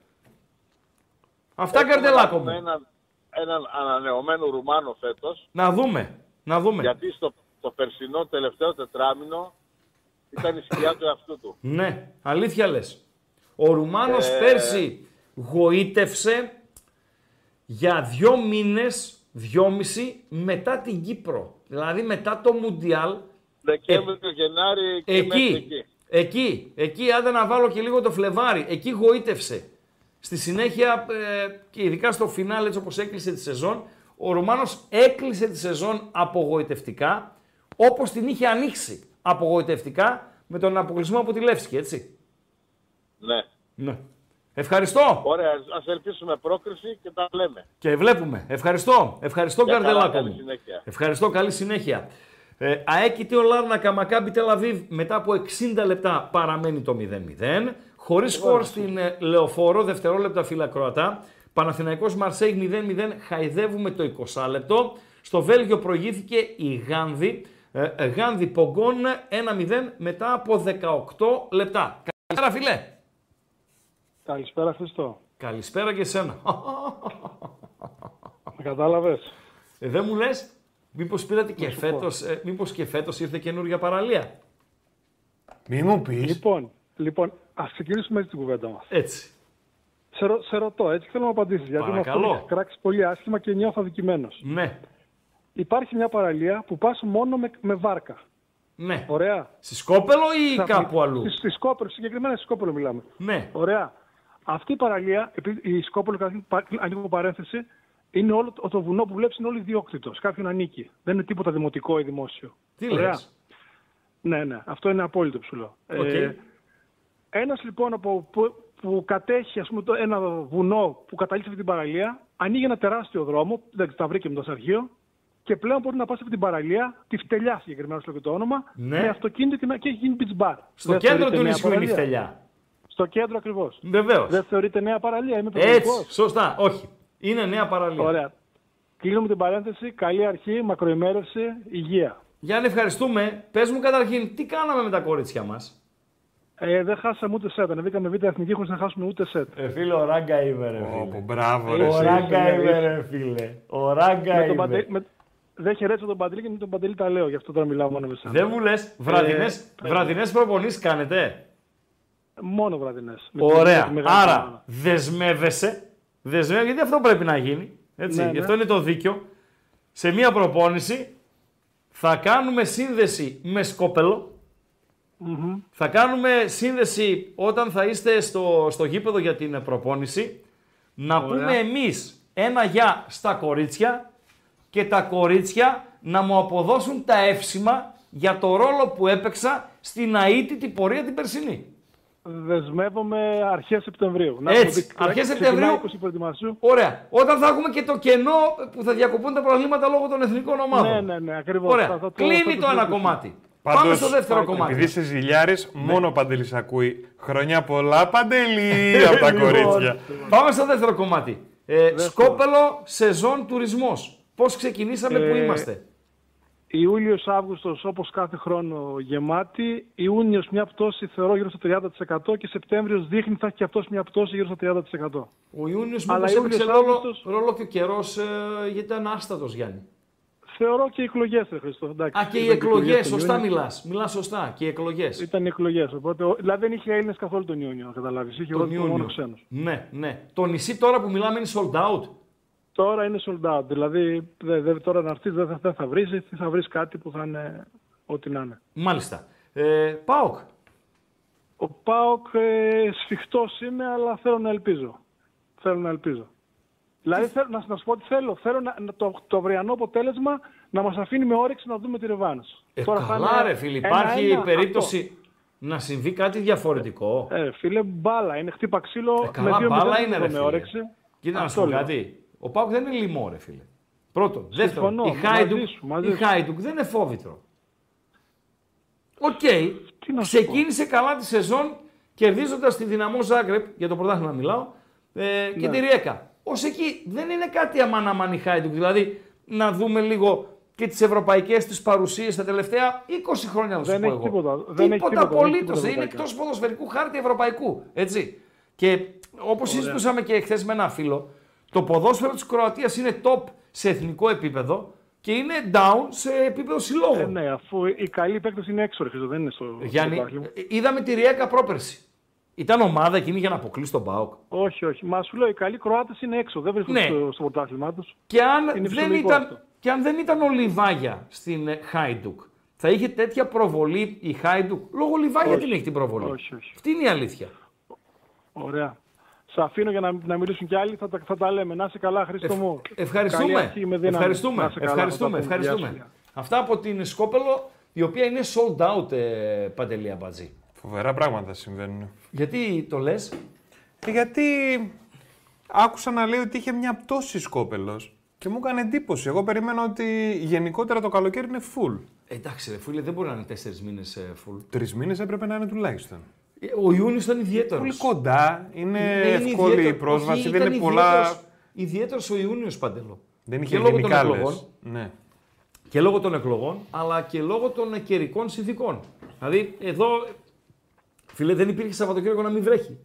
Αυτά Έχουμε καρτελάκο να δούμε μου. Έναν, έναν ανανεωμένο Ρουμάνο φέτος, Να δούμε. Να δούμε. γιατί στο το περσινό τελευταίο τετράμινο ήταν η σκιά του εαυτού του. Ναι, αλήθεια λες. Ο Ρουμάνος Ε. πέρσι γοήτευσε για δύο μήνες, δυόμιση, μετά την Κύπρο. Δηλαδή μετά το Μουντιάλ. Δεκέμβριο, Γενάρη και μέχρι Εκεί, εκεί. εκεί, εκεί, άντε να βάλω και λίγο το Φλεβάρι, εκεί γοήτευσε. Στη συνέχεια ε, και ειδικά στο φινάλε έτσι όπως έκλεισε τη σεζόν, ο Ρουμάνος έκλεισε τη σεζόν απογοητευτικά, όπως την είχε ανοίξει απογοητευτικά με τον αποκλεισμό από τη Λεύσκη, έτσι. Ναι. Ναι. Ευχαριστώ. Ωραία, ας ελπίσουμε πρόκριση και τα λέμε. Και βλέπουμε. Ευχαριστώ. Ευχαριστώ, Για καλά, Καρδελάκο καλή μου. συνέχεια. Ευχαριστώ. Καλή συνέχεια. Ε, ΑΕΚ Τίο Λάρνακα Μακάμπι Τελαβίβ μετά από 60 λεπτά παραμένει το 0-0. Χωρίς σκορ στην ε, Λεωφόρο, δευτερόλεπτα φύλλα Κροατά. Παναθηναϊκός Μαρσέιγ 0-0, χαϊδεύουμε το 20 λεπτό. Στο Βέλγιο προηγήθηκε η Γάνδη. Ε, ε, Γάνδη Πογκόν 1-0 μετά από 18 λεπτά. Καλησπέρα φίλε. Καλησπέρα Χριστό. Καλησπέρα και εσένα. Με κατάλαβες; Ε, δεν μου λες, μήπως πήρατε και σου πω. φέτος, ε, μήπως και φέτος ήρθε καινούργια παραλία; Μη μου πεις. Λοιπόν, λοιπόν, ας ξεκινήσουμε έτσι την κουβέντα μας. Έτσι. Σε, ρω- σε ρωτώ, έτσι θέλω να μου απαντήσεις, γιατί με αυτό Παρακαλώ. με έχεις κράξει πολύ άσχημα και νιώθω αδικημένος. Ναι, Υπάρχει μια παραλία που πας μόνο με, με βάρκα. ναι. Ωραία. Στη Σκόπελο ή Ξαφνικά- κάπου αλλού; Στη, στη Σκόπελο, συγκεκριμένα στη Σκόπελο μιλάμε. Ναι. Ωραία. Αυτή η παραλία, επειδή η Σκόπελο, καταρχήν, πα- ανοίγω παρένθεση, είναι όλο το, το βουνό που βλέπεις είναι όλο ιδιόκτητος. Κάποιον ανήκει. Δεν είναι τίποτα δημοτικό ή δημόσιο. Τι Ωραία. λες; Ναι, ναι. Αυτό είναι απόλυτο ψηλό. Οκ. Ε, ένας λοιπόν από, που, που κατέχει ας πούμε, το, ένα βουνό που καταλήγει αυτή την παραλία, ανοίγει ένα τεράστιο δρόμο, δεν τα βρήκε με το αρχείο, και πλέον μπορεί να πας αυτή την παραλία, τη Φτελιά συγκεκριμένα στο και το όνομα, Ναι. με αυτοκίνητο και, να- και έχει γίνει beach bar. Στο Δεν κέντρο θεωρείται του νέα νησιού είναι η παραλία. Φτελιά. Στο κέντρο ακριβώς. Βεβαίως. Δεν θεωρείται νέα παραλία, είμαι πραγματικός. Έτσι, σωστά. Όχι. Είναι νέα παραλία. Ωραία. Κλείνουμε την παρένθεση. Καλή αρχή, μακροημέρευση, υγεία. Γιάννη, ευχαριστούμε. Πες μου καταρχήν, τι κάναμε με τα κορίτσια μας; Ε, δεν χάσαμε ούτε σετ. Ανεβήκαμε β' εθνική χωρίς να χάσουμε ούτε σετ. Ε, φίλε, ο Ράγκα είμαι, ρε Όπο, μπράβο, ρε. Ο εσύ. Ράγκα είμαι, ρε φίλε. Ο Ράγκα Με τον Παντελή- με- Δεν χαιρέτησα τον Παντελή και με τον Παντελή τα λέω, γι' αυτό τώρα μιλάω μόνο με εσένα. Δεν μου λες, βραδινές, Ε, βραδινές προπονήσεις κάνετε; Μόνο βραδινές. Με τη- Ωραία. με τη μεγάλη Άρα ομάδα. δεσμεύεσαι. Δεσμεύεσαι, γιατί αυτό πρέπει να γίνει. Έτσι. Ναι, Γι' ναι. αυτό είναι το δίκιο. Σε μία προπόνηση θα κάνουμε σύνδεση με σκόπελο. Μμμ. Θα κάνουμε σύνδεση όταν θα είστε στο, στο γήπεδο για την προπόνηση. Να Ωραία. πούμε εμείς ένα γεια στα κορίτσια και τα κορίτσια να μου αποδώσουν τα εύσημα για το ρόλο που έπαιξα στην αίτητη πορεία την περσινή. Δεσμεύομαι αρχές Σεπτεμβρίου. Να Έτσι, έχουμε δει- αρχές ξεκινάει Σεπτεμβρίου. 20 προετοιμασίου. Ωραία. Όταν θα έχουμε και το κενό που θα διακοπούν τα προβλήματα λόγω των εθνικών ομάδων. Ναι, ναι, ναι, ακριβώς. Ωραία. Θα- θα το- Κλείνει θα το, το ένα συζητήσουμε. κομμάτι. Πάντως, Πάμε στο δεύτερο κομμάτι. Επειδή είσαι ζηλιάρης, μόνο ο Παντελής ακούει. Χρονιά πολλά, Παντελή, από τα Λοιπόν, κορίτσια. Πάμε στο δεύτερο κομμάτι. Ε, σκόπελο σεζόν τουρισμός. Πώς ξεκινήσαμε, που Ε, είμαστε. Ιούλιος, Αύγουστος όπως κάθε χρόνο γεμάτη. Ιούνιος μια πτώση θεωρώ γύρω στο 30% και Σεπτέμβριος δείχνει θα έχει και αυτός μια πτώση γύρω στο 30%. Ο Ιούνιος Αλλά μήπως έπαιξε Ιούλιος, ρόλο, Αύγουστος- ρόλο και ο καιρός ε, γιατί ήταν άστατος Γιάννη. Θεωρώ και οι εκλογές, ρε Χριστό. Εντάξει, Α, και οι ήταν εκλογές, τον σωστά Ιούνιο. μιλάς. Μιλάς σωστά. Και οι εκλογές. Ήταν οι εκλογές. Οπότε, ο- δηλαδή δεν είχε Έλληνες καθόλου τον Ιούνιο, να καταλάβεις. Είχε Τον μόνο Ιούνιο. ξένους. Ναι, ναι. Το νησί τώρα που μιλάμε είναι sold out. Τώρα είναι sold out. Δηλαδή δε, δε, τώρα να έρθεις δεν θα, δεν θα βρεις, ή θα βρεις κάτι που θα είναι ό,τι να είναι. Μάλιστα. Ε, ΠΑΟΚ. ΠΑΟΚ ε, σφιχτός είμαι, αλλά θέλω να ελπίζω. Θέλω να ελπίζω. Δηλαδή, θέλω, να, να σου πω τι θέλω. Θέλω να, να- το, το αυριανό αποτέλεσμα να μας αφήνει με όρεξη να δούμε τη ρεβάνς. Ε, Τώρα θα καλά είναι ρε φίλε, ένα-ένα, υπάρχει αυτό. περίπτωση να συμβεί κάτι διαφορετικό. Ε, φίλε, μπάλα. Είναι χτύπα ξύλο Ε, καλά, με δύο μπάλα μηδέν είναι, να ρε δούμε φίλε. όρεξη. Κοίτα να σου Αυτό πω λέω. κάτι. Ο Πάουκ δεν είναι λιμό, ρε φίλε. Πρώτον. Δεύτερον, Συμφωνώ, η Χάιντουκ, μαζί σου, μαζί η σου. Χάιντουκ δεν είναι φόβητρο. Οκ, Τι να σου ξεκίνησε καλά τη σεζόν κερδίζοντας τη δυναμό Ζάγκρεπ, για το πρωτάθλημα μιλάω, ε, και Ναι. τη Ριέκα. Ω εκεί δεν είναι κάτι αμάν αμάν η Χάιντουκ. Δηλαδή να δούμε λίγο και τις ευρωπαϊκές τη παρουσίες τα τελευταία 20 χρόνια, να σου Δεν πω έχει εγώ. τίποτα, δεν έχει τίποτα τίποτα, δεν έχει απολύτως. τίποτα Είναι ευρωπαϊκά. εκτός ποδοσφαιρικού χάρτη ευρωπαϊκού. Έτσι. Και όπως συζητούσαμε και χθες με ένα φίλο, το ποδόσφαιρο της Κροατίας είναι top σε εθνικό επίπεδο και είναι down σε επίπεδο συλλόγων. Ε, ναι, αφού οι καλοί παίκτες είναι έξω, ρε Χρήστο, δεν είναι στο Γιάννη, στο πρωτάθλημα. ε, είδαμε τη Ριέκα πρόπερση. Ήταν ομάδα εκείνη για να αποκλείσει τον Πάοκ. Όχι, όχι. Μα σου λέω, οι καλοί Κροάτες είναι έξω, δεν βρίσκονται Ναι. στο, στο πρωτάθλημά τους. Και αν, Είναι δεν φυσιολογικό ήταν, αυτό. και αν δεν ήταν ο Λιβάγια στην ε, Χάιντουκ, θα είχε τέτοια προβολή η Χάιντουκ; Λόγω Λιβάγια Όχι. την έχει την προβολή. Όχι, όχι. Αυτή είναι η αλήθεια. Ωραία. Σ' αφήνω για να, να μιλήσουν κι άλλοι, θα τα, θα τα λέμε. Να είσαι καλά, Χρήστο μου. Καλή Ευχαριστούμε. αρχή με δύναμη. Ευχαριστούμε. Να είσαι καλά, ευχαριστούμε. θα τα πούμε. ευχαριστούμε. Γεια σου, γεια. Αυτά από την Σκόπελο, η οποία είναι sold out, ε, Παντελή Αμπατζή. Φοβερά πράγματα συμβαίνουν. Γιατί το λες, Ε, γιατί άκουσα να λέει ότι είχε μια πτώση σκόπελος και μου έκανε εντύπωση. Εγώ περιμένω ότι γενικότερα το καλοκαίρι είναι full. εντάξει ρε φίλε, δεν μπορεί να είναι τέσσερις μήνες full. Τρεις μήνες έπρεπε να είναι τουλάχιστον. Ε, Ο Ιούνιος ήταν ιδιαίτερος. Πολύ κοντά, είναι, εύκολη η πρόσβαση, δεν είναι πολλά. Ιδιαίτερος ο Ιούνιος Παντελό. Δεν Και είχε λόγω των γενικά εκλογών. λες. Ναι. Και λόγω των εκλογών, αλλά και λόγω των καιρικών συνθήκων. Δηλαδή, εδώ, φίλε, δεν υπήρχε Σαββατοκύριακο να μην βρέχει.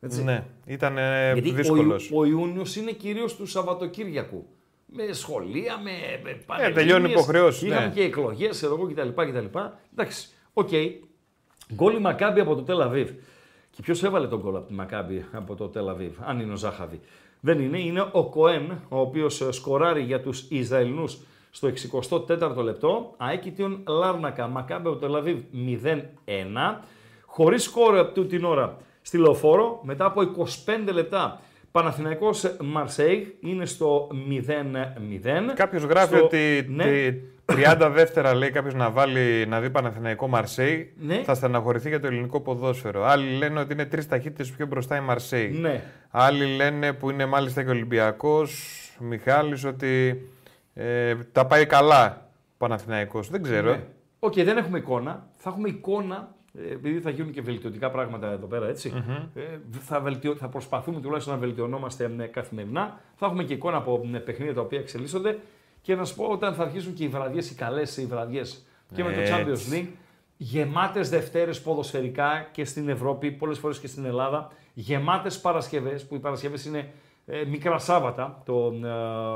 Έτσι. ναι, ήταν ε, Γιατί δύσκολος. ο, Ιου- ο Ιούνιος είναι κυρίως του Σαββατοκύριακου. Με σχολεία, με, με πανελλήνιες. Ε, τελειώνουν υποχρεώσεις, Είχαμε ναι. και εκλογές εδώ κτλ. κτλ. Εντάξει, οκ. Γκολ η Μακάμπη από το Τελαβίβ. Και ποιος έβαλε τον γκολ από τη Μακάμπη από το Τελαβίβ, αν είναι ο Ζαχαβί. Δεν είναι, είναι ο Κοέν, ο οποίος σκοράρει για τους Ισραηλινούς στο 64ο λεπτό. ΑΕΚ Κίτιον Λάρνακα, Μακάμπη από το Τελαβίβ 0-1. Χωρίς σκορ τούτη την ώρα στη λεωφόρο, μετά από 25 λεπτά. Παναθηναϊκός Μαρσέιγ είναι στο 0-0. Κάποιος γράφει Στο- ότι Ναι. Τη- 30 δεύτερα λέει κάποιος να, βάλει, να δει Παναθηναϊκό Μαρσέιγ Ναι. θα στεναχωρηθεί για το ελληνικό ποδόσφαιρο. Άλλοι λένε ότι είναι τρεις ταχύτητες πιο μπροστά η Μαρσέιγ. Ναι. Άλλοι λένε που είναι μάλιστα και ο Ολυμπιακός, Μιχάλης, ότι ε, τα πάει καλά ο Παναθηναϊκός. Δεν ξέρω. Ναι. Οκ, δεν έχουμε εικόνα. Θα έχουμε εικόνα, ε, επειδή θα γίνουν και βελτιωτικά πράγματα εδώ πέρα, έτσι. Ε, θα, βελτιω... θα προσπαθούμε τουλάχιστον να βελτιωνόμαστε ε, καθημερινά. Θα έχουμε και εικόνα από ε, παιχνίδια τα οποία εξελίσσονται. Και να σου πω, όταν θα αρχίσουν και οι βραδιές, οι καλές οι βραδιές και με το Έτσι. Champions League, γεμάτες Δευτέρες ποδοσφαιρικά και στην Ευρώπη, πολλές φορές και στην Ελλάδα, γεμάτες Παρασκευές, που οι Παρασκευές είναι ε, μικρά Σάββατα το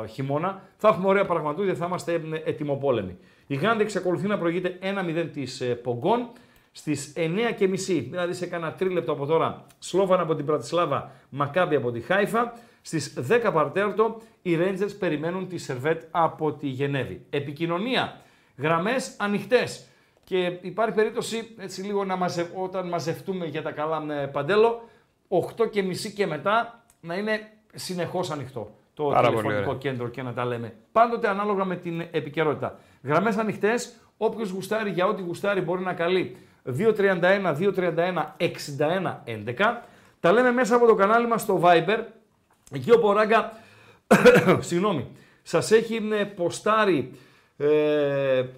ε, χειμώνα, θα έχουμε ωραία πραγματούδια, θα είμαστε ε, ετοιμοπόλεμοι. Η Γάνδη εξακολουθεί να προηγείται 1-0 της ε, Πογκόν. Στις 9.30, δηλαδή σε κάνα τρίλεπτο από τώρα, Σλόβαν από την Πρατισλάβα, Μακάμπι από τη Χάιφα. Στις 10 παρτέρτο, οι Rangers περιμένουν τη Σερβέτ από τη Γενέβη. Επικοινωνία, γραμμές ανοιχτές. Και υπάρχει περίπτωση έτσι λίγο να μαζε... όταν μαζευτούμε για τα καλά ε, παντέλο, 8 και μισή και μετά να είναι συνεχώς ανοιχτό το Πάρα πολύ τηλεφωνικό ωραία. κέντρο και να τα λέμε. Πάντοτε ανάλογα με την επικαιρότητα. Γραμμές ανοιχτές, όποιος γουστάρει για ό,τι γουστάρει μπορεί να καλεί 231 231 61 11. Τα λέμε μέσα από το κανάλι μας στο Viber. Εκεί ο Ποράγκα, συγγνώμη, σας έχει ε, ποστάρει ε, ε,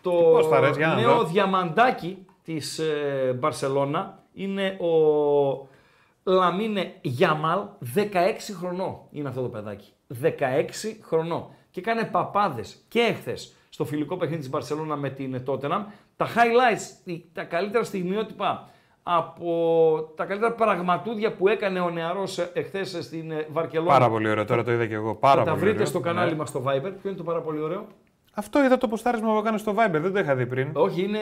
το πόσταρες, για να νέο δω. διαμαντάκι της ε, Μπαρσελώνα. Είναι ο Λαμίνε Γιαμάλ, 16 χρονών είναι αυτό το παιδάκι. 16 χρονών. Και έκανε παπάδες και έχθες στο φιλικό παιχνίδι της Μπαρσελώνα με την Tottenham. Τα highlights, τα καλύτερα στιγμιότυπα από τα καλύτερα πραγματούδια που έκανε ο νεαρός εχθές στην ε, Βαρκελόνη. Πάρα πολύ ωραίο. Τώρα το είδα και εγώ. Πάρα Θα τα πολύ βρείτε ωραίο. στο κανάλι Ναι. μας στο Viber. Ποιο είναι το πάρα πολύ ωραίο; Αυτό είδα το ποστάρισμα που έκανε στο Viber, δεν το είχα δει πριν. Όχι, είναι,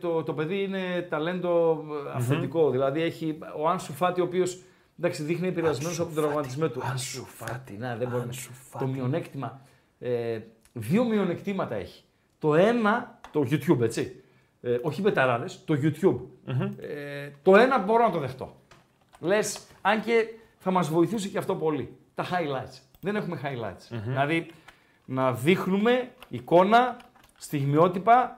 το, το παιδί είναι ταλέντο ε, αυθεντικό. Δηλαδή έχει ο Άνσου Φάτι, ο οποίος δείχνει επηρεασμένος από τον τραυματισμό του. Άνσου Φάτι, να δεν μπορεί να. Το μειονέκτημα. Ε, δύο μειονεκτήματα έχει. Το ένα, το YouTube έτσι. Ε, όχι οι μπεταράδε, το YouTube. Ε, το ένα μπορώ να το δεχτώ. Λες, αν και θα μας βοηθούσε και αυτό πολύ. Τα highlights. Δεν έχουμε highlights. Δηλαδή να δείχνουμε εικόνα, στιγμιότυπα.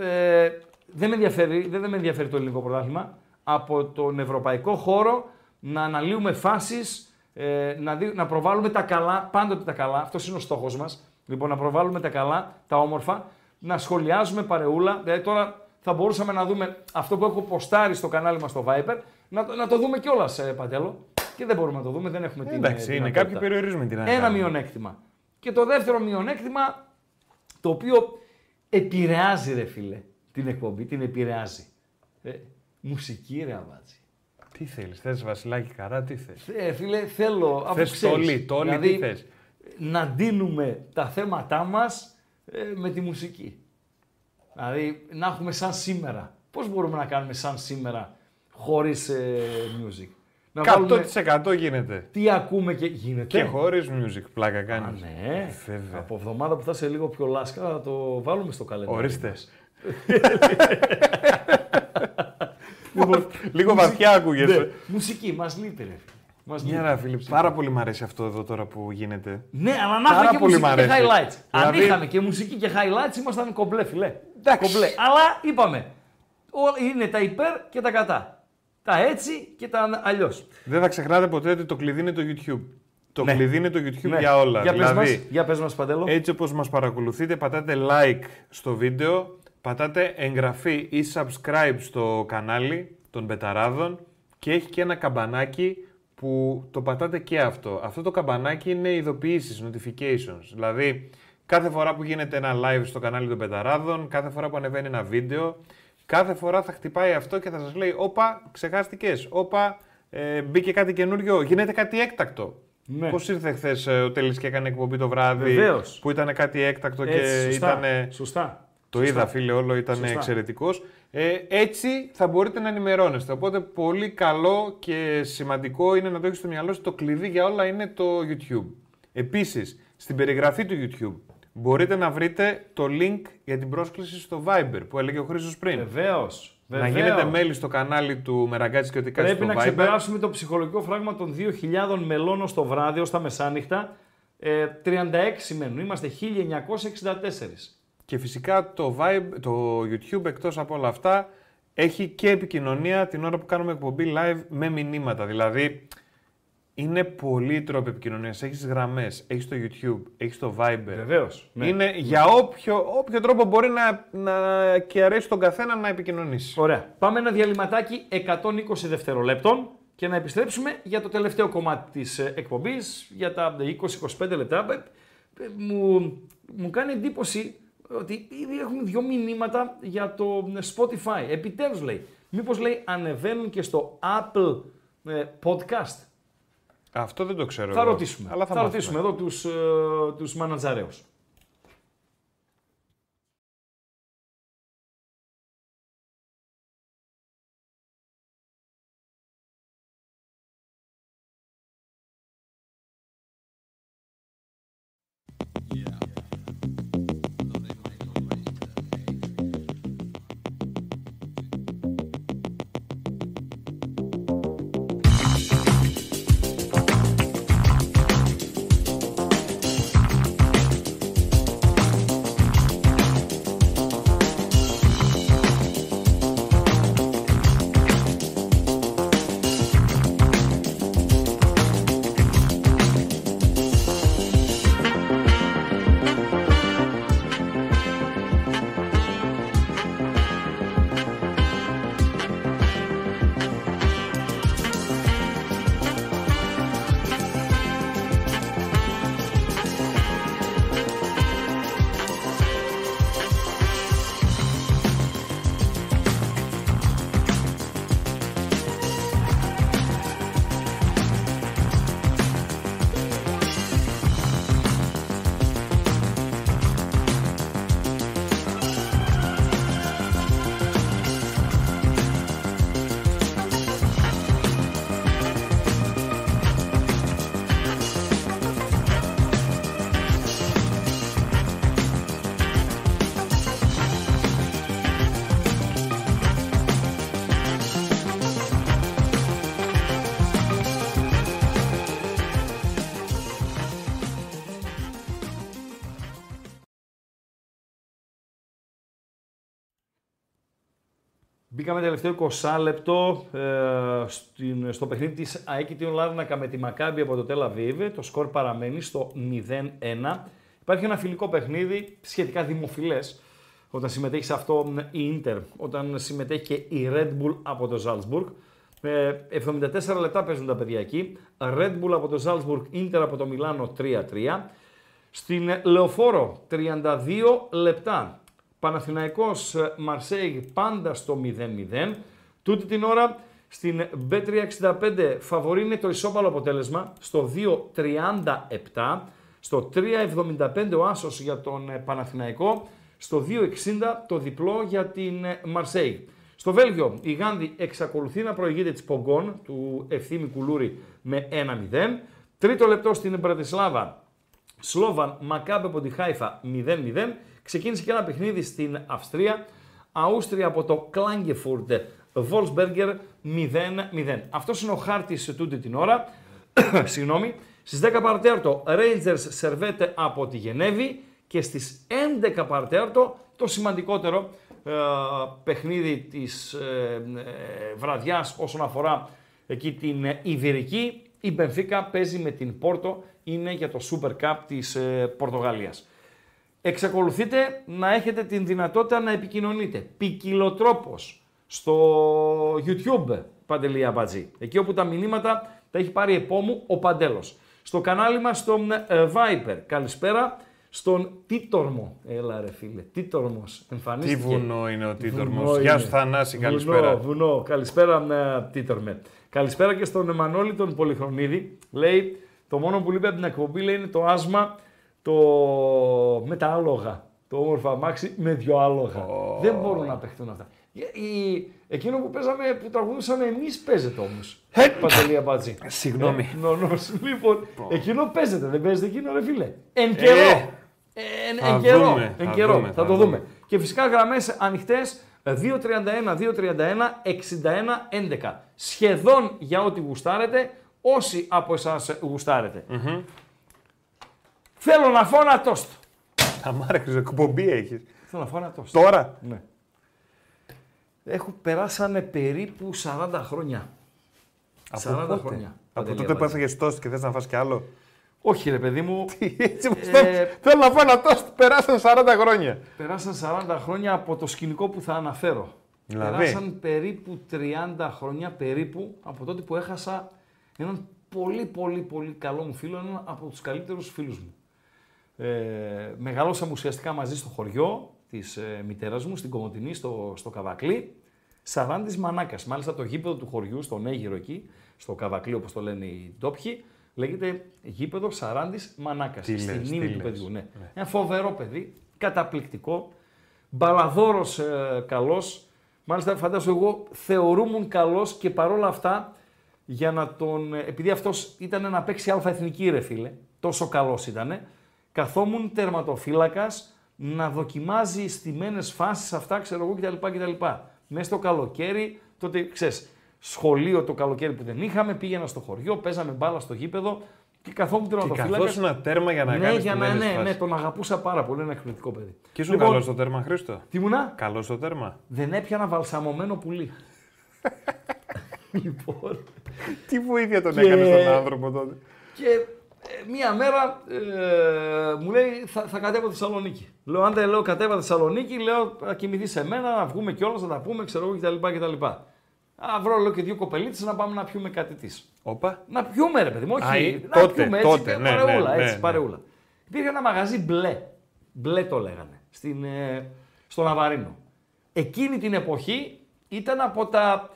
Ε, δεν, με ενδιαφέρει, δεν, δεν με ενδιαφέρει το ελληνικό πρωτάθλημα. Από τον ευρωπαϊκό χώρο να αναλύουμε φάσεις, ε, να, δι- να προβάλλουμε τα καλά, πάντοτε τα καλά. Αυτός είναι ο στόχος μας. Λοιπόν, να προβάλλουμε τα καλά, τα όμορφα, να σχολιάζουμε παρεούλα. Δηλαδή τώρα θα μπορούσαμε να δούμε αυτό που έχω ποστάρει στο κανάλι μας στο Viper, να, το- να το δούμε κιόλας, ε, Παντέλο. Και δεν μπορούμε να το δούμε, δεν έχουμε την. Εντάξει, ε, είναι δυνατότητα. κάποιοι περιορίζουμε την Ένα αγάπη. μειονέκτημα. Και το δεύτερο μειονέκτημα, το οποίο επηρεάζει, ρε φίλε, την εκπομπή, την επηρεάζει. Ε, μουσική, ρε Αβάτζη. Τι θέλεις, θες Βασιλάκι Καρά, τι θες; Ε, φίλε, θέλω, αφού Θες ξέρεις, τόλι, τόλι, δηλαδή, τι θες; να ντύνουμε τα θέματά μας ε, με τη μουσική. Δηλαδή, να έχουμε σαν σήμερα. Πώς μπορούμε να κάνουμε σαν σήμερα χωρίς ε, music; Να βάλουμε 100% γίνεται. τι ακούμε και γίνεται; Και χωρίς music, πλάκα Α, κάνει. ναι. Βέβαια. Από εβδομάδα που θα είσαι λίγο πιο λάσκα θα το βάλουμε στο καλεντάρι. Ορίστε. Λίγο βαθιά ακούγεσαι. Ναι, μουσική, μας λείπει ρε. Φίλε. Μας Μια λείπει. ρε φίλε, πάρα πολύ μ' αρέσει αυτό εδώ τώρα που γίνεται. Ναι, αλλά να Πάρα είχαμε και πολύ μουσική μ' και αρέσει. highlights. Αν Δηλαδή- είχαμε και μουσική και highlights, ήμασταν κομπλέ, φιλέ. Εντάξει. Κομπλέ. Αλλά είπαμε, ό- είναι τα υπέρ και τα κατά. Τα έτσι και τα αλλιώς. Δεν θα ξεχνάτε ποτέ ότι το κλειδί είναι το YouTube. Το Ναι. κλειδί είναι το YouTube Ναι. για όλα. Για πες δηλαδή, μας, για πες μας, Παντέλο. έτσι όπως μας παρακολουθείτε, πατάτε like στο βίντεο, πατάτε εγγραφή ή subscribe στο κανάλι των Μπεταράδων και έχει και ένα καμπανάκι που το πατάτε και αυτό. Αυτό το καμπανάκι είναι ειδοποιήσεις, notifications. Δηλαδή, κάθε φορά που γίνεται ένα live στο κανάλι των Μπεταράδων, κάθε φορά που ανεβαίνει ένα βίντεο, κάθε φορά θα χτυπάει αυτό και θα σας λέει «Όπα, ξεχάστηκες, όπα, ε, μπήκε κάτι καινούριο, γίνεται κάτι έκτακτο». Ναι. Πώς ήρθε χθες ο Τέλης και έκανε εκπομπή το βράδυ Βεβαίως. που ήταν κάτι έκτακτο Έτσι, και σωστά. ήταν. Σωστά. Το Σωστά. είδα, φίλε, όλο ήταν Σωστά. εξαιρετικός. Ε, έτσι θα μπορείτε να ενημερώνεστε. Οπότε πολύ καλό και σημαντικό είναι να το έχεις στο μυαλό σου. Το κλειδί για όλα είναι το YouTube. Επίσης, στην περιγραφή του YouTube μπορείτε να βρείτε το link για την πρόσκληση στο Viber που έλεγε ο Χρήστος πριν. Βεβαίως. Να γίνετε μέλη στο κανάλι του Μεραγκάτση και ότι κάτι Πρέπει στο να Viber. ξεπεράσουμε το ψυχολογικό φράγμα των 2.000 μελών ως το βράδυ, ως τα μεσάνυχτα. Ε, 36 μένουν. Είμαστε 1964. Και φυσικά το, Vibe, το YouTube εκτός από όλα αυτά έχει και επικοινωνία την ώρα που κάνουμε εκπομπή live με μηνύματα. Δηλαδή είναι πολλοί τρόποι επικοινωνίας. Έχεις γραμμές, έχεις το YouTube, έχεις το Viber. Βεβαίως. Ναι. Είναι για όποιο, όποιο τρόπο μπορεί να, να και αρέσει τον καθένα να επικοινωνήσει. Ωραία. Πάμε ένα διαλυματάκι 120 δευτερολέπτων και να επιστρέψουμε για το τελευταίο κομμάτι της ε, εκπομπής, για τα 20-25 λεπτά. Ε, ε, Μου, μου κάνει εντύπωση ότι ήδη έχουμε δύο μηνύματα για το ε, Spotify. Επιτέλους λέει. Μήπως λέει ανεβαίνουν και στο Apple ε, Podcast; Αυτό δεν το ξέρω. Θα εγώ, ρωτήσουμε. Αλλά θα, θα μάθουμε. ρωτήσουμε εδώ τους, ε, τους μανατζαρέους. Μπήκαμε τελευταίο 20 λεπτό ε, στην, στο παιχνίδι της ΑΕΚ Λάρνακα με τη Μακάμπη από το Τελαβίβε. Το σκορ παραμένει στο 0-1. Υπάρχει ένα φιλικό παιχνίδι, σχετικά δημοφιλές, όταν συμμετέχει σε αυτό η Ίντερ, όταν συμμετέχει και η Red Bull από το Salzburg. Ε, 74 λεπτά παίζουν τα παιδιά εκεί. Red Bull από το Salzburg, Ίντερ από το Μιλάνο 3-3. Στην Λεωφόρο 32 λεπτά. Παναθηναϊκός Μαρσέιγ πάντα στο 0-0. Τούτη την ώρα στην B365 φαβορεί είναι το ισόπαλο αποτέλεσμα στο 2-37. Στο 3-75 ο Άσος για τον ε, Παναθηναϊκό. Στο 2-60 το διπλό για την ε, Μαρσέη. Στο Βέλγιο η Γάνδη εξακολουθεί να προηγείται της Πογκόν του Ευθύμη Κουλούρη με 1-0. Τρίτο λεπτό στην Μπρατισλάβα. Σλόβαν Μακάμπε από τη Χάιφα 0-0. Ξεκίνησε και ένα παιχνίδι στην Αυστρία. Αούστρια από το Κλάγκεφουρντ Βολσμπέργκερ 0-0. Αυτός είναι ο χάρτης σε τούτη την ώρα. Συγγνώμη. Στις 10 παρατέρτο Rangers Servette από τη Γενέβη και στις 11 παρατέρτο το σημαντικότερο ε, παιχνίδι της ε, ε, βραδιάς όσον αφορά εκεί την Ιβηρική. Η Μπενφίκα παίζει με την Πόρτο, είναι για το Super Cup της ε, Πορτογαλίας. Εξακολουθείτε να έχετε την δυνατότητα να επικοινωνείτε ποικιλοτρόπως στο YouTube, Παντελή Αμπατζή. Εκεί όπου τα μηνύματα τα έχει πάρει επόμου ο Παντέλος. Στο κανάλι μας στο ε, Viper. Καλησπέρα στον Τίτορμο. Έλα ρε φίλε, Τίτορμος εμφανίστηκε. Τι βουνό είναι ο Τίτορμος. Γεια σου Θανάση, καλησπέρα. Βουνό, βουνό. Καλησπέρα ε, Τίτορμε. Καλησπέρα και στον Εμμανόλη τον Πολυχρονίδη. Λέει, το μόνο που λείπει από την εκπομπή λέει, είναι το άσμα το... με τα άλογα. Το όμορφο αμάξι με δυο άλογα. Δεν μπορούν να παιχτούν αυτά. Η... Εκείνο που παίζαμε, που τραγουδούσαμε εμείς παίζεται όμως. Παντελία Μπάτζη. Συγγνώμη. Ε, νονός. Λοιπόν, εκείνο παίζεται, δεν παίζεται εκείνο, ρε φίλε. Εν καιρό. Ε, Ε, εν, θα εν καιρό. δούμε, εν θα καιρό. δούμε, θα, θα το δούμε. δούμε. Και φυσικά γραμμές ανοιχτές 2-31, 2-31, 61, 11. Σχεδόν για ό,τι γουστάρετε, όσοι από εσάς γουστάρετε. Θέλω να φάω ένα τόστ. Θα μ' άρεσε, εκπομπή έχεις. Θέλω να φάω ένα τόστ. Τώρα; Ναι. Έχω περάσανε περίπου 40 χρόνια. 40 πότε; χρόνια. Από Παντελή τότε που Αμπατζή. έφαγες τόστ και θες να φας κι άλλο; Όχι ρε παιδί μου, Έτσι όπως Ε, θέλω- Θέλω να φάω ένα τόστ, περάσαν 40 χρόνια. περάσαν 40 χρόνια από το σκηνικό που θα αναφέρω. Δηλαδή; Περάσαν περίπου 30 χρόνια περίπου από τότε που έχασα έναν πολύ πολύ πολύ καλό μου φίλο, έναν από τους καλύτερους φίλους μου. Ε, μεγαλώσαμε ουσιαστικά μαζί στο χωριό της ε, μητέρας μου, στην Κομωτινή, στο, στο Καβακλή. Σαράντης Μανάκας. Μάλιστα το γήπεδο του χωριού, στον Αίγυρο εκεί, στο Καβακλή όπως το λένε οι ντόπιοι, λέγεται γήπεδο Σαράντης Μανάκας. Τι στη λες, μνήμη τι του λες. παιδιού. Ναι. Ένα φοβερό παιδί, καταπληκτικό, μπαλαδόρος ε, καλός. Μάλιστα φαντάζομαι εγώ θεωρούμουν καλός και παρόλα αυτά για να τον... Επειδή αυτός ήταν να παίξει αλφα εθνική ρε φίλε, τόσο καλός ήτανε, καθόμουν τερματοφύλακας να δοκιμάζει στιμένες φάσεις αυτά, ξέρω εγώ κτλ. κτλ. Μέσα στο καλοκαίρι, τότε ξέρεις, σχολείο το καλοκαίρι που δεν είχαμε, πήγαινα στο χωριό, παίζαμε μπάλα στο γήπεδο και καθόμουν Και τερματοφύλακας. καθώς ένα τέρμα για να ναι, κάνεις για την να, ένεση ναι, φάση. ναι, τον αγαπούσα πάρα πολύ, ένα εκπληκτικό παιδί. Και ήσουν Λοιπόν, καλός στο τέρμα, Χρήστο; Τι ήμουνα; Καλός στο τέρμα. Δεν έπιανα βαλσαμωμένο πουλί. λοιπόν, Τι βοήθεια τον Και- έκανε στον άνθρωπο τότε. και ε, μία μέρα ε, μου λέει θα, θα κατέβω Θεσσαλονίκη. Λέω, αν δεν λέω κατέβα Θεσσαλονίκη, λέω θα κοιμηθεί σε μένα, να βγούμε κιόλας, να τα πούμε, ξέρω εγώ κτλ. κτλ. Α, βρω λέω και δύο κοπελίτσε να πάμε να πιούμε κάτι της. Όπα. Να πιούμε, ρε παιδί μου, όχι. Α, ε, να τότε, πιούμε έτσι, τότε, μια ναι, παρεούλα, ναι, ναι, έτσι, ναι. παρεούλα. Υπήρχε ένα μαγαζί μπλε. Μπλε το λέγανε. Στην, ε, στο Ναβαρίνο. Εκείνη την εποχή ήταν από τα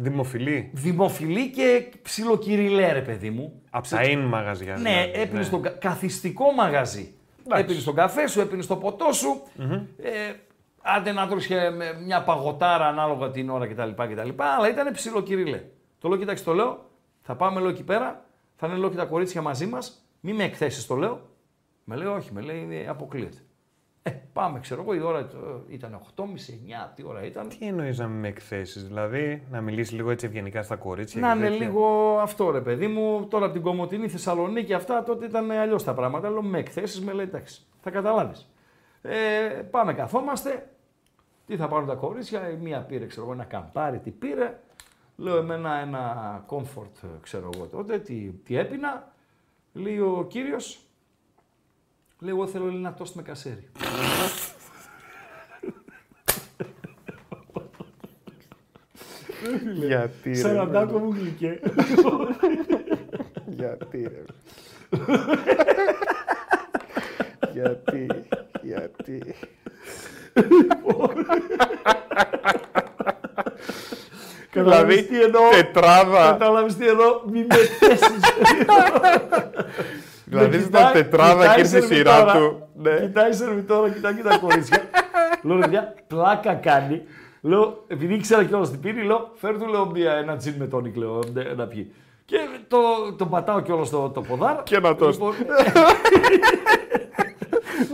Δημοφιλή. δημοφιλή και ψιλοκυριλέ, ρε παιδί μου. Από τα in μαγαζιά. Ναι, δηλαδή, έπινε ναι. στο κα- καθιστικό μαγαζί. Εντάξει. Έπινε στον καφέ σου, έπινε στο ποτό σου. Ε, άντε να τρώσε με μια παγωτάρα ανάλογα την ώρα κτλ. κτλ αλλά ήταν ψιλοκυριλέ. Το λέω, κοιτάξτε, το λέω, θα πάμε λέω εκεί πέρα, θα είναι λέω και τα κορίτσια μαζί μας, μη με εκθέσεις το λέω. Με λέει, όχι, με λέει, «ε, αποκλείεται. Ε, πάμε, ξέρω εγώ, η ώρα ε, ήταν 8.30, 9, τι ώρα ήταν. Τι εννοείς να μην με εκθέσεις, δηλαδή να μιλήσεις λίγο έτσι ευγενικά στα κορίτσια. Να και είναι τέτοια; λίγο αυτό ρε παιδί μου. Τώρα από την Κομωτινή Θεσσαλονίκη αυτά τότε ήταν αλλιώς τα πράγματα. Λέω με εκθέσεις, με λέει εντάξει. Θα καταλάβεις. Ε, πάμε, καθόμαστε. Τι θα πάρουν τα κορίτσια, η μία πήρε, ξέρω εγώ, ένα καμπάρι, τι πήρε. Λέω εμένα ένα comfort, ξέρω εγώ τότε, τι, τι έπινα. Λέει ο κύριος, λέει εγώ θέλω ένα τόστ με κασέρι. Γιατί ρε. Σαραντάκο μου γλυκέ. Γιατί ρε. Γιατί, γιατί. Καταλάβεις Δηλαδή, τι εννοώ. τετράδα. Κατάλαβες τι εννοώ. Μην με θέσεις. Δηλαδή Με ήταν κοιτάει- τετράδα κοιτάει και ήρθε η σειρά σερβιτόρα. του. Ναι. Κοιτάει σερβιτόρα, κοιτάει και τα κορίτσια. λέω, παιδιά, πλάκα κάνει. Λέω, επειδή ήξερα κιόλα τι πίνει, λέω, φέρ του λέω μια, ένα τζιν με τόνικ, λέω, να- να πιει. Και το, το πατάω κιόλα στο το ποδάρ. Και ένα τόστ. Λοιπόν,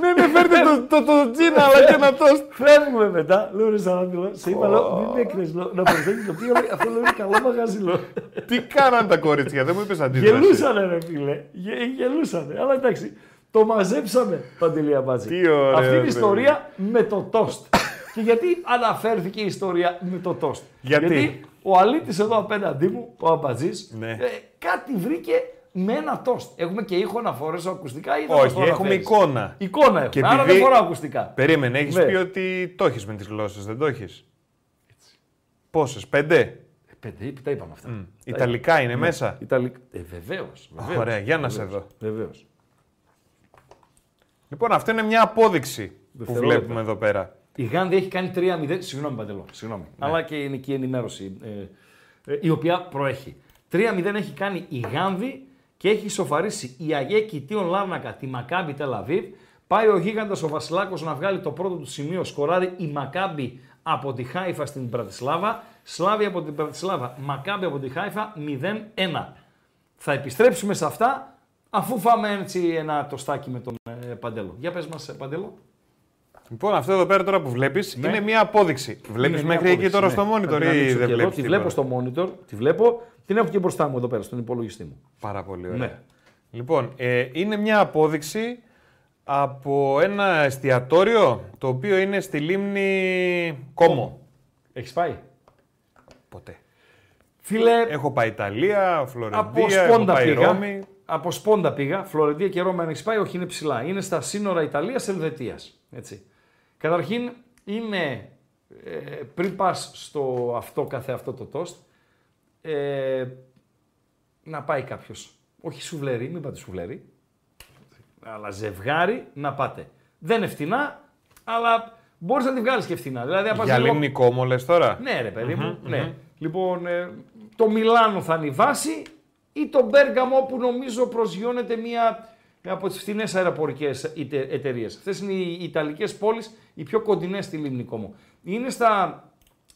Ναι, ναι, φέρτε το, το, το τζιν αλλά και ένα τόστ. Φεύγουμε μετά. Λέω ρε Σαράντη, λέω, σε είπα, λέω, μην με έκρες, λέω, να προσέχεις το ποιο, λέει, αυτό λέω, είναι καλό μαγαζί, λέω. Τι κάναν τα κορίτσια, δεν μου είπες αντίδραση. Γελούσανε ρε φίλε, Γε, γελούσανε. Αλλά εντάξει, το μαζέψαμε, Παντελία Μπάτζη. Τι ωραίο, Αυτή είναι η ρε. ιστορία με το τόστ. και γιατί αναφέρθηκε η ιστορία με το τόστ. Γιατί; ο Αλήτης εδώ απέναντί μου, ο Αμπατζής, Ναι. ε, κάτι βρήκε με ένα τόστ. Έχουμε και ήχο να φορέσω ακουστικά ή θα Όχι, μας το έχουμε αναφέρεις; εικόνα. Εικόνα έχουμε, Και άρα δεν επειδή- φοράω ακουστικά. Περίμενε, έχεις Ναι. πει ότι το έχεις με τις γλώσσες, δεν το έχεις; Πόσες, πέντε; Ε, Πέντε, τα είπαμε αυτά. Τα Ιταλικά είναι Ναι. μέσα; Ιταλικά. Ε, βεβαίως, βεβαίως. Ωραία, για να σε Βεβαίως, δω. Βεβαίως. Λοιπόν, αυτό είναι μια απόδειξη που Δευτερόλεπτα. βλέπουμε εδώ πέρα. Η Γάνδη έχει κάνει 3-0. Συγγνώμη, Παντελό. Συγγνώμη. Αλλά και είναι και η ενημέρωση ε, ε, η οποία προέχει. 3-0 έχει κάνει η Γάνδη και έχει σοφαρίσει η Αγέ Κιτίων Λάρνακα τη Μακάμπι Τελαβίβ. Πάει ο γίγαντας ο Βασιλάκος να βγάλει το πρώτο του σημείο. Σκοράρει η Μακάμπι από τη Χάιφα στην Πρατισλάβα. Σλάβη από την Πρατισλάβα. Μακάμπι από τη Χάιφα 0-1. Θα επιστρέψουμε σε αυτά αφού φάμε έτσι ένα τοστάκι με τον ε, Παντέλο. Για πες μας, ε, Παντέλο. Λοιπόν, αυτό εδώ πέρα τώρα που βλέπεις Ναι. είναι μια απόδειξη. Βλέπεις Είναι μια μέχρι εκεί απόδειξη, τώρα ναι. στο Θα monitor την ή ανοίξω δεν και εδώ, βλέπεις Τη τίποτα; βλέπω στο monitor, τη βλέπω. Την έχω και μπροστά μου εδώ πέρα, στον υπολογιστή μου. Πάρα πολύ ωραία. Ναι. Λοιπόν, ε, είναι μια απόδειξη από ένα εστιατόριο το οποίο είναι στη λίμνη Κόμο. Έχεις πάει; Ποτέ. Φίλε, Έχω πάει Ιταλία, από Φλωρεντία, έχω σπόντα πάει πήγα. Ρώμη. Από σπόντα πήγα. Φλωρεντία και Ρώμη αν έχεις πάει, όχι είναι ψηλά. Είναι στα σύνορα Ιταλίας-Ελβετίας. Έτσι. Καταρχήν είναι, ε, πριν πας στο αυτό καθε αυτό το τόστ, ε, να πάει κάποιος. Όχι σουβλερί, μην πάτε σουβλερί. Αλλά ζευγάρι να πάτε. Δεν είναι φτηνά, αλλά μπορείς να τη βγάλεις και φτηνά. Δηλαδή, αν πας Για λίγο- λίμνη Κόμο λες τώρα. ναι, ρε παιδί μου. Μμμ, ναι. μμμ. Λοιπόν, ε, το Μιλάνο θα είναι η βάση ή το Μπέργαμο που νομίζω προσγειώνεται μία από τις φθηνές αεροπορικές εταιρείες. Αυτές είναι οι Ιταλικές πόλεις, οι πιο κοντινές στη Λίμνη Κόμο. Είναι στα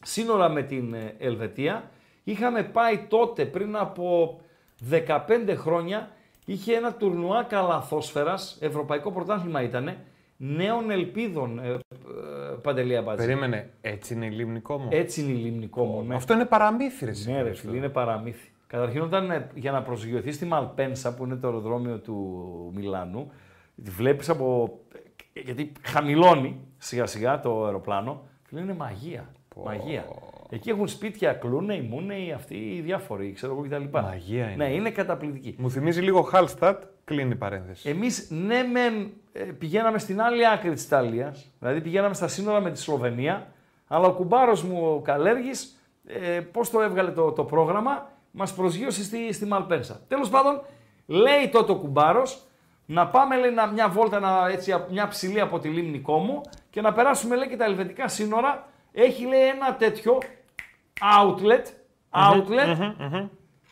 σύνορα με την ε, Ελβετία. Είχαμε πάει τότε πριν από 15 χρόνια, είχε ένα τουρνουά καλαθόσφαιρας, ευρωπαϊκό πρωτάθλημα ήτανε, νέων ελπίδων, ε, ε, Παντελή Αμπάτζη. Περίμενε, έτσι είναι η λίμνη Κόμο. Έτσι είναι η Λίμνη Κόμο. ναι. Αυτό είναι παραμύθι, ρε. εσύ, Ναι, ρε αυτό. φίλε, είναι παραμύθι. Καταρχήν, όταν ε, για να προσγειωθείς στη Μαλπένσα, που είναι το αεροδρόμιο του Μιλάνου, τη βλέπεις από. ε, Γιατί χαμηλώνει σιγά σιγά το αεροπλάνο. Φίλε, είναι μαγεία. Μαγεία. Εκεί έχουν σπίτια κλούνε, μούνε, αυτοί οι διάφοροι, ξέρω εγώ κτλ. Μαγεία είναι. Ναι, είναι καταπληκτική. Μου θυμίζει λίγο Χάλστατ, κλείνει η παρένθεση. Εμείς ναι μεν ε, πηγαίναμε στην άλλη άκρη της Ιταλίας, δηλαδή πηγαίναμε στα σύνορα με τη Σλοβενία, αλλά ο κουμπάρος μου ο Καλέργης, ε, πώς το έβγαλε το, το πρόγραμμα, μας προσγείωσε στη, στη Μαλπένσα. Τέλος πάντων, λέει τότε ο κουμπάρος, να πάμε λέει, να, μια βόλτα, να, έτσι, μια ψηλή από τη λίμνη Κόμο και να περάσουμε λέει, και τα ελβετικά σύνορα. Έχει λέει ένα τέτοιο outlet, outlet,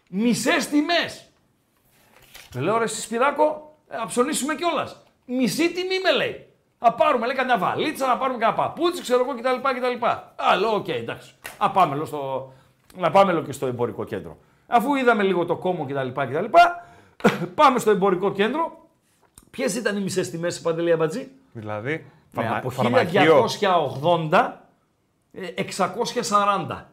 μισές τιμές. Με λέω ρε εσύ Σπυράκο, ε, να ψωνίσουμε κιόλας. Μισή τιμή με λέει. Να πάρουμε λέει καμιά βαλίτσα, να πάρουμε κανένα παπούτσι, ξέρω εγώ κτλ. κτλ. Α, λέω, οκ, εντάξει. Α, πάμε, λέω, στο... να πάμε λέω, και στο εμπορικό κέντρο. Αφού είδαμε λίγο το Κόμο κτλ. κτλ πάμε στο εμπορικό κέντρο. Ποιες ήταν οι μισές τιμές, Παντελή Αμπατζή; Δηλαδή, Ναι, φαρμα- από φαρμακείο. 1280 ε, 640.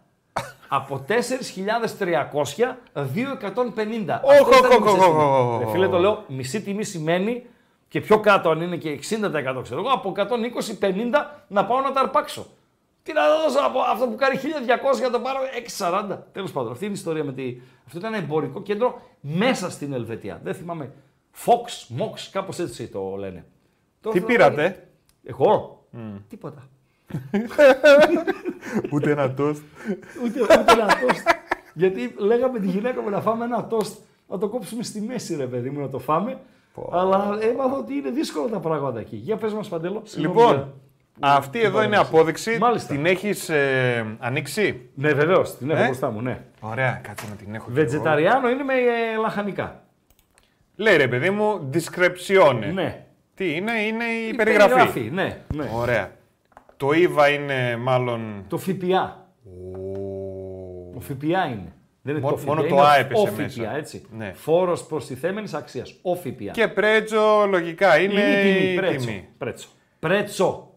Από 4.300 2.150. Όχ, Αυτές ήταν οι όχ, μισές όχ, τιμές. όχ, Ρε όχ. Φίλε, το λέω, μισή τιμή σημαίνει και πιο κάτω αν είναι και 60% ξέρω εγώ, από 120-50 να πάω να τα αρπάξω. Τι να δώσω από αυτό που κάνει 1200 για να το πάρω; 640. Τέλος πάντων, αυτή είναι η ιστορία με τη. Αυτό ήταν ένα εμπορικό κέντρο μέσα στην Ελβετία. Δεν θυμάμαι. Fox, Mox, κάπως έτσι το λένε. Τώρα Τι θέλω να πήρατε; βάλει- Εγώ. Τίποτα. Ούτε ένα τόστ. Ούτε, ούτε ένα τόστ. Γιατί λέγαμε τη γυναίκα μου να φάμε ένα τόστ, να το κόψουμε στη μέση, ρε παιδί μου, να το φάμε. Αλλά έμαθα ότι είναι δύσκολα τα πράγματα εκεί. Για πες μας, Παντέλο. Συγγνώμη Λοιπόν, για- αυτή την εδώ είναι παρέμβαση. απόδειξη. Μάλιστα. Την έχεις ε, ανοίξει; Ναι, βεβαίως, την έχω Ε; μπροστά μου, ναι. Ωραία, κάτσε να την έχω. κι εγώ. Βετζεταριάνο είναι με ε, λαχανικά. Λέει ρε παιδί μου, description. Ναι. Τι είναι, είναι η, Η περιγραφή. ναι, ναι. Ωραία. Το IVA είναι μάλλον. Το ΦΠΑ. Το ΦΠΑ είναι. Δεν είναι Μόνο- το ΦΠΑ, μόνο το είναι Α ο έπεσε ΦΠΑ, μέσα. έτσι. Ναι. Φόρος προστιθέμενης αξίας. Ο ΦΠΑ. Και πρέτσο, λογικά είναι, είναι η τιμή, η πρέτσο. τιμή. Πρέτσο. Πρέτσο.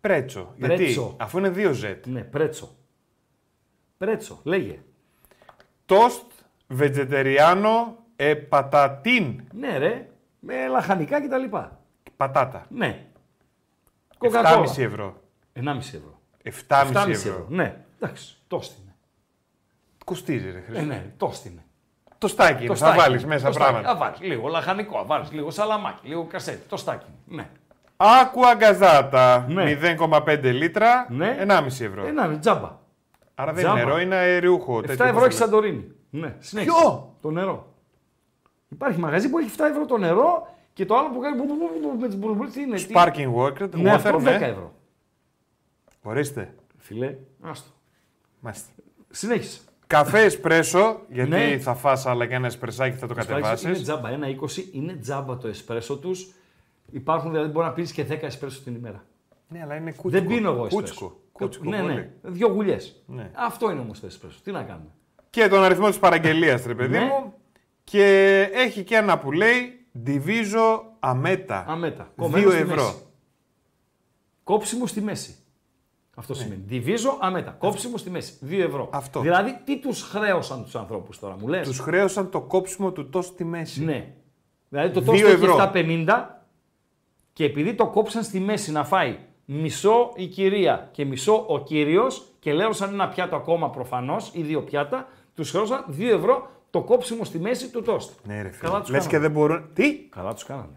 Πρέτσο. Πρέτσο. Γιατί, αφού είναι δύο Z. Ναι, πρέτσο. Πρέτσο, λέγε. Τόστ, βετζετεριάνο, ε, πατατίν. Ναι, ρε. Με λαχανικά κτλ. Πατάτα. Ναι. 7,5 ευρώ. 1,5 ευρώ. 7,5 ευρώ. Ναι, εντάξει, τόστι είναι. Κοστίζει, ρε Ε, Χρήστο. ναι, τόστι είναι. Το στάκι είναι, θα στάκι βάλεις είναι, μέσα το στάκι. πράγματα. Θα βάλεις λίγο λαχανικό, θα βάλεις λίγο σαλαμάκι, λίγο κασέτι. Το στάκι είναι. Ναι. Άκουα γκαζάτα, Ναι. 0,5 λίτρα, Ναι. 1,5 ευρώ. Ένα τζάμπα. Άρα δεν είναι τζάμπα. νερό, είναι αεριούχο. 7 τέτοιο ευρώ πώς έχει το Σαντορίνη. Ναι, συνέχισε. Ποιο; Το νερό. Υπάρχει μαγαζί που έχει 7 ευρώ το νερό και το άλλο που κάνει μπου- μπου- μπου- μπου- με τις μπουρμπουρ, τι είναι. λένε. τι- Sparking water, Ναι, αυτό water, 10 ναι. ευρώ. Ορίστε. Φιλέ, άστο. Μάλιστα. Συνέχισε. Καφέ εσπρέσο, γιατί Ναι. θα φας αλλά και ένα εσπρεσάκι θα το Είναι κατεβάσεις. τζάμπα. 1,20 είναι τζάμπα το εσπρέσο τους. Υπάρχουν δηλαδή μπορεί να πίνεις και 10 εσπρέσο την ημέρα. Ναι, αλλά είναι κούτσικο. Δεν πίνω εγώ εσπρέσο. Κούτσικο. Κούτσικο ναι, πολύ. ναι. Δύο γουλιές. Ναι. Αυτό είναι όμως το εσπρέσο. Τι να κάνουμε. Και τον αριθμό της παραγγελίας, ρε παιδί Ναι. μου. Και έχει και ένα που λέει Diviso Ameta. Αμέτα. 2 Κομμένο στη ευρώ. μέση. Κόψιμο στη μέση. Ναι. Αυτό σημαίνει. Διβίζω αμέτα. Κόψιμο στη μέση. 2 ευρώ. Αυτό. Δηλαδή, τι τους χρέωσαν τους ανθρώπους τώρα, μου λες; Τους χρέωσαν το κόψιμο του τόστ στη μέση. Ναι. Δηλαδή το Δύο τόστο έχει ευρώ. 7,50 και επειδή το κόψαν στη μέση να φάει μισό η κυρία και μισό ο κύριος και λέωσαν ένα πιάτο ακόμα προφανώς ή δύο πιάτα, τους χρέωσαν 2 ευρώ το κόψιμο στη μέση του τόστ. Ναι, ρε φίλε. Καλά τους Λες κάνανε. και δεν μπορούν. Τι; Καλά τους κάνανε.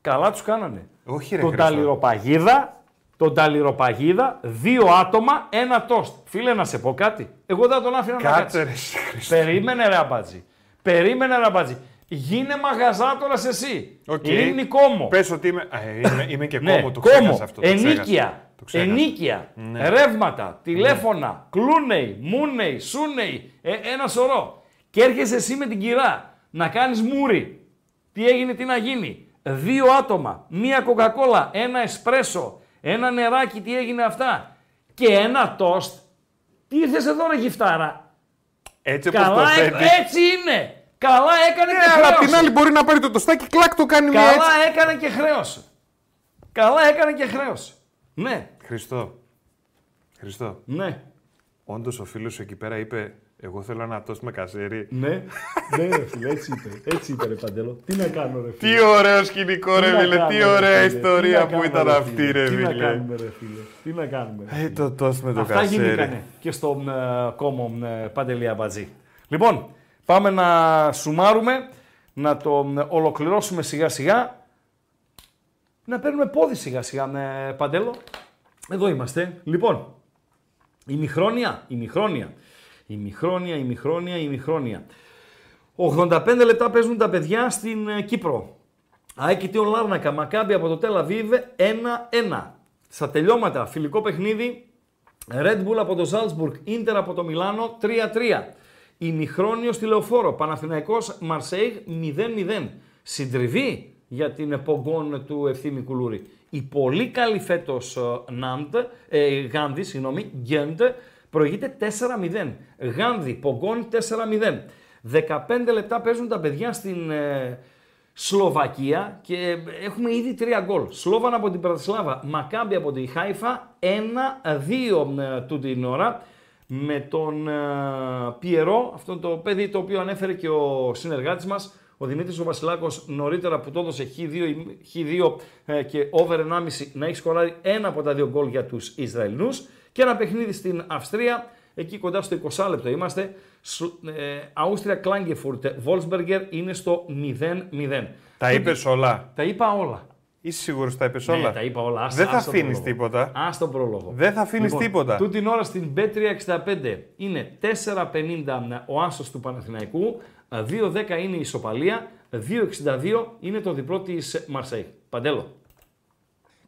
Καλά τους κάνανε. Όχι, ρε Τον Χρήστο. ταλιροπαγίδα, τον ταλιροπαγίδα, δύο άτομα, ένα τοστ. Φίλε, να σε πω κάτι. Εγώ δεν θα τον άφηνα να Κάτσε κάτσει. ρε εσύ, Χρήστο. Περίμενε ρε αμπάτζι. Περίμενε ρε αμπάτζι. Γίνε μαγαζάτορας εσύ. Οκ. Είναι Κόμο. Πες ότι είμαι, ε, είμαι, είμαι και Ναι, Κόμο, το Κόμο. ξέχασα αυτό. Το ξέχασα. Ενοίκια. Το ξέχασα. Ενοίκια. Ναι. Ρεύματα. Τηλέφωνα. Κλούνεϊ. Μούνεϊ. Σούνεϊ. Ε, ένα σωρό. Και έρχεσαι εσύ με την κυρά να κάνεις μούρι. Τι έγινε, τι να γίνει. Δύο άτομα. Μία κοκακόλα. Ένα εσπρέσο. Ένα νεράκι. Τι έγινε αυτά; Και ένα τόστ. Τι ήρθες εδώ ρε γυφτάρα; Έτσι όπως Καλά, το έ- θέτεις. έτσι είναι. Καλά έκανε Ναι, και αλλά απ' την χρέωσε. άλλη μπορεί να πάρει το τοστάκι, κλακ το κάνει μια Καλά έτσι. έκανε και χρέωσε. Καλά έκανε και χρέωσε. Ναι, Χριστό. Χριστό. ναι. Όντως ο φίλος σου εκεί πέρα είπε εγώ θέλω ένα τόστ με καζέρι. Ναι, ναι, ρε φίλε, έτσι είπε. Έτσι είπε, ρε Παντέλο. Τι να κάνω, ρε φίλε; Τι ωραίο σκηνικό ρε Τι να φίλε, κάνουμε, τι ωραία ρε φίλε, τι ιστορία να που κάνουμε, ήταν ρε αυτή ρε Τι να φίλε. κάνουμε, ρε φίλε; Τι να κάνουμε. ρε Ε, φίλε; το τόστ με το Αυτά καζέρι. γίνηκαν και στο ε, κόμμο ε, Παντελή Αμπατζή. Λοιπόν, πάμε να σουμάρουμε, να το ε, ολοκληρώσουμε σιγά σιγά. Να παίρνουμε πόδι σιγά σιγά με Παντέλο. Εδώ είμαστε. Λοιπόν, η μηχρόνια, η μηχρόνια. Η μηχρόνια, η μηχρόνια, η μηχρόνια. 85 λεπτά παίζουν τα παιδιά στην ε, Κύπρο. ΑΕΚ Τιον Λάρνακα, Μακάμπι από το Τελαβίβ 1-1. Στα τελειώματα, φιλικό παιχνίδι, Red Bull από το Salzburg, Ίντερ από το Μιλάνο 3-3. Ημιχρόνιος στη Λεωφόρο, Παναθηναϊκός Μαρσέιγ 0-0. Συντριβή για την Πογκόν του Ευθύμη Κουλούρη. Η πολύ καλή φέτος ε, Νάντ, ε, Γάνδη, συγγνώμη, Γκέντ, προηγείται 4-0. Γάνδη, Πογκόν 4-0. 15 λεπτά παίζουν τα παιδιά στην ε, Σλοβακία και έχουμε ήδη τρία γκολ. Σλόβαν από την Πρατισλάβα, Μακάμπι από τη Χάιφα, 1-2 ε, τούτη την ώρα με τον ε, Πιερό, αυτό το παιδί το οποίο ανέφερε και ο συνεργάτης μας, ο Δημήτρης ο Βασιλάκος νωρίτερα που το έδωσε Χ2, Χ2 ε, και over 1,5 να έχει σκοράρει ένα από τα δύο γκολ για τους Ισραηλινούς Και ένα παιχνίδι στην Αυστρία, εκεί κοντά στο 20 λεπτό είμαστε. Σ- ε, Αούστρια Κλάγκεφουρτ, Βόλσμπεργκερ είναι στο 0-0. Τα είπες όλα. Τα είπα όλα. Είσαι σίγουρος τα είπες Ναι, όλα. τα είπα όλα. Ας- Δεν θα ας τον αφήνεις πρόλογο. τίποτα. Α τον πρόλογο. Δεν θα αφήνεις Λοιπόν, τίποτα. Τούτη την ώρα στην B365 είναι 4,50 ο άσος του Παναθηναϊκού, 2,10 είναι η ισοπαλία, 2,62 είναι το διπλό της Μαρσέη. Παντέλο.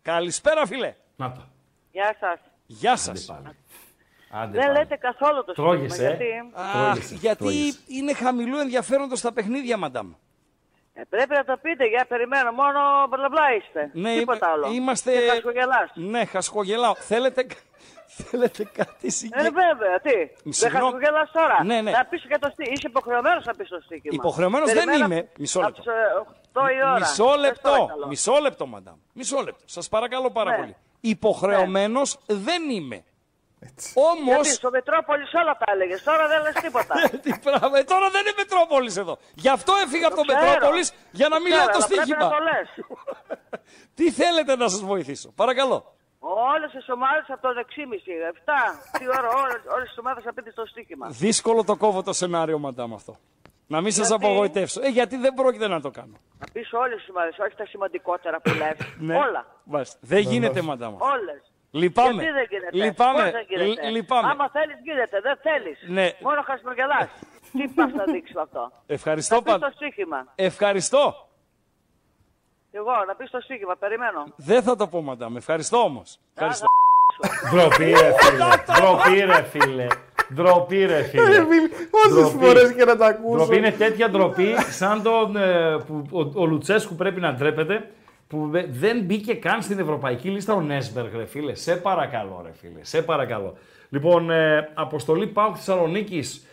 Καλησπέρα, φίλε. Να το. Γεια σας. Γεια σας. Άντε Δεν πάλι. λέτε καθόλου το Τρώγεσαι, στοίχημα, ε; γιατί Αχ, Τρώγεσαι, γιατί τρώγεσαι. είναι χαμηλού ενδιαφέροντος τα παιχνίδια, μαντάμ. ε, πρέπει να το πείτε, για περιμένω, μόνο μπλα μπλα είστε. Ναι, Τίποτα είμαι- άλλο. είμαστε- Και χασκογελάς. Ναι, χασκογελάω. Θέλετε, θέλετε κάτι Ε, συγκεκριμένο. βέβαια, τι; Δεν Συγγνώμη. χασκογελάς τώρα. Ναι, ναι. Να πεις και το στοίχημα. Είσαι υποχρεωμένος να πεις το στοίχημα. Υποχρεωμένος δεν Περιμένω είμαι. Μισό από λεπτό. τις, ε, 8 η ώρα. Μισό Πες λεπτό. παρακαλώ. Μισό λεπτό, μαντάμ. Μισό λεπτό. Σας παρακαλώ πάρα Ναι. πολύ. Υποχρεωμένος δεν είμαι. Γιατί Όμως... στο Μετρόπολης όλα τα έλεγες. Τώρα δεν λες τίποτα. Τι πράγμα. Ε, Τώρα δεν είναι Μετρόπολης εδώ. Γι' αυτό έφυγα από το ξέρω. Μετρόπολης για να μην Ξέρω, λέω το αλλά πρέπει στοίχημα. να το λες. Τι θέλετε να σας βοηθήσω. Παρακαλώ. Όλες τις ομάδες από το 6,5, 7. Τι ώρα, όλες, όλες τις ομάδες θα πείτε στο στοίχημα. Δύσκολο το κόβω το σενάριο, μαντάμ αυτό. Να μην σας Γιατί? απογοητεύσω. Ε, γιατί δεν πρόκειται να το κάνω. Να πεις όλες τις ομάδες, όχι τα σημαντικότερα που λες. Ναι. Όλα. Μάλιστα. Δεν γίνεται, μαντάμ. αυτό. Όλες. Λυπάμαι. Γιατί δεν γίνεται. Λυπάμαι. Πώς δεν γίνεται. Λ- λυπάμαι. Άμα θέλεις γίνεται, δεν θέλεις. Ναι. Μόνο χασμογελάς. Τι πας να δείξεις με αυτό. Ευχαριστώ Να πεις πάντα. το στοίχημα. Ευχαριστώ. Εγώ, να πεις το στοίχημα, περιμένω. Δεν θα το πω, μαντάμ. Ευχαριστώ όμως. Ευχαριστώ. Ντροπή ρε φίλε. Ντροπή ρε φίλε. Ντροπή ρε φίλε. Όσες Ντροπή. φορές και να τα ακούσω. Ντροπή είναι τέτοια ντροπή σαν τον, ε, που ο, ο Λουτσέσκου πρέπει να ντρέπεται που δε- δεν μπήκε καν στην ευρωπαϊκή λίστα ο Νέσμπεργκ, ρε φίλε. Σε παρακαλώ, ρε φίλε. Σε παρακαλώ. Λοιπόν, ε, αποστολή Πάουκ Θεσσαλονίκης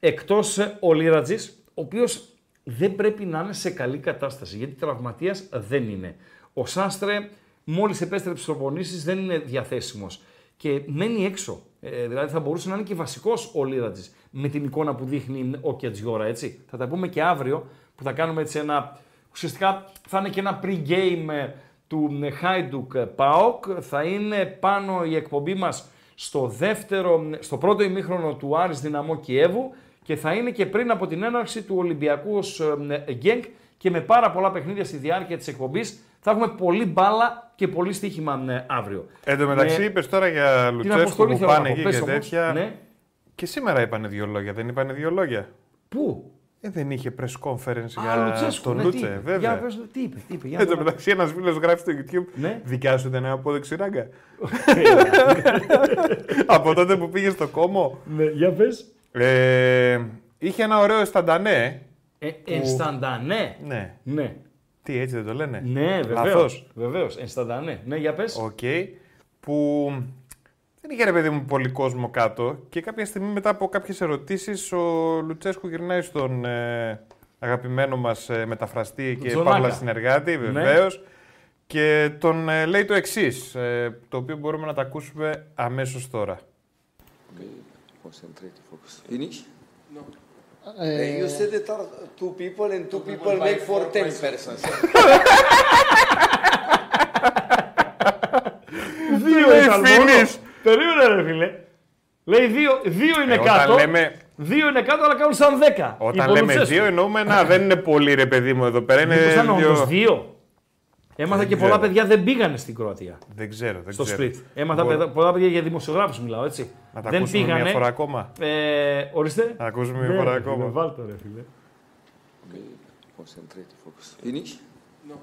εκτός ο Λίρατζη, ο οποίος δεν πρέπει να είναι σε καλή κατάσταση γιατί τραυματίας δεν είναι. Ο Σάστρε μόλις επέστρεψε στις προπονήσει δεν είναι διαθέσιμος και μένει έξω. Ε, δηλαδή θα μπορούσε να είναι και βασικός ο Λίρατζη με την εικόνα που δείχνει ο Κετζιόρα, έτσι. Θα τα πούμε και αύριο που θα κάνουμε έτσι ένα. Ουσιαστικά θα είναι και ένα pre-game ε, του Χάιντουκ Πάοκ. Θα είναι πάνω η εκπομπή μας στο, δεύτερο, στο πρώτο ημίχρονο του Άρης Δυναμό Κιέβου και θα είναι και πριν από την έναρξη του Ολυμπιακού ως ε, Γκένκ και με πάρα πολλά παιχνίδια στη διάρκεια της εκπομπής. Θα έχουμε πολύ μπάλα και πολύ στοίχημα ε, αύριο. Εν τω μεταξύ, Με είπες τώρα για την Λουτσέσκου αποστολή που θέλω να πάνε πω. εκεί Πες και όμως. τέτοια. Ναι. Και σήμερα είπανε δύο λόγια, δεν είπανε δύο λόγια. Πού; Ε, δεν είχε press conference Α, για Λουτσέσκου, τον ναι, Λούτσε, τι είπε. βέβαια. Για πες, τι είπε, τι είπε. Για Εν τω να- μεταξύ, ένας φίλος γράφει στο YouTube. Ναι. Δικιά σου ήταν ένα απόδειξη ράγκα. Από τότε που πήγε στο Κόμο. Ναι, για πες. Ε, είχε ένα ωραίο αισθαντανέ. Ε, ενσταντανέ. Ναι. Ναι. Τι έτσι δεν το λένε; Ναι, βεβαίως. Λάθος; Βεβαίως. Ενσταντανέ. Ναι, για πες. Οκ. Που δεν είχε ρε παιδί μου πολύ κόσμο κάτω και κάποια στιγμή μετά από κάποιες ερωτήσεις ο Λουτσέσκου γυρνάει στον ε, αγαπημένο μας ε, μεταφραστή και Τζονάκα. παύλα συνεργάτη Ναι. βεβαίως και τον ε, λέει το εξής, ε, το οποίο μπορούμε να τα ακούσουμε αμέσως τώρα. Concentrate, focus. Finish? No. you said that are two people and two people make for ten persons. Δύο λέει, ήταν φίλης. μόνο. Περίμενε ρε φίλε. Λέει δύο, δύο είναι Ε, όταν κάτω. λέμε- Δύο είναι κάτω αλλά κάνουν σαν δέκα. Όταν Οι λέμε Πολουτσέσκου. δύο εννοούμε να δεν είναι πολύ ρε παιδί μου εδώ πέρα. Είναι Μήπως ήταν όντως δύο... δύο. Έμαθα Δεν και πολλά ξέρω. παιδιά δεν πήγανε στην Κροατία. Δεν ξέρω, δεν Στο ξέρω. split. Έμαθα Μπορώ- παιδα- πολλά παιδιά για δημοσιογράφους μιλάω έτσι. Να τα δεν ακούσουμε πήγανε. μια φορά ακόμα. Ε, ορίστε. Να τα ακούσουμε μια Ναι, φορά ρε φίλε, ακόμα. Βάλτε ρε φίλε. Concentrate, focus. Finish? No.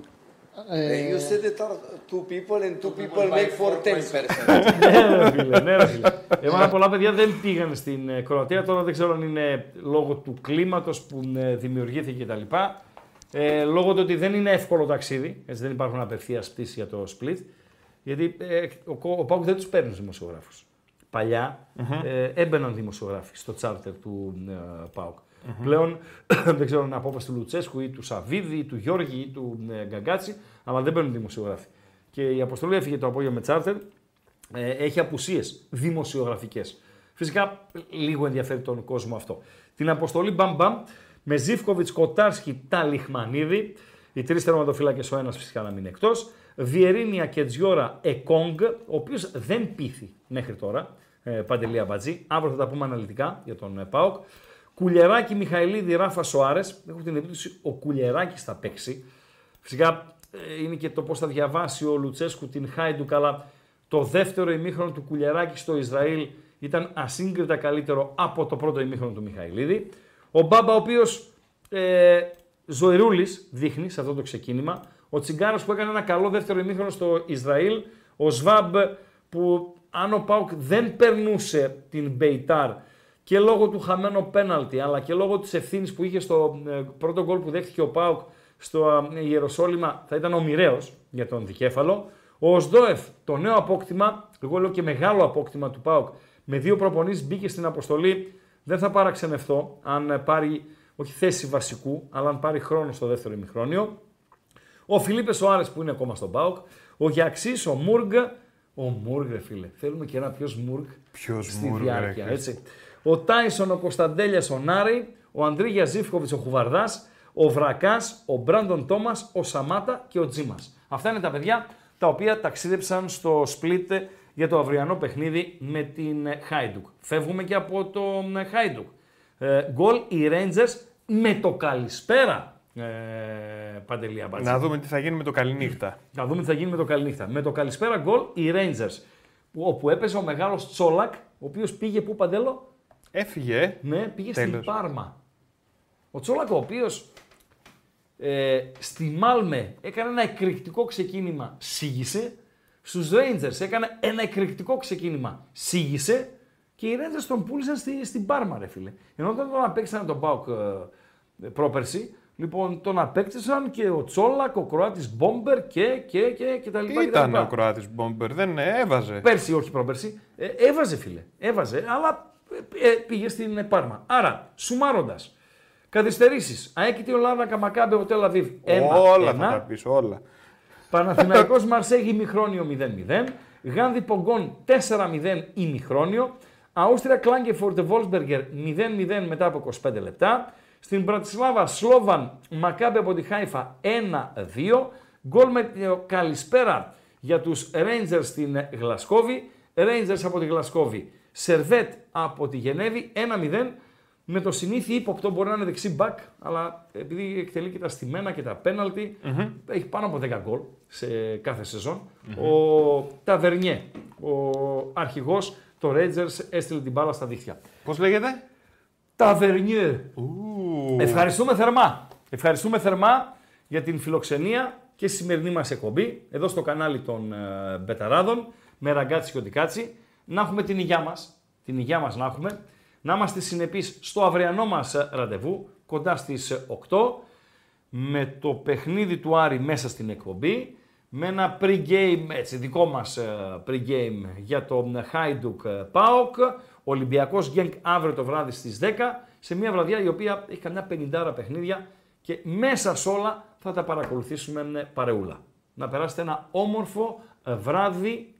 you said that are two people and two people make for ten persons. ναι, ρε φίλε, ναι, ρε φίλε. Έμαθα πολλά παιδιά δεν πήγαν στην ε, Κροατία. Τώρα δεν ξέρω αν είναι λόγω του κλίματος που ε, δημιουργήθηκε κτλ. Ε, λόγω του ότι δεν είναι εύκολο ταξίδι, έτσι δεν υπάρχουν απευθεία πτήσεις για το split. Γιατί ε, ο, Κο- ο Πάουκ δεν τους παίρνει δημοσιογράφους. Παλιά ε, έμπαιναν δημοσιογράφοι στο τσάρτερ του ε, ΠΑΟΚ. Πλέον δεν ξέρω αν είναι απόφαση του Λουτσέσκου ή του Σαββίδη ή του Γιώργη ή του ε, Γκαγκάτσι, αλλά δεν μπαίνουν δημοσιογράφοι. Και η αποστολή έφυγε το απόγευμα με τσάρτερ, ε, έχει απουσίες δημοσιογραφικές. Φυσικά λίγο ενδιαφέρει τον κόσμο αυτό. Την αποστολή μπαμ μπαμ με Ζήφκοβιτς, Κοτάρσκι, Ταλιχμανίδη, οι τρεις τερματοφύλακες, ο ένας φυσικά να μείνει εκτός. Βιερίνια και Τζιόρα Εκόγκ, ο οποίος δεν πείθει μέχρι τώρα. Ε, Παντελή Αμπατζή. Αύριο θα τα πούμε αναλυτικά για τον ε, Πάοκ. Κουλεράκι Μιχαηλίδη Ράφα Σοάρε. Έχω την εντύπωση ο Κουλεράκι θα παίξει. Φυσικά ε, είναι και το πώς θα διαβάσει ο Λουτσέσκου την Χάιντουκ, αλλά το δεύτερο ημίχρονο του Κουλεράκη στο Ισραήλ ήταν ασύγκριτα καλύτερο από το πρώτο ημίχρονο του Μιχαηλίδη. Ο Μπάμπα, ο οποίος ε, ζωηρούλης δείχνει σε αυτό το ξεκίνημα. Ο Τσιγκάρος που έκανε ένα καλό δεύτερο ημίχρονο στο Ισραήλ. Ο Σβάμπ που αν ο Πάουκ δεν περνούσε την Μπεϊτάρ και λόγω του χαμένου πέναλτι αλλά και λόγω της ευθύνης που είχε στο ε, πρώτο γκολ που δέχτηκε ο Πάουκ στο ε, Ιεροσόλυμα θα ήταν ο μοιραίος για τον δικέφαλο. Ο Οσδόεφ, το νέο απόκτημα, εγώ λέω και μεγάλο απόκτημα του ΠΑΟΚ, με δύο προπονείς μπήκε στην αποστολή. Δεν θα παραξενευτώ αν πάρει, όχι θέση βασικού, αλλά αν πάρει χρόνο στο δεύτερο ημιχρόνιο. Ο Φιλίππες Σοάρε που είναι ακόμα στον ΠΑΟΚ. Ο Γιαξής, ο Μούργκ. Ο Μούργκ, ρε φίλε. Θέλουμε και ένα ποιος Μούργκ Ποιος στη Μούργκ, διάρκεια. ρε, Έτσι. Ο Τάισον, ο Κωνσταντέλιας, ο Νάρη. Ο Αντρίγια Ζήφκοβιτς, ο Χουβαρδάς. Ο Βρακάς, ο Μπράντον Τόμας, ο Σαμάτα και ο Τζίμας. Αυτά είναι τα παιδιά τα οποία ταξίδεψαν στο Split για το αυριανό παιχνίδι με την Χάιντουκ. Φεύγουμε και από το Χάιντουκ. Ε, γκολ οι Rangers με το καλησπέρα. Ε, Παντελή Αμπάτση. Να δούμε τι θα γίνει με το καληνύχτα. Να δούμε τι θα γίνει με το καληνύχτα. Με το καλησπέρα γκολ οι Rangers. Που, όπου έπαιζε ο μεγάλος Τσόλακ, ο οποίος πήγε πού παντέλο; Έφυγε. ε. Ναι, πήγε Τέλος. στην Πάρμα. Ο Τσόλακ ο οποίος ε, στη Μάλμε έκανε ένα εκρηκτικό ξεκίνημα, σίγησε. Στους Rangers έκανε ένα εκρηκτικό ξεκίνημα, σίγησε. Και οι Rangers τον πούλησαν στη, στην Πάρμα, ρε φίλε. Ενώ όταν τον απέκτησαν τον Πάουκ ε, πρόπερση, λοιπόν τον απέκτησαν και ο Τσόλακ, ο Κροάτης Μπόμπερ και, και, και, και τα λοιπά. και τα Ήταν λοιπά. ο Κροάτης Μπόμπερ, δεν ε, έβαζε. Πέρσι, όχι πρόπερσι. Ε, έβαζε, φίλε. Έβαζε, αλλά ε, ε, πήγε στην ε, Πάρμα. Άρα, σουμάροντας. Καθυστερήσεις. Αέκητη Ολάδα Καμακάμπε, ο Τελαβίβ. όλα θα τα πεις, όλα. Παναθηναϊκός Μαρσέγ ημιχρόνιο 0-0. Γάνδη Πογκόν 4-0 ημιχρόνιο. Αούστρια Κλάγκεφορντ Βόλσμπεργκερ 0-0 μετά από 25 λεπτά. Στην Πρατισλάβα Σλόβαν Μακάμπε από τη Χάιφα 1-2. Γκολ με το καλησπέρα για τους Rangers στην Γλασκόβη. Rangers από τη Γλασκόβη. Σερβέτ από τη Γενέβη 1-0 με το συνήθι ύποπτο μπορεί να είναι δεξί μπακ, αλλά επειδή εκτελεί και τα στημένα και τα πέναλτι, έχει πάνω από 10 γκολ σε κάθε σεζόν. Ο Ταβερνιέ, ο αρχηγός, το Rangers έστειλε την μπάλα στα δίχτυα. Πώς λέγεται; Ταβερνιέ. Ευχαριστούμε θερμά. Ευχαριστούμε θερμά για την φιλοξενία και στη σημερινή μας εκπομπή, εδώ στο κανάλι των ε, Μπεταράδων, με ραγκάτσι και οτικάτσι, να έχουμε την υγειά μας, την υγειά μας να έχουμε, να είμαστε συνεπείς στο αυριανό μας ε, ραντεβού, κοντά στις ε, 8, με το παιχνίδι του Άρη μέσα στην εκπομπή, με ένα pre-game, έτσι, δικό μας ε, pre-game για το Hajduk ΠΑΟΚ, Ολυμπιακός Γκένκ αύριο το βράδυ στις 10, σε μια βραδιά η οποία έχει καμιά 50 παιχνίδια και μέσα σε όλα θα τα παρακολουθήσουμε με παρεούλα. Να περάσετε ένα όμορφο ε, βράδυ